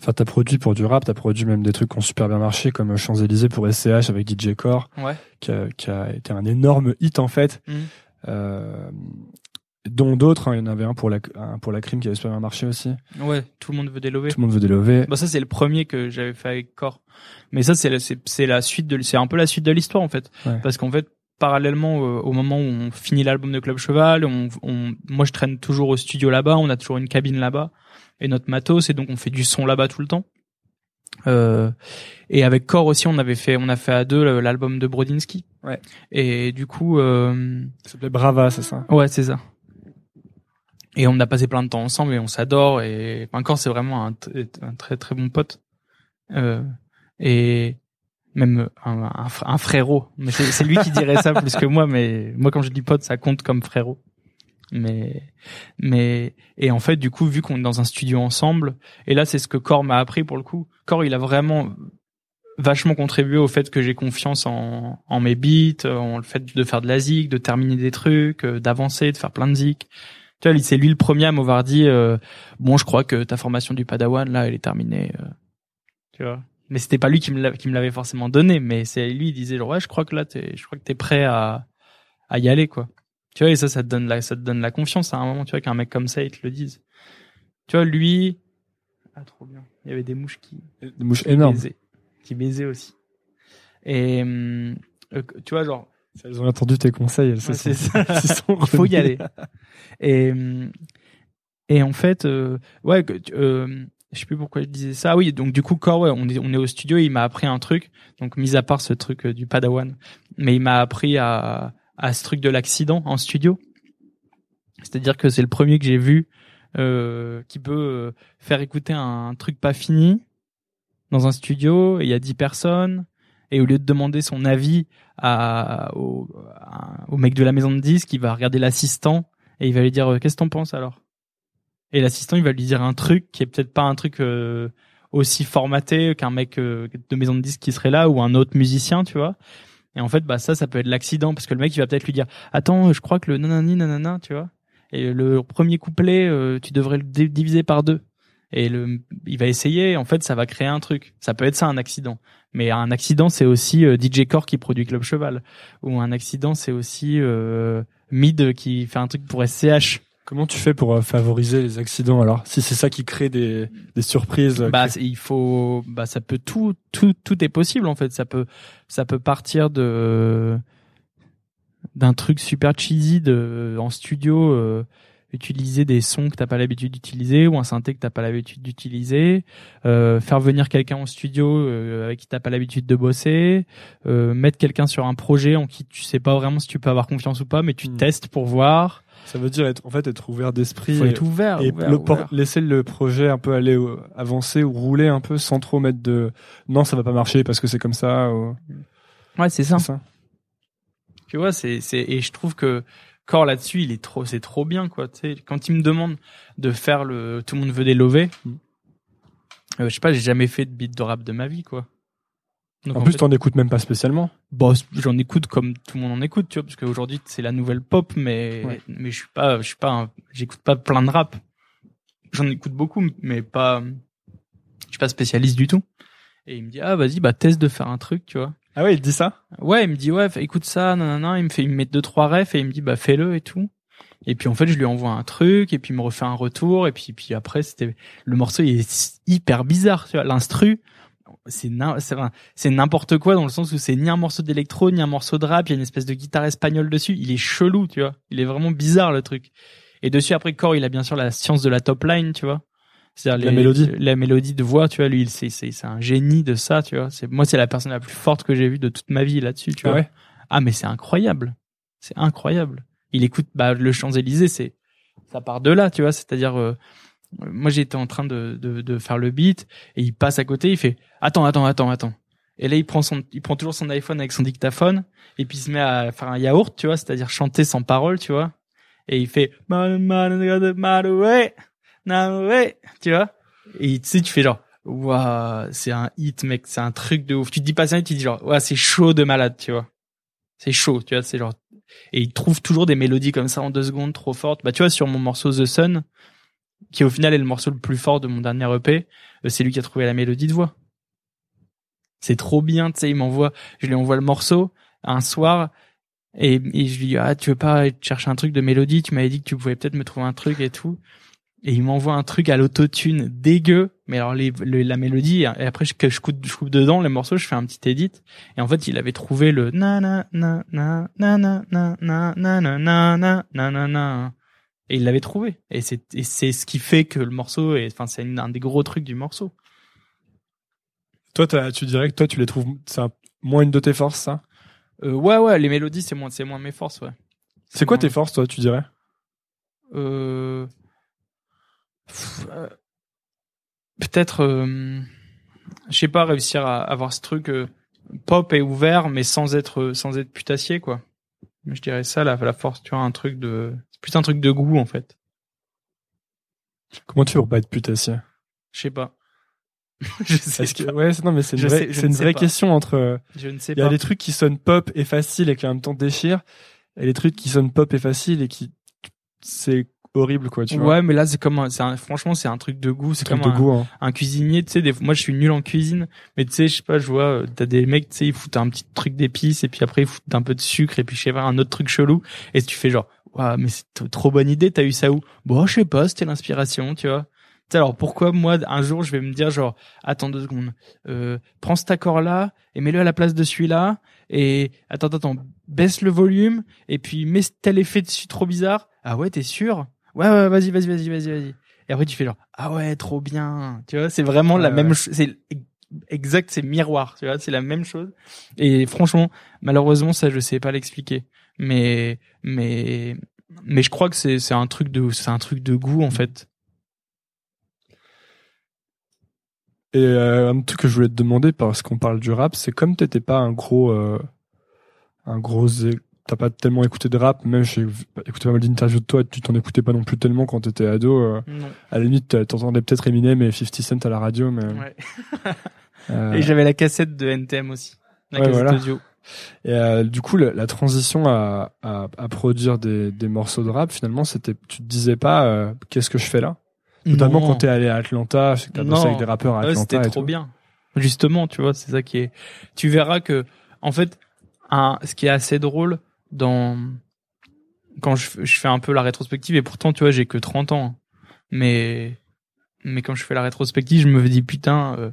enfin, t'as produit pour du rap, t'as produit même des trucs qui ont super bien marché, comme Champs Élysées pour SCH avec DJ Core, Ouais. qui a, qui a été un énorme hit en fait. Mhm. Euh, dont d'autres, hein. il y en avait un pour la, un pour la crime qui avait super bien marché aussi. Ouais, tout le monde veut délover. Tout le monde veut délover. Bah ça c'est le premier que j'avais fait avec Core. Mais ça c'est c'est, c'est la suite de c'est un peu la suite de l'histoire en fait. Ouais. Parce qu'en fait parallèlement euh, au moment où on finit l'album de Club Cheval, on, on moi je traîne toujours au studio là-bas, on a toujours une cabine là-bas et notre matos et donc on fait du son là-bas tout le temps. Euh, et avec Core aussi on avait fait on a fait à deux l'album de Brodinski. Ouais. Et du coup euh, Ça s'appelait Brava, c'est ça? Ouais, c'est ça. Et on a passé plein de temps ensemble et on s'adore et encore c'est vraiment un, très très bon pote. Euh, et même un, un, un frérot. Mais c'est lui qui dirait ça plus que moi, mais moi quand je dis pote, ça compte comme frérot. Mais mais et en fait du coup vu qu'on est dans un studio ensemble et là c'est ce que Core m'a appris pour le coup. Core il a vraiment vachement contribué au fait que j'ai confiance en, en mes beats, en le fait de faire de la zik, de terminer des trucs, euh, d'avancer, de faire plein de zik. Tu vois, c'est lui le premier à m'avoir dit euh, bon, je crois que ta formation du Padawan là, elle est terminée. euh. tu vois. Mais c'était pas lui qui me l'avait forcément donné, mais c'est lui il disait genre ouais, je crois que là t'es, je crois que t'es prêt à à y aller quoi. Tu vois et ça ça te donne la ça te donne la confiance à un moment tu vois qu'un mec comme ça il te le dise. Tu vois lui ah trop bien. Il y avait des mouches qui Des mouches qui énormes. baisaient, qui baisaient aussi. Et hum, euh, tu vois genre Elles ont entendu tes conseils, elles se Ouais, sont- ça. se sont il faut y aller. Et hum, et en fait, euh, ouais, euh, je sais plus pourquoi je disais ça. Ah Oui, donc du coup, Core, ouais, on est on est au studio. Il m'a appris un truc. Donc mis à part ce truc euh, du Padawan, mais il m'a appris à à ce truc de l'accident en studio. C'est-à-dire que c'est le premier que j'ai vu euh, qui peut euh, faire écouter un truc pas fini dans un studio. et Il y a 10 personnes et au lieu de demander son avis à, au, à- au mec de la maison de disques, il va regarder l'assistant et il va lui dire euh, qu'est-ce que t'en penses alors? Et l'assistant il va lui dire un truc qui est peut-être pas un truc euh, aussi formaté qu'un mec euh, de maison de disques qui serait là ou un autre musicien, tu vois? Et en fait, bah ça, ça peut être l'accident parce que le mec il va peut-être lui dire attends, je crois que le nanani nanana, tu vois? Et le premier couplet, euh, tu devrais le diviser par deux. Et le, il va essayer. En fait, ça va créer un truc. Ça peut être ça un accident. Mais un accident, c'est aussi euh, DJ Core qui produit Club Cheval. Ou un accident, c'est aussi euh, Mid qui fait un truc pour SCH. Comment tu fais pour euh, favoriser les accidents alors Si c'est ça qui crée des, des surprises. Bah, il faut, bah, ça peut tout, tout, tout est possible en fait. Ça peut, ça peut partir de d'un truc super cheesy de en studio, euh, utiliser des sons que t'as pas l'habitude d'utiliser ou un synthé que t'as pas l'habitude d'utiliser, euh, faire venir quelqu'un au studio euh, avec qui t'as pas l'habitude de bosser, euh, mettre quelqu'un sur un projet en qui tu sais pas vraiment si tu peux avoir confiance ou pas, mais tu Hmm. testes pour voir. ça veut dire être en fait être ouvert d'esprit. Faut et- être ouvert, et ouvert, le por- ouvert. laisser le projet un peu aller au- avancer ou rouler un peu sans trop mettre de non ça va pas marcher parce que c'est comme ça ou... Ouais, c'est ça. c'est ça Tu vois, c'est c'est et je trouve que Core là-dessus, il est trop c'est trop bien quoi, tu sais, quand il me demande de faire le tout le monde veut des lovés. Euh, je sais pas, j'ai jamais fait de beat de rap de ma vie quoi. Donc, En, en plus, fait, t'en écoutes même pas spécialement. bon, j'en écoute comme tout le monde en écoute, tu vois, parce qu'aujourd'hui c'est la nouvelle pop, mais Ouais. mais je suis pas, je suis pas, un- j'écoute pas plein de rap. J'en écoute beaucoup, mais pas, je suis pas spécialiste du tout. Et il me dit ah vas-y bah teste de faire un truc, tu vois. Ah ouais, il dit ça? Ouais, il me dit ouais, écoute ça, non non non, il me fait, il me met deux trois refs et il me dit bah fais-le et tout. Et puis en fait je lui envoie un truc et puis il me refait un retour et puis puis après c'était le morceau il est hyper bizarre, tu vois, l'instru c'est c'est n'importe quoi dans le sens où c'est ni un morceau d'électro ni un morceau de rap, il y a une espèce de guitare espagnole dessus, il est chelou, tu vois. Il est vraiment bizarre le truc. Et dessus après Core, il a bien sûr la science de la top line, tu vois. C'est-à-dire La les- mélodie. la mélodie de voix, tu vois, lui, c'est c'est c'est un génie de ça, tu vois. C'est moi c'est la personne la plus forte que j'ai vue de toute ma vie là-dessus, tu Ah vois. ouais? Ah mais c'est incroyable. C'est incroyable. Il écoute bah le Champs-Élysées, c'est ça part de là, tu vois, c'est-à-dire euh, moi j'étais en train de, de de faire le beat et il passe à côté, il fait attends attends attends attends. Et là il prend son il prend toujours son iPhone avec son dictaphone et puis il se met à faire un yaourt, tu vois, c'est-à-dire chanter sans parole, tu vois. Et il fait ouais, man, ouais, tu vois. Et tu sais tu fais genre waouh, c'est un hit mec, c'est un truc de ouf. Tu te dis pas ça, tu te dis genre ouais, c'est chaud de malade, tu vois. C'est chaud, tu vois, c'est genre et il trouve toujours des mélodies comme ça en deux secondes trop fortes. Bah tu vois sur mon morceau The Sun, qui au final est le morceau le plus fort de mon dernier EP, euh, c'est lui qui a trouvé la mélodie de voix. C'est trop bien, tu sais, il m'envoie, je lui envoie le morceau un soir et, et je lui dis ah tu veux pas chercher un truc de mélodie, tu m'avais dit que tu pouvais peut-être me trouver un truc et tout. Et il m'envoie un truc à l'autotune dégueu, mais alors les, le- la mélodie et après je, je coupe, je coupe dedans les morceaux, je fais un petit edit et en fait il avait trouvé le na na na na na na na na na na na na na et il l'avait trouvé et c'est et c'est ce qui fait que le morceau est enfin c'est un des gros trucs du morceau. Toi, tu dirais que toi, tu les trouves, c'est moins une de tes forces, ça Euh, ouais ouais les mélodies c'est moins c'est moins mes forces ouais. C'est quoi tes forces, toi, tu dirais euh, euh, peut-être euh, je sais pas réussir à avoir ce truc euh, pop et ouvert mais sans être sans être putassier quoi. Je dirais ça la, la force tu vois un truc de c'est plus un truc de goût en fait. Comment tu veux pour pas être putassier? Je sais pas. Je sais que, pas. ouais, c'est- non, mais c'est une Je vraie, c'est une vraie question entre, euh, je ne sais il y a pas. des trucs qui sonnent pop et facile et qui en même temps déchirent, et les trucs qui sonnent pop et facile et qui, c'est horrible, quoi, tu vois. ouais mais là c'est comme c'est franchement c'est un truc de goût c'est comme de un, goût, hein. un cuisinier tu sais des moi je suis nul en cuisine mais tu sais je sais pas je vois euh, t'as des mecs tu sais ils foutent un petit truc d'épices et puis après ils foutent un peu de sucre et puis je sais pas un autre truc chelou et tu fais genre waouh mais c'est trop bonne idée t'as eu ça où? Bon je sais pas c'était l'inspiration tu vois Tu sais, alors pourquoi moi un jour je vais me dire genre attends deux secondes euh, prends cet accord là et mets-le à la place de celui-là et attends attends attends, baisse le volume et puis mets tel effet dessus trop bizarre ah ouais t'es sûr? Ouais ouais vas-y vas-y vas-y vas-y vas-y. Et après tu fais genre ah ouais trop bien tu vois c'est vraiment la Ouais, même chose c'est exact c'est miroir tu vois c'est la même chose. Et franchement malheureusement ça je sais pas l'expliquer. Mais mais mais je crois que c'est c'est un truc de c'est un truc de goût en fait. Et euh, un truc que je voulais te demander parce qu'on parle du rap, c'est comme t'étais pas un gros, euh, un gros, t'as pas tellement écouté de rap, même j'ai vu- écouté pas mal d'interviews de toi, tu t'en écoutais pas non plus tellement quand t'étais ado. euh, à la limite, t'entendais peut-être Eminem et 50 Cent à la radio, mais ouais. euh, et j'avais la cassette de NTM aussi la Ouais, cassette voilà. audio Et euh, du coup, la, la transition à, à, à produire des, des morceaux de rap, finalement, c'était, tu te disais pas, euh, qu'est-ce que je fais là? Notamment Non. quand t'es allé à Atlanta, que t'as bossé Non. avec des rappeurs à Ouais, Atlanta c'était et trop tout. bien. Justement, tu vois, c'est ça qui est. Tu verras que, en fait, un, ce qui est assez drôle dans quand je, je fais un peu la rétrospective et pourtant, tu vois, j'ai que 30 ans, hein. mais mais quand je fais la rétrospective, je me dis putain. euh,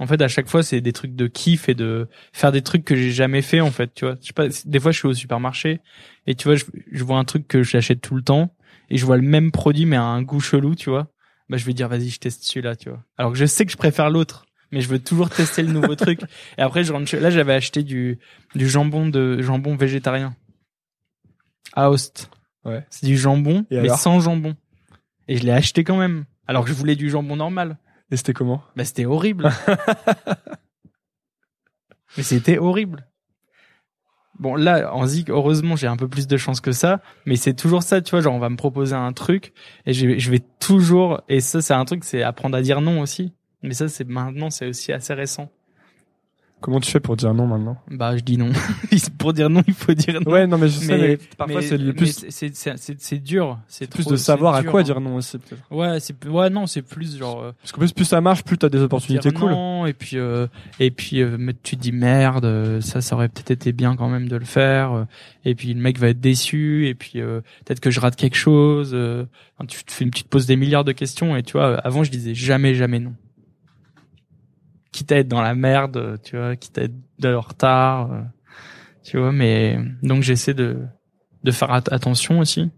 en fait, à chaque fois, c'est des trucs de kiff et de faire des trucs que j'ai jamais fait, en fait, tu vois. Je sais pas, des fois, je suis au supermarché et tu vois, je, je vois un truc que j'achète tout le temps et je vois le même produit mais à un goût chelou, tu vois. Bah, je vais dire, vas-y, je teste celui-là, tu vois. Alors que je sais que je préfère l'autre, mais je veux toujours tester le nouveau truc. Et après, je rentre là, j'avais acheté du, du jambon de, jambon végétarien. À Host. Ouais. C'est du jambon, Et mais alors sans jambon. Et je l'ai acheté quand même. Alors que je voulais du jambon normal. Et c'était comment? Bah, c'était horrible. mais c'était horrible. Bon, là, en Zik, heureusement, j'ai un peu plus de chance que ça, mais c'est toujours ça, tu vois, genre, on va me proposer un truc, et je je vais toujours, et ça, c'est un truc, c'est apprendre à dire non aussi. Mais ça, c'est maintenant, c'est aussi assez récent. Comment tu fais pour dire non maintenant Bah, je dis non. pour dire non, il faut dire non. Ouais, non, mais je sais, mais, parfois c'est le plus, c'est- dur. C'est plus de savoir à quoi hein. dire non aussi. peut-être. Ouais, c'est ouais non, c'est plus genre. euh, Parce qu'en plus, plus ça marche, plus t'as des opportunités cool. non, et puis euh, et puis euh, tu te dis merde, euh, ça ça aurait peut-être été bien quand même de le faire. euh, et puis le mec va être déçu, et puis euh, peut-être que je rate quelque chose. euh, enfin, tu te fais, tu te poses des milliards de questions, et tu vois, avant je disais jamais jamais non. Quitte à être dans la merde, tu vois, quitte à être de retard, euh, tu vois. Mais donc j'essaie de de faire at- attention aussi.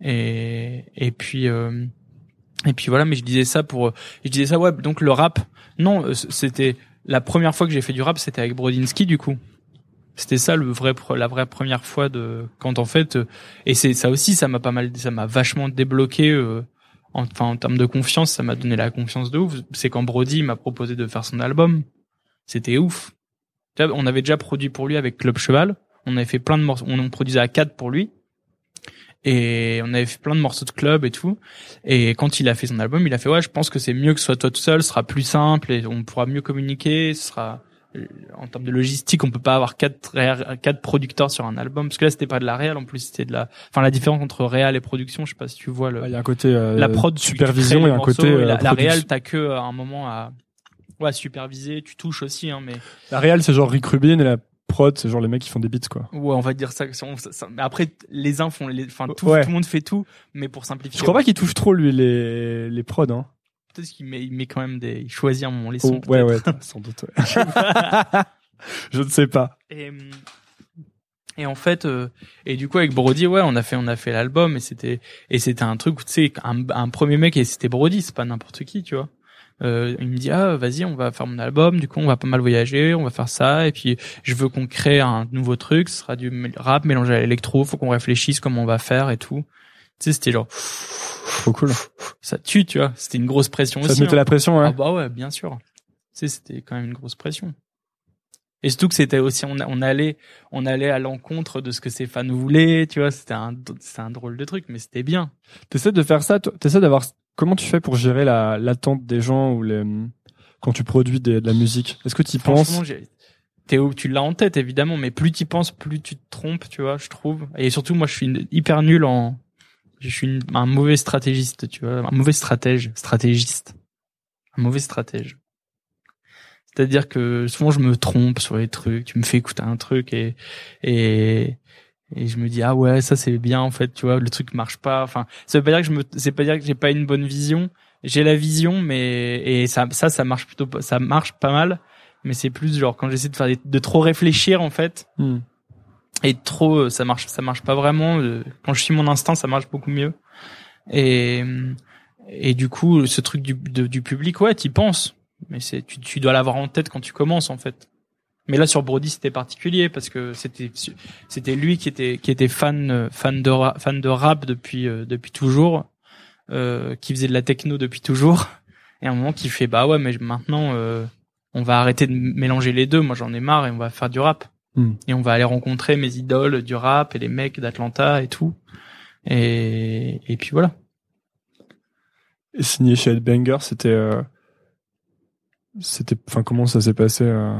Et et puis euh, et puis voilà, mais je disais ça pour, je disais ça, ouais, donc le rap, non, euh, c'était la première fois que j'ai fait du rap, c'était avec Brodinski, du coup. C'était ça le vrai, la vraie première fois de, quand en fait, euh, et c'est ça aussi, ça m'a pas mal, ça m'a vachement débloqué, euh, enfin, en termes de confiance, ça m'a donné la confiance de ouf. C'est quand Brody m'a proposé de faire son album. C'était ouf. On avait déjà produit pour lui avec Club Cheval. On avait fait plein de morceaux, on produisait à quatre pour lui. Et on avait fait plein de morceaux de club et tout. Et quand il a fait son album, il a fait ouais, je pense que c'est mieux que ce soit toi tout seul, ce sera plus simple et on pourra mieux communiquer. Ce sera en termes de logistique, on peut pas avoir quatre quatre producteurs sur un album parce que là c'était pas de la réal en plus, c'était de la. Enfin la différence entre réal et production, je sais pas si tu vois le. Il y a un côté euh, la prod, supervision et un côté et euh, la, la réal, t'as que euh, un moment à ouais superviser, tu touches aussi hein, mais La réal, c'est genre Rick Rubin et la prod, c'est genre les mecs qui font des beats quoi. ouais on va dire ça. ça- ça- mais après les uns font les, enfin tout, Ouais. tout le monde fait tout, mais pour simplifier. Je crois pas qu'il touche trop lui les les prods hein. Peut-être qu'il met, il met quand même des, il choisit un moment les sons. Oh, ouais ouais, sans doute. ouais. Je ne sais pas. Et, hum, et en fait, euh, et du coup avec Brody, ouais, on a fait, on a fait l'album et c'était, et c'était un truc, où, tu sais, un, un premier mec et c'était Brody, c'est pas n'importe qui, tu vois. Euh, il me dit ah vas-y on va faire mon album du coup on va pas mal voyager on va faire ça et puis je veux qu'on crée un nouveau truc ce sera du rap mélangé à l'électro faut qu'on réfléchisse comment on va faire et tout sais c'était genre Trop cool. ça tue tu vois c'était une grosse pression Ça te aussi mettait hein. la pression Ah hein. bah ouais, bien sûr. Tu sais, c'était quand même une grosse pression. Et surtout que c'était aussi, on, on allait, on allait à l'encontre de ce que ses fans voulaient, tu vois, c'était un, c'est un drôle de truc, mais c'était bien. T'essaies de faire ça, t'essaies d'avoir comment tu fais pour gérer la l'attente des gens ou les quand tu produis des- de la musique? Est-ce que tu y penses? t'es où- tu l'as en tête évidemment, mais plus tu penses, plus tu te trompes, tu vois, je trouve. Et surtout, moi, je suis hyper nul en, je suis un mauvais stratégiste, tu vois, un mauvais stratège, stratégiste, un mauvais stratège. C'est-à-dire que souvent je me trompe sur les trucs, tu me fais écouter un truc et et et je me dis ah ouais ça c'est bien en fait tu vois le truc marche pas enfin ça veut pas dire que je me c'est pas dire que j'ai pas une bonne vision j'ai la vision mais et ça ça marche plutôt ça marche pas mal mais c'est plus genre quand j'essaie de faire des- de trop réfléchir en fait Hmm. Et trop euh, ça marche ça marche pas vraiment. Euh, quand je suis mon instinct ça marche beaucoup mieux. Et et du coup ce truc du de- du public ouais t'y penses. Mais c'est tu, tu dois l'avoir en tête quand tu commences en fait. Mais là sur Brody c'était particulier parce que c'était c'était lui qui était qui était fan euh, fan de fan de rap depuis euh, depuis toujours euh, qui faisait de la techno depuis toujours. Et à un moment qui fait bah ouais mais maintenant euh, on va arrêter de mélanger les deux. Moi j'en ai marre et on va faire du rap Hmm. et on va aller rencontrer mes idoles du rap et les mecs d'Atlanta et tout et et puis voilà Et signé chez Headbanger, c'était euh, c'était enfin comment ça s'est passé euh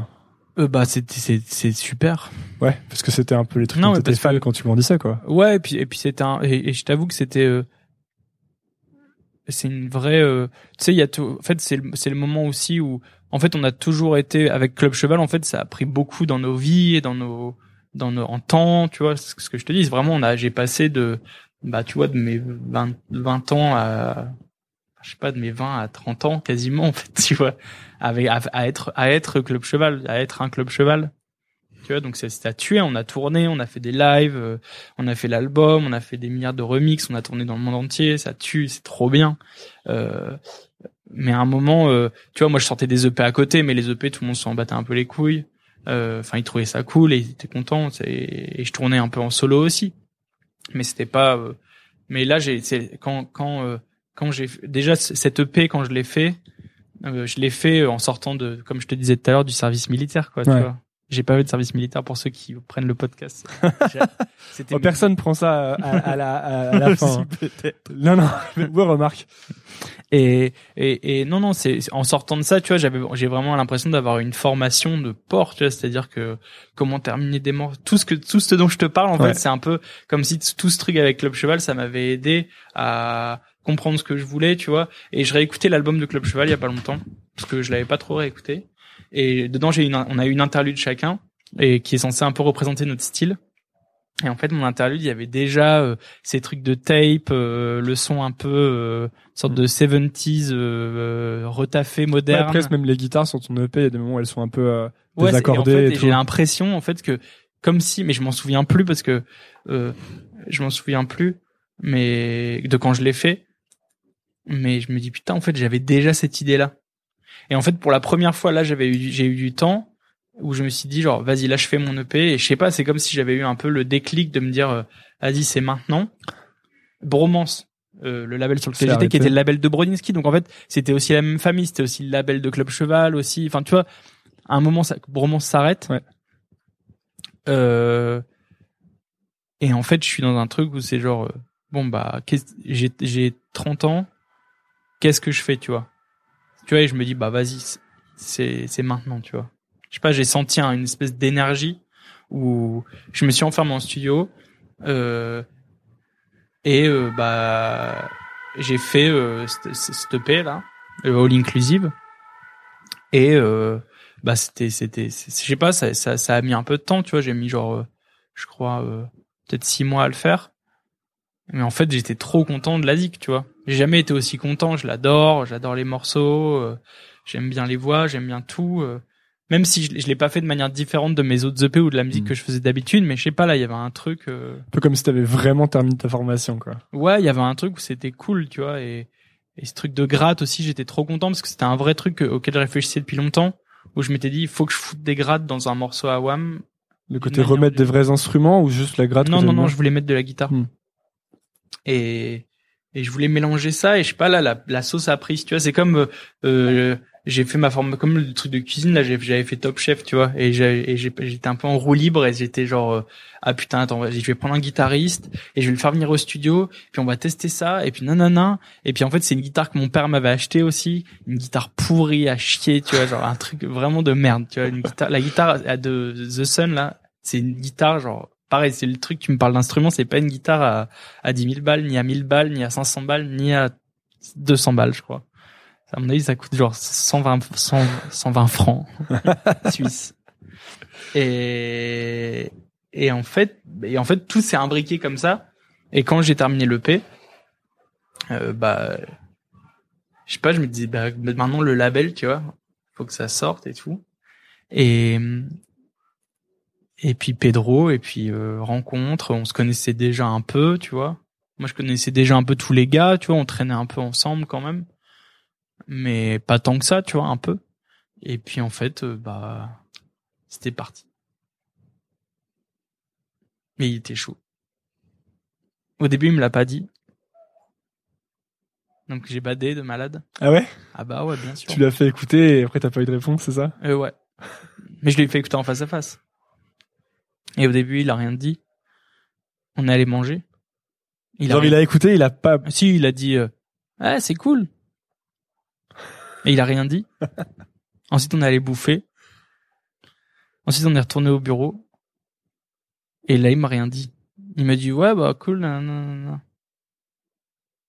euh, bah c'est c'est c'est super Ouais, parce que c'était un peu les trucs Non, dont t'étais fan que- quand tu grandissais quoi. Ouais, et puis et puis c'était un et, et je t'avoue que c'était euh, c'est une vraie euh, tu sais il y a tout en fait c'est le c'est le moment aussi où en fait on a toujours été avec Club Cheval en fait ça a pris beaucoup dans nos vies et dans nos dans nos en temps, tu vois, ce que je te dis, vraiment on a j'ai passé de bah tu vois de mes 20 20 ans à je sais pas de mes 20 à 30 ans quasiment en fait, tu vois, avec à, être à être Club Cheval, à être un Club Cheval. Tu vois, donc c'est à tuer, on a tourné, on a fait des lives, euh, on a fait l'album, on a fait des milliards de remixes, on a tourné dans le monde entier, ça tue, c'est trop bien. Euh, mais à un moment, euh, tu vois, moi je sortais des EP à côté, mais les EP, tout le monde s'en battait un peu les couilles. Euh, Enfin, ils trouvaient ça cool et ils étaient contents. c'est- Et je tournais un peu en solo aussi, mais c'était pas. euh, Mais là, j'ai quand quand euh, quand j'ai déjà cette EP quand je l'ai fait, euh, je l'ai fait en sortant de, comme je te disais tout à l'heure, du service militaire, quoi. Tu vois. J'ai pas fait de service militaire pour ceux qui prennent le podcast. Oh, personne prend ça à, à la, à, la fin. peut-être. Non, non. ouais, remarque. Et, et, et non, non, c'est en sortant de ça, tu vois, j'avais, j'ai vraiment l'impression d'avoir une formation de port, tu vois, c'est-à-dire que comment terminer des morts, tout ce que, tout ce dont je te parle, en fait, c'est un peu comme si tout ce truc avec Club Cheval, ça m'avait aidé à comprendre ce que je voulais, tu vois. Et je réécoutais l'album de Club Cheval il y a pas longtemps parce que je l'avais pas trop réécouté. Et dedans, j'ai une, on a une interlude chacun et qui est censé un peu représenter notre style. Et en fait, mon interlude, il y avait déjà euh, ces trucs de tape, euh, le son un peu euh, sorte de 70s euh, retaffé moderne. Ouais, presque même les guitares sur ton EP, il y a des moments où elles sont un peu désaccordées. Ouais, j'ai l'impression en fait que comme si, mais je m'en souviens plus parce que je m'en souviens plus, mais de quand je l'ai fait. Mais je me dis putain, en fait, j'avais déjà cette idée-là. Et en fait, pour la première fois, là, j'avais eu, j'ai eu du temps où je me suis dit genre, vas-y, là, je fais mon EP. Et je sais pas, c'est comme si j'avais eu un peu le déclic de me dire, euh, vas-y, c'est maintenant. Bromance, euh, le label sur lequel j'étais, qui était le label de Brodinski. Donc en fait, c'était aussi la même famille, c'était aussi le label de Club Cheval aussi. Enfin, tu vois, à un moment, ça, Bromance s'arrête. Ouais. Euh, et en fait, je suis dans un truc où c'est genre, bon bah, j'ai 30 ans, qu'est-ce que je fais, tu vois? Tu vois, et je me dis bah vas-y, c'est c'est maintenant, tu vois. Je sais pas, j'ai senti une espèce d'énergie où je me suis enfermé en studio euh, et euh, bah j'ai fait euh, cette EP là, all inclusive et euh, bah c'était c'était je sais pas ça, ça ça a mis un peu de temps, tu vois, j'ai mis genre euh, je crois euh, peut-être six mois à le faire. Mais en fait, j'étais trop content de la zik, tu vois. J'ai jamais été aussi content. Je l'adore, j'adore les morceaux, euh, j'aime bien les voix, j'aime bien tout. Euh. même si je, je l'ai pas fait de manière différente de mes autres EP ou de la musique mm. que je faisais d'habitude, mais je sais pas là, il y avait un truc. Euh. Un peu comme si t'avais vraiment terminé ta formation, quoi. Ouais, il y avait un truc où c'était cool, tu vois, et, et ce truc de gratte aussi, j'étais trop content parce que c'était un vrai truc auquel je réfléchissais depuis longtemps, où je m'étais dit, il faut que je foute des grattes dans un morceau à Wham le côté remettre des vrais instruments ou juste la gratte Non, non, non, je voulais mettre de la guitare. Hmm. Et, et je voulais mélanger ça et je sais pas là la, la sauce a pris tu vois c'est comme euh, j'ai fait ma forme comme le truc de cuisine là j'avais fait Top Chef tu vois et j'étais un peu en roue libre et j'étais genre euh, ah putain attends je vais prendre un guitariste et je vais le faire venir au studio puis on va tester ça et puis nanana et puis en fait c'est une guitare que mon père m'avait acheté aussi une guitare pourrie à chier tu vois genre un truc vraiment de merde tu vois la guitare de The Sun là c'est une guitare genre pareil, c'est le truc, tu me parles d'instrument, c'est pas une guitare à, à 10 000 balles, ni à 1000 balles, ni à 500 balles, ni à 200 balles, je crois. À mon avis, ça coûte genre 120, 120 francs suisses. Et, et en fait, et en fait, tout s'est imbriqué comme ça. Et quand j'ai terminé le P, euh, bah, je sais pas, je me disais, bah, maintenant le label, tu vois, faut que ça sorte et tout. Et, et puis Pedro et puis euh, rencontre on se connaissait déjà un peu tu vois. Moi je connaissais déjà un peu tous les gars tu vois on traînait un peu ensemble quand même. Mais pas tant que ça tu vois un peu. Et puis en fait euh, bah c'était parti. Mais il était chaud. Au début il me l'a pas dit. Donc j'ai badé de malade. Ah ouais? Ah bah ouais bien sûr. tu l'as fait écouter et après t'as pas eu de réponse c'est ça? Euh, ouais. Mais je l'ai fait écouter en face à face et au début, il a rien dit. On est allé manger. Il a, il a écouté, il a pas. Si, il a dit, euh, ah, c'est cool. Et il a rien dit. Ensuite, on est allé bouffer. Ensuite, on est retourné au bureau. Et là, il m'a rien dit. Il m'a dit, ouais, bah, cool, non.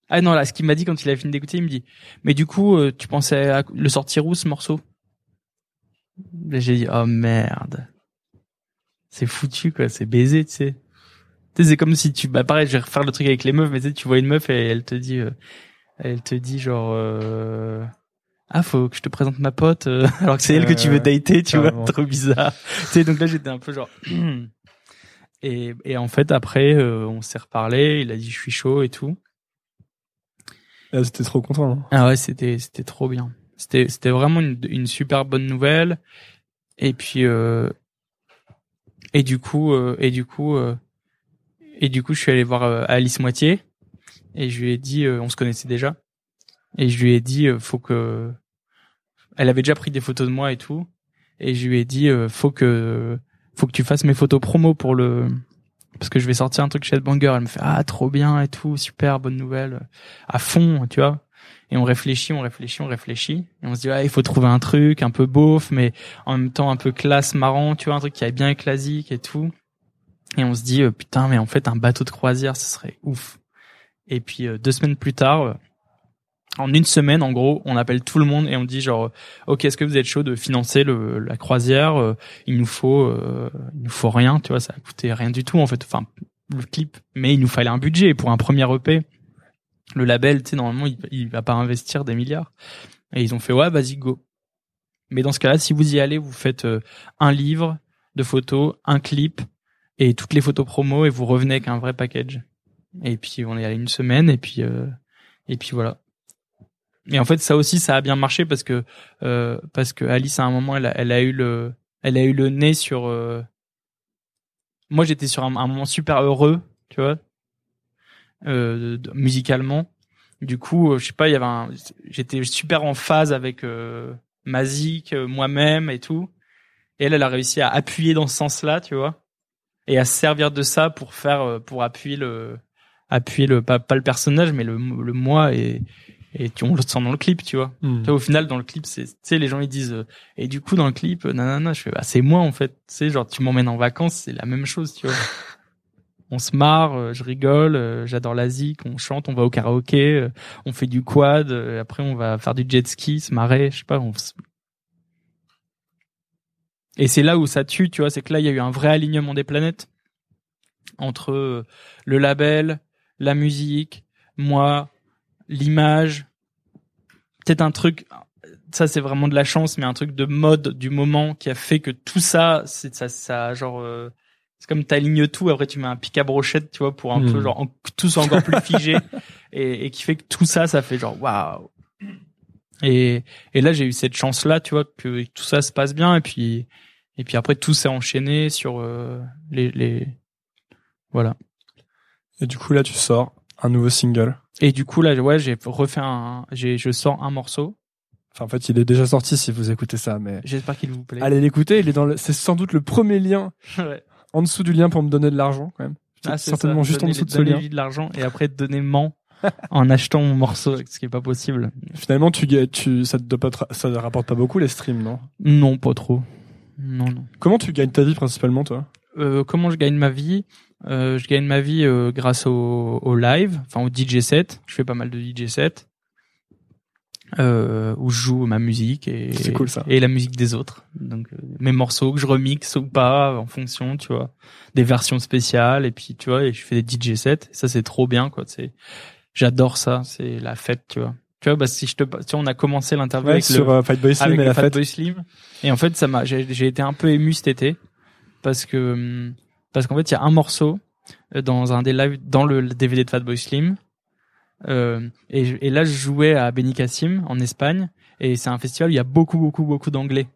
Ah non, là, ce qu'il m'a dit quand il a fini d'écouter, il me dit, mais du coup, euh, tu pensais à le sortir où, ce morceau? J'ai dit, oh merde c'est foutu quoi, c'est baisé, tu sais. Tu sais, c'est comme si tu, bah pareil, je vais refaire le truc avec les meufs, mais tu sais, tu vois une meuf et elle te dit, euh, elle te dit genre, euh, ah faut que je te présente ma pote, euh, alors que c'est elle que tu veux dater, tu vois, trop bizarre. tu sais, donc là j'étais un peu genre, et et en fait après on s'est reparlé, il a dit je suis chaud et tout. Ah, c'était trop content. Hein. Ah ouais, c'était c'était trop bien. C'était c'était vraiment une, une super bonne nouvelle. Et puis euh, et du coup, euh, et du coup, euh, et du coup, je suis allé voir euh, Alice Moitié et je lui ai dit, on se connaissait déjà, et je lui ai dit, faut que, elle avait déjà pris des photos de moi et tout, et je lui ai dit faut que faut que tu fasses mes photos promo pour le parce que je vais sortir un truc chez Banger. Elle me fait ah trop bien et tout, super bonne nouvelle, à fond, tu vois. Et on réfléchit, on réfléchit, on réfléchit, et on se dit ah il faut trouver un truc un peu beauf, mais en même temps un peu classe, marrant, tu vois, un truc qui est bien classique et tout. Et on se dit putain mais en fait un bateau de croisière ce serait ouf. Et puis deux semaines plus tard, en une semaine, en gros, on appelle tout le monde et on dit genre, ok, est-ce que vous êtes chaud de financer le, la croisière euh, Il nous faut, euh, il nous faut rien, tu vois, ça a coûté rien du tout en fait. Enfin, le clip, mais il nous fallait un budget pour un premier EP. Le label, tu sais, normalement, il, il va pas investir des milliards. Et ils ont fait ouais, vas-y go. Mais dans ce cas-là, si vous y allez, vous faites euh, un livre de photos, un clip et toutes les photos promo et vous revenez avec un vrai package. Et puis on est allé une semaine et puis et puis voilà. Et en fait, ça aussi, ça a bien marché parce que euh, parce que Alice à un moment, elle a, elle a eu le elle a eu le nez sur. Euh... Moi, j'étais sur un, moment super heureux, tu vois, euh, musicalement. Du coup, euh, je sais pas, il y avait un, j'étais super en phase avec euh, Mazik, euh, moi-même et tout. Et elle, elle a réussi à appuyer dans ce sens-là, tu vois, et à servir de ça pour faire, euh, pour appuyer le, appuyer le pas, pas le personnage, mais le, le moi et et tu on le sent dans le clip tu vois hmm. au final dans le clip c'est tu sais les gens ils disent euh, et du coup dans le clip nanana je fais bah c'est moi en fait tu sais genre tu m'emmènes en vacances c'est la même chose tu vois on se marre euh, je rigole euh, j'adore la zik on chante on va au karaoké on fait du quad après on va faire du jet ski se marrer je sais pas on et c'est là où ça tue tu vois c'est que là il y a eu un vrai alignement des planètes entre le label la musique moi l'image, peut-être un truc, ça c'est vraiment de la chance, mais un truc de mode du moment qui a fait que tout ça, c'est ça, ça genre, euh, c'est comme t'alignes tout, après tu mets un pic à brochette, tu vois, pour un peu hmm. genre tout soit encore plus figé, et, et, qui fait que tout ça, ça fait genre waouh. Et, et là j'ai eu cette chance là, tu vois, que tout ça se passe bien, et puis et puis après tout s'est enchaîné sur euh, les les voilà. Et du coup là tu sors un nouveau single. Et du coup là, ouais, j'ai refait un, j'ai, je sors un morceau. Enfin, en fait, il est déjà sorti si vous écoutez ça, mais. J'espère qu'il vous plaît. Allez l'écouter. Il est dans le, c'est sans doute le premier lien. ouais. En dessous du lien pour me donner de l'argent, quand même. Ah, certainement juste en dessous de ce lien. de l'argent et après donner ment en achetant mon morceau, ce qui est pas possible. Finalement, tu, tu, ça te pas, ça rapporte pas beaucoup les streams, non? Non, pas trop. Non, non. Comment tu gagnes ta vie principalement, toi? Euh, comment je gagne ma vie? Euh, je gagne ma vie euh, grâce au, au, live, enfin au DJ set. Je fais pas mal de DJ set euh, où je joue ma musique et cool, et la musique des autres. Donc euh, mes morceaux que je remixe ou pas en fonction, tu vois, des versions spéciales et puis tu vois, et je fais des DJ sets. ça c'est trop bien quoi. C'est j'adore ça. C'est la fête, tu vois. Tu vois, bah, si je te, tu vois, on a commencé l'interview avec sur le, Fight Boy Slim avec et la Fat fête. Boy Slim. Et en fait, ça m'a, j'ai été un peu ému cet été parce que hum, parce qu'en fait, il y a un morceau euh, dans un des lives dans le DVD de Fatboy Slim. Euh, et, et, là, je jouais à Benicassim en Espagne, et c'est un festival où il y a beaucoup, beaucoup, beaucoup d'anglais,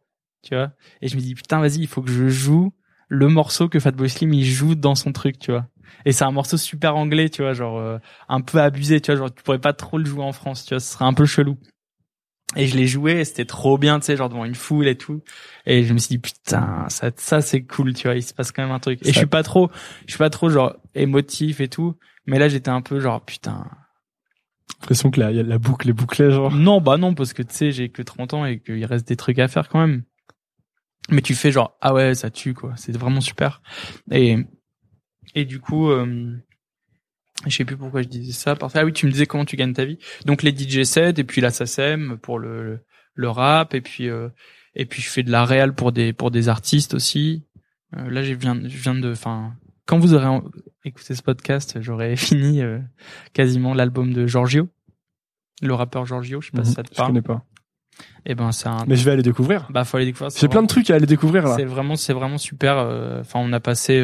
tu vois. Et je me dis putain, vas-y, il faut que je joue le morceau que Fatboy Slim il joue dans son truc, tu vois. Et c'est un morceau super anglais, tu vois, genre euh, un peu abusé, tu vois, genre tu pourrais pas trop le jouer en France, tu vois, ce serait un peu chelou. Et je l'ai joué, c'était trop bien, tu sais, genre devant une foule et tout. Et je me suis dit putain, ça, ça c'est cool, tu vois, il se passe quand même un truc. Et je suis pas trop, je suis pas trop genre émotif et tout, mais là j'étais un peu genre putain. L'impression que la, boucle est bouclée, genre. Non, bah non, parce que tu sais, j'ai que 30 ans et qu'il reste des trucs à faire quand même. Mais tu fais genre ah ouais, ça tue quoi, c'est vraiment super. Et et du coup. Euh, je sais plus pourquoi je disais ça. Ah oui, tu me disais comment tu gagnes ta vie. Donc les DJ sets et puis la SACEM pour le, le rap et puis euh, et puis je fais de la réal pour des pour des artistes aussi. Euh, là, je viens je viens de enfin quand vous aurez écouté ce podcast, j'aurai fini euh, quasiment l'album de Giorgio, le rappeur Giorgio, je sais pas si mhm, ça te parle. Je connais pas. Eh ben c'est un Mais je vais aller découvrir. Bah faut aller découvrir. J'ai plein de trucs à aller découvrir là. C'est vraiment c'est vraiment super enfin on a passé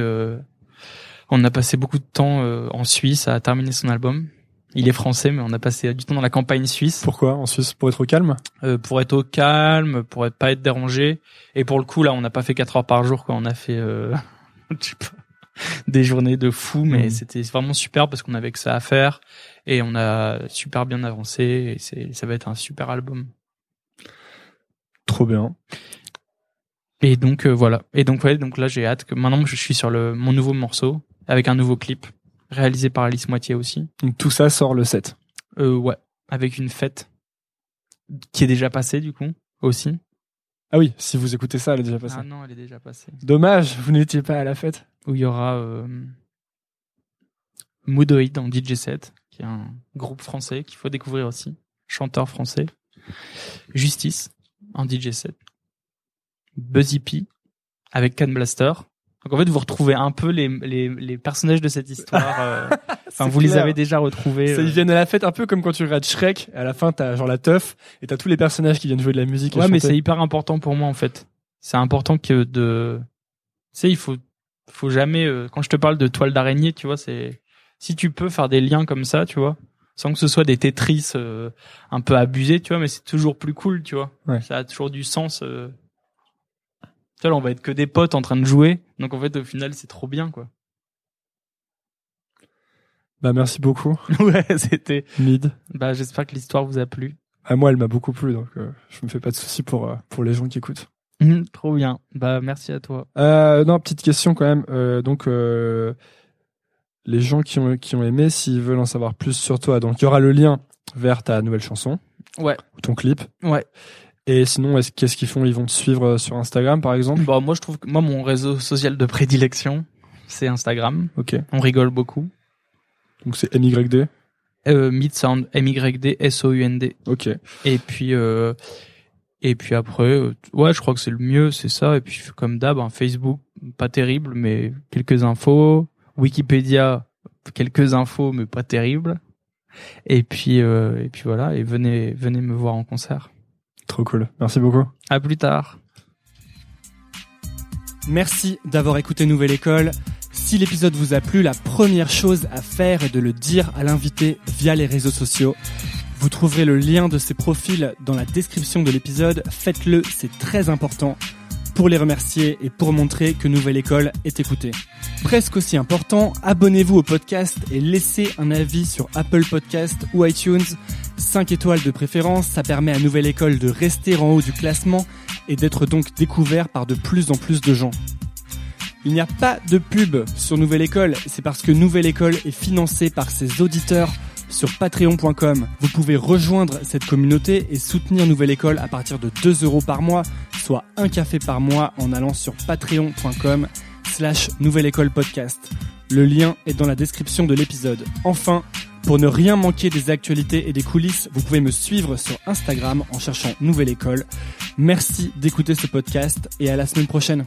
on a passé beaucoup de temps euh, en Suisse à terminer son album. Il est français, mais on a passé du temps dans la campagne suisse. Pourquoi en Suisse Pour être au calme? Euh, Pour être au calme, pour être, pas être dérangé. Et pour le coup, là, on n'a pas fait 4 heures par jour. Quoi. On a fait euh, des journées de fou, mais mmh. c'était vraiment super parce qu'on avait que ça à faire. Et on a super bien avancé. Et ça va être un super album. Trop bien. Et donc euh, voilà. Et donc ouais, donc là j'ai hâte que maintenant je suis sur le mon nouveau morceau avec un nouveau clip réalisé par Alice Moitié aussi. Donc tout ça sort le 7. Euh, ouais, avec une fête qui est déjà passée du coup aussi. Ah oui, si vous écoutez ça, elle est déjà passée. Ah non, elle est déjà passée. Dommage, vous n'étiez pas à la fête. Où il y aura euh, Moodoid en DJ set, qui est un groupe français qu'il faut découvrir aussi, chanteur français. Justice en DJ set. Buzzy P avec Can Blaster. Donc en fait, vous retrouvez un peu les, les, les personnages de cette histoire. euh, Enfin, vous les avez déjà retrouvés. Ça, euh. ils viennent à la fête un peu comme quand tu regardes Shrek. À la fin, t'as genre la teuf et t'as tous les personnages qui viennent jouer de la musique. et Ouais, mais c'est hyper important pour moi en fait. C'est important que de, tu sais, il faut, faut jamais. euh, Quand je te parle de toile d'araignée, tu vois, c'est si tu peux faire des liens comme ça, tu vois, sans que ce soit des Tetris euh, un peu abusés, tu vois, mais c'est toujours plus cool, tu vois. Ouais. Ça a toujours du sens. euh. Tu vois, là, on va être que des potes en train de jouer, donc en fait, au final, c'est trop bien, quoi. Bah merci beaucoup, ouais, c'était. Mid. Bah, j'espère que l'histoire vous a plu. À moi, elle m'a beaucoup plu, donc euh, je me fais pas de soucis pour euh, pour les gens qui écoutent. Trop bien. Bah, merci à toi. Euh, non, petite question quand même. Euh, donc, euh, les gens qui ont, qui ont aimé, s'ils veulent en savoir plus sur toi, donc il y aura le lien vers ta nouvelle chanson. Ouais. Ou ton clip. Ouais. Et sinon, est-ce- qu'est-ce qu'ils font? Ils vont te suivre sur Instagram, par exemple? Bon, moi, je trouve que moi, mon réseau social de prédilection, c'est Instagram. Ok. On rigole beaucoup. Donc c'est MYD. Euh, Midsound, M-Y-D, S-O-U-N-D. Ok. Et puis, euh, et puis après, euh, ouais, je crois que c'est le mieux, c'est ça. Et puis, comme d'hab, hein, Facebook, pas terrible, mais quelques infos. Wikipédia, quelques infos, mais pas terrible. Et puis, euh, et puis voilà. Et venez, venez me voir en concert. Trop cool. Merci beaucoup. À plus tard. Merci d'avoir écouté Nouvelle École. Si l'épisode vous a plu, la première chose à faire est de le dire à l'invité via les réseaux sociaux. Vous trouverez le lien de ses profils dans la description de l'épisode. Faites-le, c'est très important pour les remercier et pour montrer que Nouvelle École est écoutée. Presque aussi important, abonnez-vous au podcast et laissez un avis sur Apple Podcast ou iTunes. 5 étoiles de préférence, ça permet à Nouvelle École de rester en haut du classement et d'être donc découvert par de plus en plus de gens. Il n'y a pas de pub sur Nouvelle École, c'est parce que Nouvelle École est financée par ses auditeurs sur patreon.com. Vous pouvez rejoindre cette communauté et soutenir Nouvelle École à partir de 2 euros par mois, soit un café par mois en allant sur patreon.com slash Nouvelle École Podcast. Le lien est dans la description de l'épisode. Enfin, pour ne rien manquer des actualités et des coulisses, vous pouvez me suivre sur Instagram en cherchant Nouvelle École. Merci d'écouter ce podcast et à la semaine prochaine.